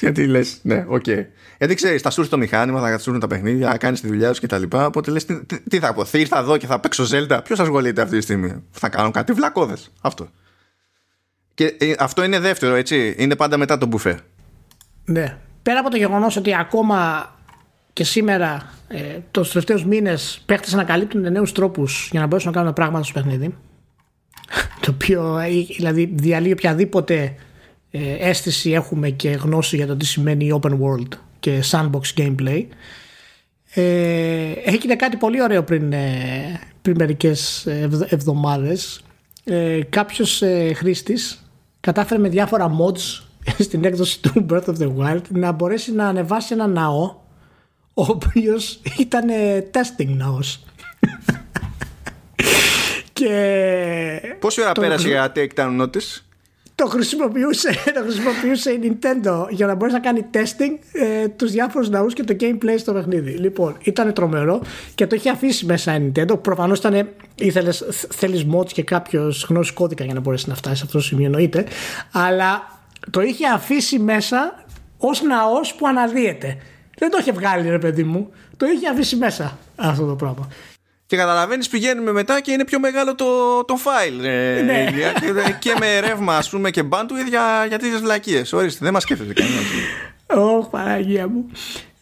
Speaker 1: γιατί λες, ναι, οκ. Okay. Γιατί ξέρεις, θα σου το μηχάνημα, θα σου τα παιχνίδια, θα κάνεις τη δουλειά σου κτλ. Οπότε λες, τι, τι, θα πω, θα ήρθα εδώ και θα παίξω Zelda. Ποιος ασχολείται αυτή τη στιγμή; Θα κάνω κάτι βλακώδες. Αυτό. Και ε, αυτό είναι δεύτερο, έτσι. Είναι πάντα μετά το μπουφέ.
Speaker 2: Ναι. Πέρα από το γεγονός ότι ακόμα και σήμερα, ε, τους τελευταίους μήνες, παίχτες ανακαλύπτουν νέους τρόπους για να μπορέσουν να κάνουν πράγματα στο παιχνίδι. το οποίο ε, δηλαδή διαλύει οποιαδήποτε ε, αίσθηση έχουμε και γνώση για το τι σημαίνει open world και sandbox gameplay. Ε, έγινε κάτι πολύ ωραίο πριν, ε, πριν μερικές εβδομάδες. Ε, κάποιος ε, χρήστης κατάφερε με διάφορα mods <laughs> στην έκδοση του Breath of the Wild να μπορέσει να ανεβάσει ένα ναό ο οποίος ήταν testing ναός. <laughs>
Speaker 1: και Πόση ώρα πέρασε για takedown notice?
Speaker 2: Το χρησιμοποιούσε, <laughs> το χρησιμοποιούσε η Nintendo για να μπορείς να κάνει testing ε, τους διάφορους ναούς και το gameplay στο παιχνίδι. Λοιπόν, ήταν τρομερό και το είχε αφήσει μέσα η Nintendo. Προφανώς ήταν, ήθελες, θέλεις mods και κάποιο γνώση κώδικα για να μπορέσεις να φτάσεις σε αυτό το σημείο εννοείται. Αλλά το είχε αφήσει μέσα ως ναός που αναδύεται. Δεν το είχε βγάλει ρε παιδί μου. Το είχε αφήσει μέσα αυτό το πράγμα.
Speaker 1: Και καταλαβαίνεις, πηγαίνουμε μετά και είναι πιο μεγάλο το, το file. Ε, ναι. και, με ρεύμα, ας πούμε, και bandwidth για, για τέτοιε βλακίες. Ορίστε, δεν μας σκέφτεται κανένας.
Speaker 2: Ωχ, Παναγία μου.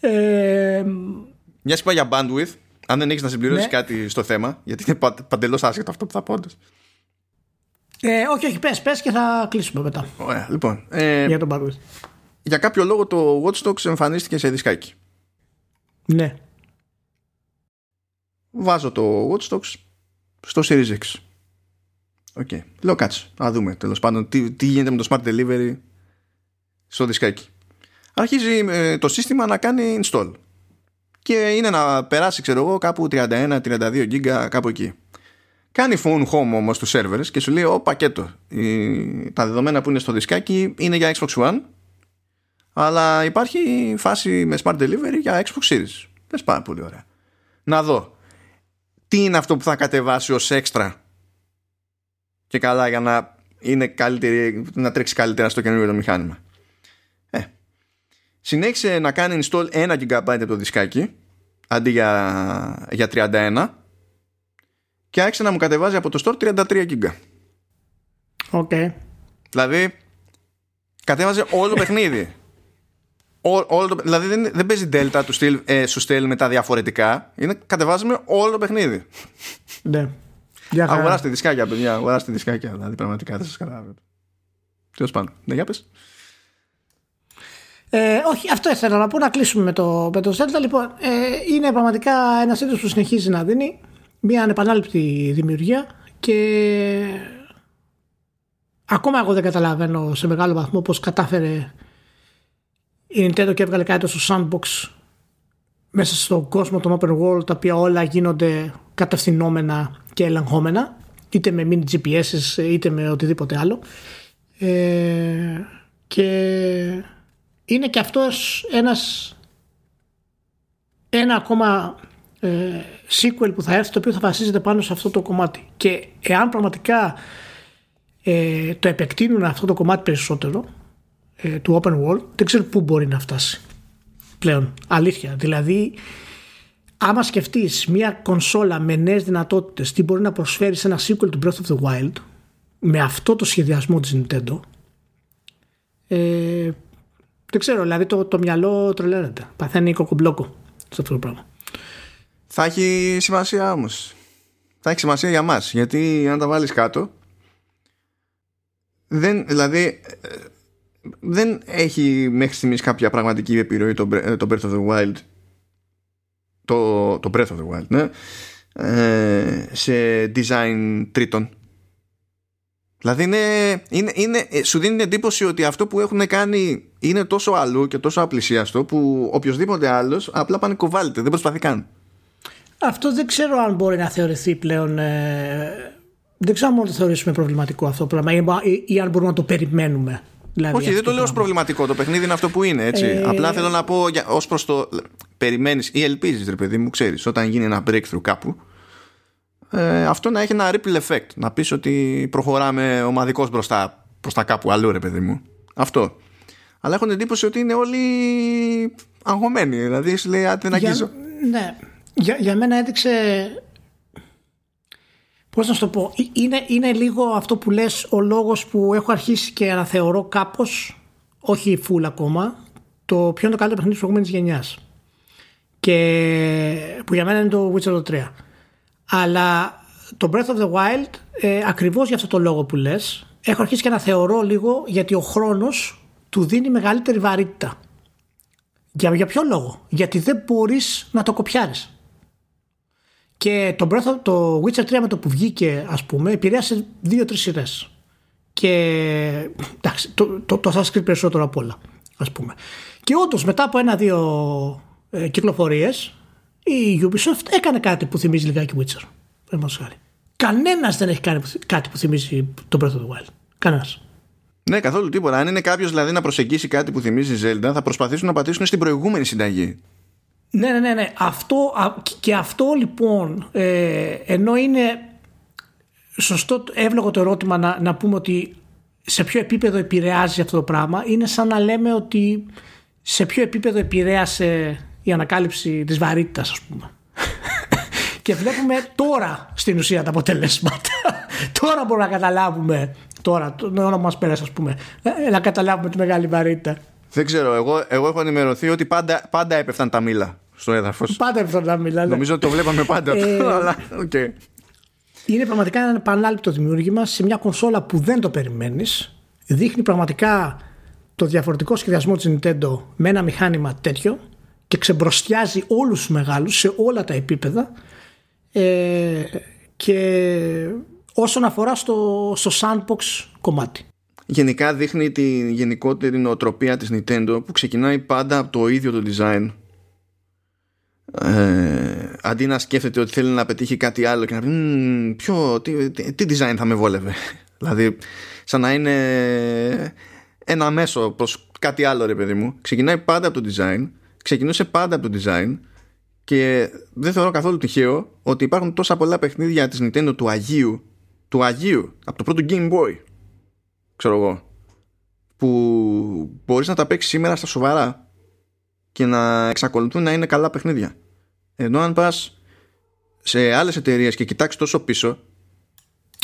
Speaker 2: Ε,
Speaker 1: Μια είπα για bandwidth, αν δεν έχεις να συμπληρώσεις ναι. κάτι στο θέμα, γιατί είναι παντελώς άσχετο αυτό που θα πω.
Speaker 2: Ε, όχι, όχι, πες, πες και θα κλείσουμε μετά.
Speaker 1: Ωραία, λοιπόν. Ε,
Speaker 2: για τον bandwidth.
Speaker 1: Για κάποιο λόγο το Watch Dogs εμφανίστηκε σε δισκάκι.
Speaker 2: Ναι
Speaker 1: βάζω το Watch Dogs στο Series X. Οκ. Okay. Λέω κάτσε. Να δούμε τέλος πάντων τι, τι γίνεται με το Smart Delivery στο δισκάκι. Αρχίζει ε, το σύστημα να κάνει install. Και είναι να περάσει, ξέρω εγώ, κάπου 31-32 GB κάπου εκεί. Κάνει phone home όμως του servers και σου λέει ο πακέτο. τα δεδομένα που είναι στο δισκάκι είναι για Xbox One αλλά υπάρχει φάση με Smart Delivery για Xbox Series. Δεν πάρα πολύ ωραία. Να δω τι είναι αυτό που θα κατεβάσει ως έξτρα; Και καλά για να, είναι καλύτερη, να τρέξει καλύτερα στο καινούργιο το μηχάνημα. Ε. Συνέχισε να κάνει install 1 GB από το δισκάκι αντί για, για 31 και άρχισε να μου κατεβάζει από το store 33 GB.
Speaker 2: Οκ. Okay.
Speaker 1: Δηλαδή κατέβαζε όλο το <laughs> παιχνίδι. Όλο το, δηλαδή δεν, δεν παίζει delta του στυλ, ε, σου στέλνει μετά διαφορετικά. Είναι κατεβάζουμε όλο το παιχνίδι.
Speaker 2: Ναι.
Speaker 1: Αγοράστε δισκάκια, παιδιά. Αγοράστε δισκάκια. Δηλαδή πραγματικά δεν σας καταλαβαίνω. Τέλος πάντων. Ναι, για πες.
Speaker 2: Ε, όχι, αυτό ήθελα να πω να κλείσουμε με το, με το Zelda. Λοιπόν, ε, είναι πραγματικά ένας τίτλο που συνεχίζει να δίνει μια ανεπανάληπτη δημιουργία και ακόμα εγώ δεν καταλαβαίνω σε μεγάλο βαθμό πώς κατάφερε η Nintendo και έβγαλε κάτι στο sandbox μέσα στον κόσμο των open world τα οποία όλα γίνονται κατευθυνόμενα και ελεγχόμενα είτε με mini GPS είτε με οτιδήποτε άλλο. Ε, και είναι και αυτός ένας ένα ακόμα ε, sequel που θα έρθει το οποίο θα βασίζεται πάνω σε αυτό το κομμάτι. Και εάν πραγματικά ε, το επεκτείνουν αυτό το κομμάτι περισσότερο ε, του open world δεν ξέρω πού μπορεί να φτάσει πλέον. Αλήθεια. Δηλαδή, άμα σκεφτείς μια κονσόλα με νέες δυνατότητες, τι μπορεί να προσφέρει σε ένα sequel του Breath of the Wild, με αυτό το σχεδιασμό της Nintendo, ε, δεν ξέρω, δηλαδή το, το μυαλό τρελαίνεται. Παθαίνει κοκομπλόκο σε αυτό το πράγμα.
Speaker 1: Θα έχει σημασία όμως. Θα έχει σημασία για μας. Γιατί αν τα βάλεις κάτω, δεν, δηλαδή δεν έχει μέχρι στιγμής κάποια πραγματική επιρροή το, το Breath of the Wild το, το Breath of the Wild ναι, ε, σε design τρίτων Δηλαδή είναι, είναι, είναι, ε, σου δίνει την εντύπωση ότι αυτό που έχουν κάνει είναι τόσο αλλού και τόσο απλησίαστο που οποιοδήποτε άλλος απλά πάνε κοβάλλεται, δεν προσπαθεί καν.
Speaker 2: Αυτό δεν ξέρω αν μπορεί να θεωρηθεί πλέον. Ε, δεν ξέρω αν μπορούμε να το θεωρήσουμε προβληματικό αυτό το πράγμα ή, ή, αν μπορούμε να το περιμένουμε.
Speaker 1: Δηλαδή Όχι, δεν το, λέω ως προβληματικό. Το παιχνίδι είναι αυτό που είναι. Έτσι. Ε... Απλά θέλω να πω ως προς το. Περιμένεις ή ελπίζεις, ρε παιδί μου, ξέρεις, όταν γίνει ένα breakthrough κάπου, ε, αυτό να έχει ένα ripple effect. Να πεις ότι προχωράμε ομαδικώ μπροστά προς τα κάπου αλλού, ρε παιδί μου. Αυτό. Αλλά έχω την εντύπωση ότι είναι όλοι αγχωμένοι. Δηλαδή, σου λέει, δεν αγγίζω.
Speaker 2: Ναι. Για, για μένα έδειξε Πώς να σου το πω, ε, είναι, είναι λίγο αυτό που λες ο λόγος που έχω αρχίσει και αναθεωρώ κάπως, όχι full ακόμα, το ποιο είναι το καλύτερο παιχνίδι της προηγούμενης γενιάς. Και που για μένα είναι το Witcher 3. Αλλά το Breath of the Wild, ε, ακριβώς για αυτό το λόγο που λες, έχω αρχίσει και να θεωρώ λίγο γιατί ο χρόνος του δίνει μεγαλύτερη βαρύτητα. Για, για ποιο λόγο, γιατί δεν μπορείς να το κοπιάρεις. Και το, Breath το Witcher 3 με το που βγήκε, ας πούμε, επηρέασε δύο-τρεις σειρές. Και εντάξει, το, το, το Assassin's Creed περισσότερο από όλα, ας πούμε. Και όντως μετά από ένα-δύο ε, κυκλοφορίες, η Ubisoft έκανε κάτι που θυμίζει λιγάκι Witcher. Κανένας δεν έχει κάνει κάτι που θυμίζει το Breath of the Wild. Κανένας.
Speaker 1: Ναι, καθόλου τίποτα. Αν είναι κάποιος δηλαδή να προσεγγίσει κάτι που θυμίζει Zelda, θα προσπαθήσουν να πατήσουν στην προηγούμενη συνταγή.
Speaker 2: Ναι, ναι, ναι. ναι. Αυτό, και αυτό λοιπόν, ε, ενώ είναι σωστό, εύλογο το ερώτημα να, να πούμε ότι σε ποιο επίπεδο επηρεάζει αυτό το πράγμα, είναι σαν να λέμε ότι σε ποιο επίπεδο επηρέασε η ανακάλυψη της βαρύτητας, ας πούμε. <laughs> και βλέπουμε τώρα στην ουσία τα αποτελέσματα. <laughs> τώρα μπορούμε να καταλάβουμε, τώρα, το όνομα μας πέρασε, ας πούμε, ε, να καταλάβουμε τη μεγάλη βαρύτητα.
Speaker 1: Δεν ξέρω. Εγώ, εγώ έχω ενημερωθεί ότι πάντα, πάντα έπεφταν τα μήλα στο έδαφος.
Speaker 2: Πάντα έπεφταν τα μήλα. Ναι.
Speaker 1: Νομίζω ότι το βλέπαμε πάντα. Ε, αλλά, okay.
Speaker 2: Είναι πραγματικά ένα επανάληπτο δημιούργημα σε μια κονσόλα που δεν το περιμένεις. Δείχνει πραγματικά το διαφορετικό σχεδιασμό της Nintendo με ένα μηχάνημα τέτοιο και ξεμπροστιάζει όλους τους μεγάλους σε όλα τα επίπεδα. Ε, και όσον αφορά στο, στο sandbox κομμάτι
Speaker 1: γενικά δείχνει τη γενικότερη νοοτροπία της Nintendo που ξεκινάει πάντα από το ίδιο το design. Ε, αντί να σκέφτεται ότι θέλει να πετύχει κάτι άλλο και να πει ποιο, τι, τι, design θα με βόλευε <laughs> δηλαδή σαν να είναι ένα μέσο προς κάτι άλλο ρε παιδί μου. Ξεκινάει πάντα από το design ξεκινούσε πάντα από το design και δεν θεωρώ καθόλου τυχαίο ότι υπάρχουν τόσα πολλά παιχνίδια της Nintendo του Αγίου του Αγίου από το πρώτο Game Boy ξέρω εγώ, που μπορείς να τα παίξεις σήμερα στα σοβαρά και να εξακολουθούν να είναι καλά παιχνίδια. Ενώ αν πας σε άλλες εταιρείες και κοιτάξεις τόσο πίσω,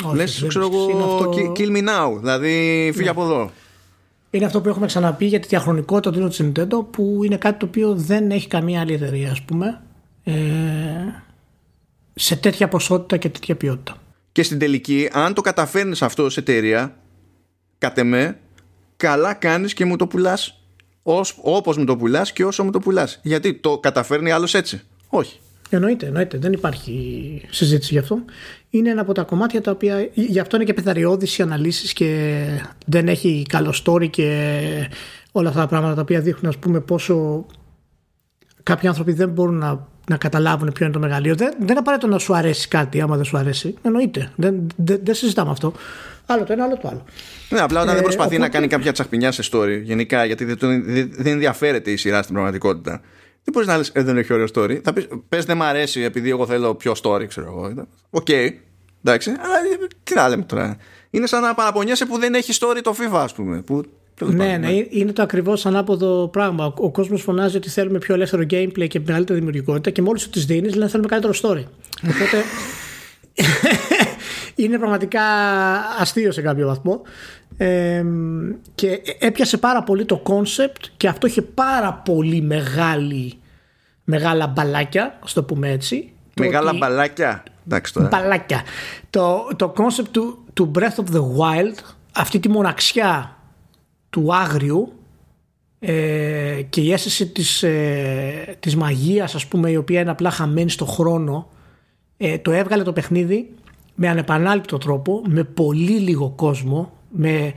Speaker 1: Όχι, λες, ξέρω εγώ, αυτό... kill me now, δηλαδή φύγει ναι. από εδώ.
Speaker 2: Είναι αυτό που έχουμε ξαναπεί για τη διαχρονικότητα του της Nintendo που είναι κάτι το οποίο δεν έχει καμία άλλη εταιρεία ας πούμε ε, σε τέτοια ποσότητα και τέτοια ποιότητα.
Speaker 1: Και στην τελική αν το καταφέρνεις αυτό σε εταιρεία κατ' εμέ, καλά κάνεις και μου το πουλάς όπως μου το πουλάς και όσο μου το πουλάς. Γιατί το καταφέρνει άλλος έτσι; Όχι.
Speaker 2: Εννοείται, εννοείται. Δεν υπάρχει συζήτηση γι' αυτό. Είναι ένα από τα κομμάτια τα οποία. Γι' αυτό είναι και πεθαριώδεις οι αναλύσεις και δεν έχει καλό story και όλα αυτά τα πράγματα τα οποία δείχνουν, ας πούμε, πόσο κάποιοι άνθρωποι δεν μπορούν να, να καταλάβουν ποιο είναι το μεγαλείο. Δεν, δεν απαραίτητο να σου αρέσει κάτι άμα δεν σου αρέσει. Εννοείται. Δεν, δεν, δεν συζητάμε αυτό. Άλλο το ένα, άλλο το άλλο.
Speaker 1: Ναι, απλά όταν ε, δεν προσπαθεί οπότε... να κάνει κάποια τσαχπινιά σε story γενικά, γιατί δεν, δεν ενδιαφέρεται η σειρά στην πραγματικότητα. Δεν μπορείς να λες, ε, δεν έχει ωραίο story. Θα πεις, πες δεν μ' αρέσει επειδή εγώ θέλω πιο story, ξέρω εγώ. OK, okay, εντάξει, αλλά τι να λέμε τώρα. Είναι σαν να παραπονιέσαι που δεν έχει story το FIFA, ας πούμε. Που,
Speaker 2: ναι, ναι, είναι το ακριβώς ανάποδο πράγμα. Ο, ο κόσμος φωνάζει ότι θέλουμε πιο ελεύθερο gameplay και μεγαλύτερη δημιουργικότητα και μόλις τους τι δίνεις λένε θέλουμε καλύτερο story. Οπότε <laughs> είναι πραγματικά αστείο σε κάποιο βαθμό. και έπιασε πάρα πολύ το concept και αυτό είχε πάρα πολύ μεγάλη, μεγάλα μπαλάκια, ας το πούμε έτσι.
Speaker 1: Μεγάλα ότι... μπαλάκια. Εντάξει τώρα.
Speaker 2: Μπαλάκια. Το, το concept του, του Breath of the Wild, αυτή τη μοναξιά του άγριου ε, και η αίσθηση της, ε, της μαγείας ας πούμε η οποία είναι απλά χαμένη στο χρόνο ε, το έβγαλε το παιχνίδι με ανεπανάληπτο τρόπο, με πολύ λίγο κόσμο, με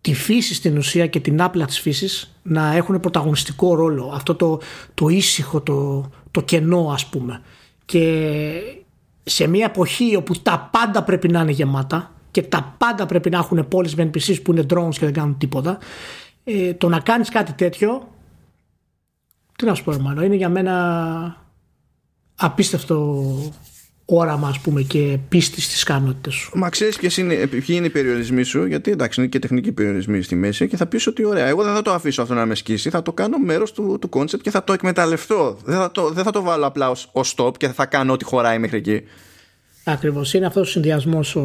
Speaker 2: τη φύση στην ουσία και την άπλα της φύσης να έχουν πρωταγωνιστικό ρόλο. Αυτό το, το ήσυχο, το, το κενό ας πούμε. Και σε μια εποχή όπου τα πάντα πρέπει να είναι γεμάτα και τα πάντα πρέπει να έχουν πόλεις με NPCs που είναι drones και δεν κάνουν τίποτα ε, το να κάνεις κάτι τέτοιο τι να σου πω hermano, είναι για μένα απίστευτο όραμα ας πούμε και πίστης στις ικανότητες σου.
Speaker 1: Μα ξέρεις ποιοι είναι, ποιοι είναι οι περιορισμοί σου, γιατί εντάξει είναι και τεχνικοί περιορισμοί στη μέση και θα πεις ότι ωραία, εγώ δεν θα το αφήσω αυτό να με σκίσει, θα το κάνω μέρος του, του concept και θα το εκμεταλλευτώ. Δεν θα το, δεν θα το βάλω απλά ως, ως stop και θα κάνω ό,τι χωράει μέχρι εκεί.
Speaker 2: Ακριβώς. Είναι αυτός ο συνδυασμός ο,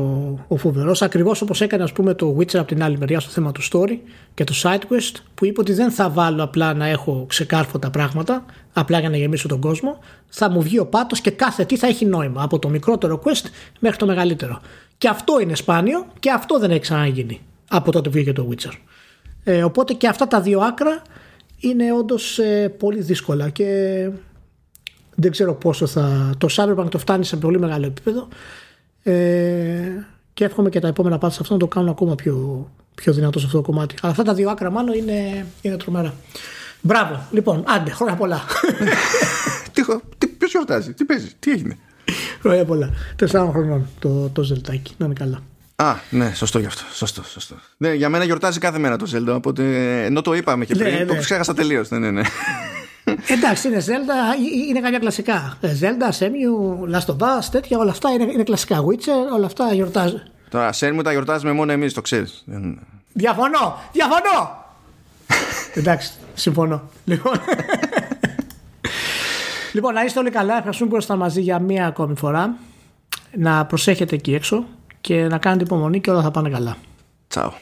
Speaker 2: ο φοβερός. Ακριβώς όπως έκανε ας πούμε, το Witcher από την άλλη μεριά στο θέμα του story και του SideQuest, που είπε ότι δεν θα βάλω απλά να έχω ξεκάρφωτα πράγματα, απλά για να γεμίσω τον κόσμο. Θα μου βγει ο πάτος και κάθε τι θα έχει νόημα. Από το μικρότερο quest μέχρι το μεγαλύτερο. Και αυτό είναι σπάνιο και αυτό δεν έχει ξαναγίνει από τότε που βγήκε το Witcher. Ε, οπότε και αυτά τα δύο άκρα είναι όντως ε, πολύ δύσκολα και δεν ξέρω πόσο θα. Το Cyberpunk το φτάνει σε πολύ μεγάλο επίπεδο. Ε, και εύχομαι και τα επόμενα πάτα σε αυτό να το κάνουν ακόμα πιο, πιο δυνατό σε αυτό το κομμάτι. Αλλά αυτά τα δύο άκρα μάλλον είναι, είναι τρομερά. Μπράβο. Λοιπόν, άντε, χρόνια πολλά. <laughs>
Speaker 1: τι, τι, ποιος γιορτάζει, τι παίζεις, τι έγινε;
Speaker 2: Χρόνια πολλά. Τεσσάρων χρονών το, το ζελτάκι. Να είναι καλά.
Speaker 1: Α, ναι, σωστό γι' αυτό. Σωστό, σωστό. Ναι, για μένα γιορτάζει κάθε μέρα το Zelda, οπότε ενώ το είπαμε και ναι, πριν, ναι, ναι. το ξέχασα τελείως. Ναι, ναι, ναι. <laughs>
Speaker 2: Εντάξει, είναι Zelda, είναι κάποια κλασικά. Zelda, Σέμιου, Last of Us, τέτοια, όλα αυτά είναι, είναι κλασικά. Witcher, όλα αυτά γιορτάζουν.
Speaker 1: Τώρα, Σέμιου τα γιορτάζουμε μόνο εμείς, το ξέρεις.
Speaker 2: Διαφωνώ! Διαφωνώ! Εντάξει, συμφωνώ. Λοιπόν. λοιπόν, να είστε όλοι καλά. Ευχαριστούμε που ήσασταν μαζί για μία ακόμη φορά. Να προσέχετε εκεί έξω και να κάνετε υπομονή και όλα θα πάνε καλά.
Speaker 1: Τσάου.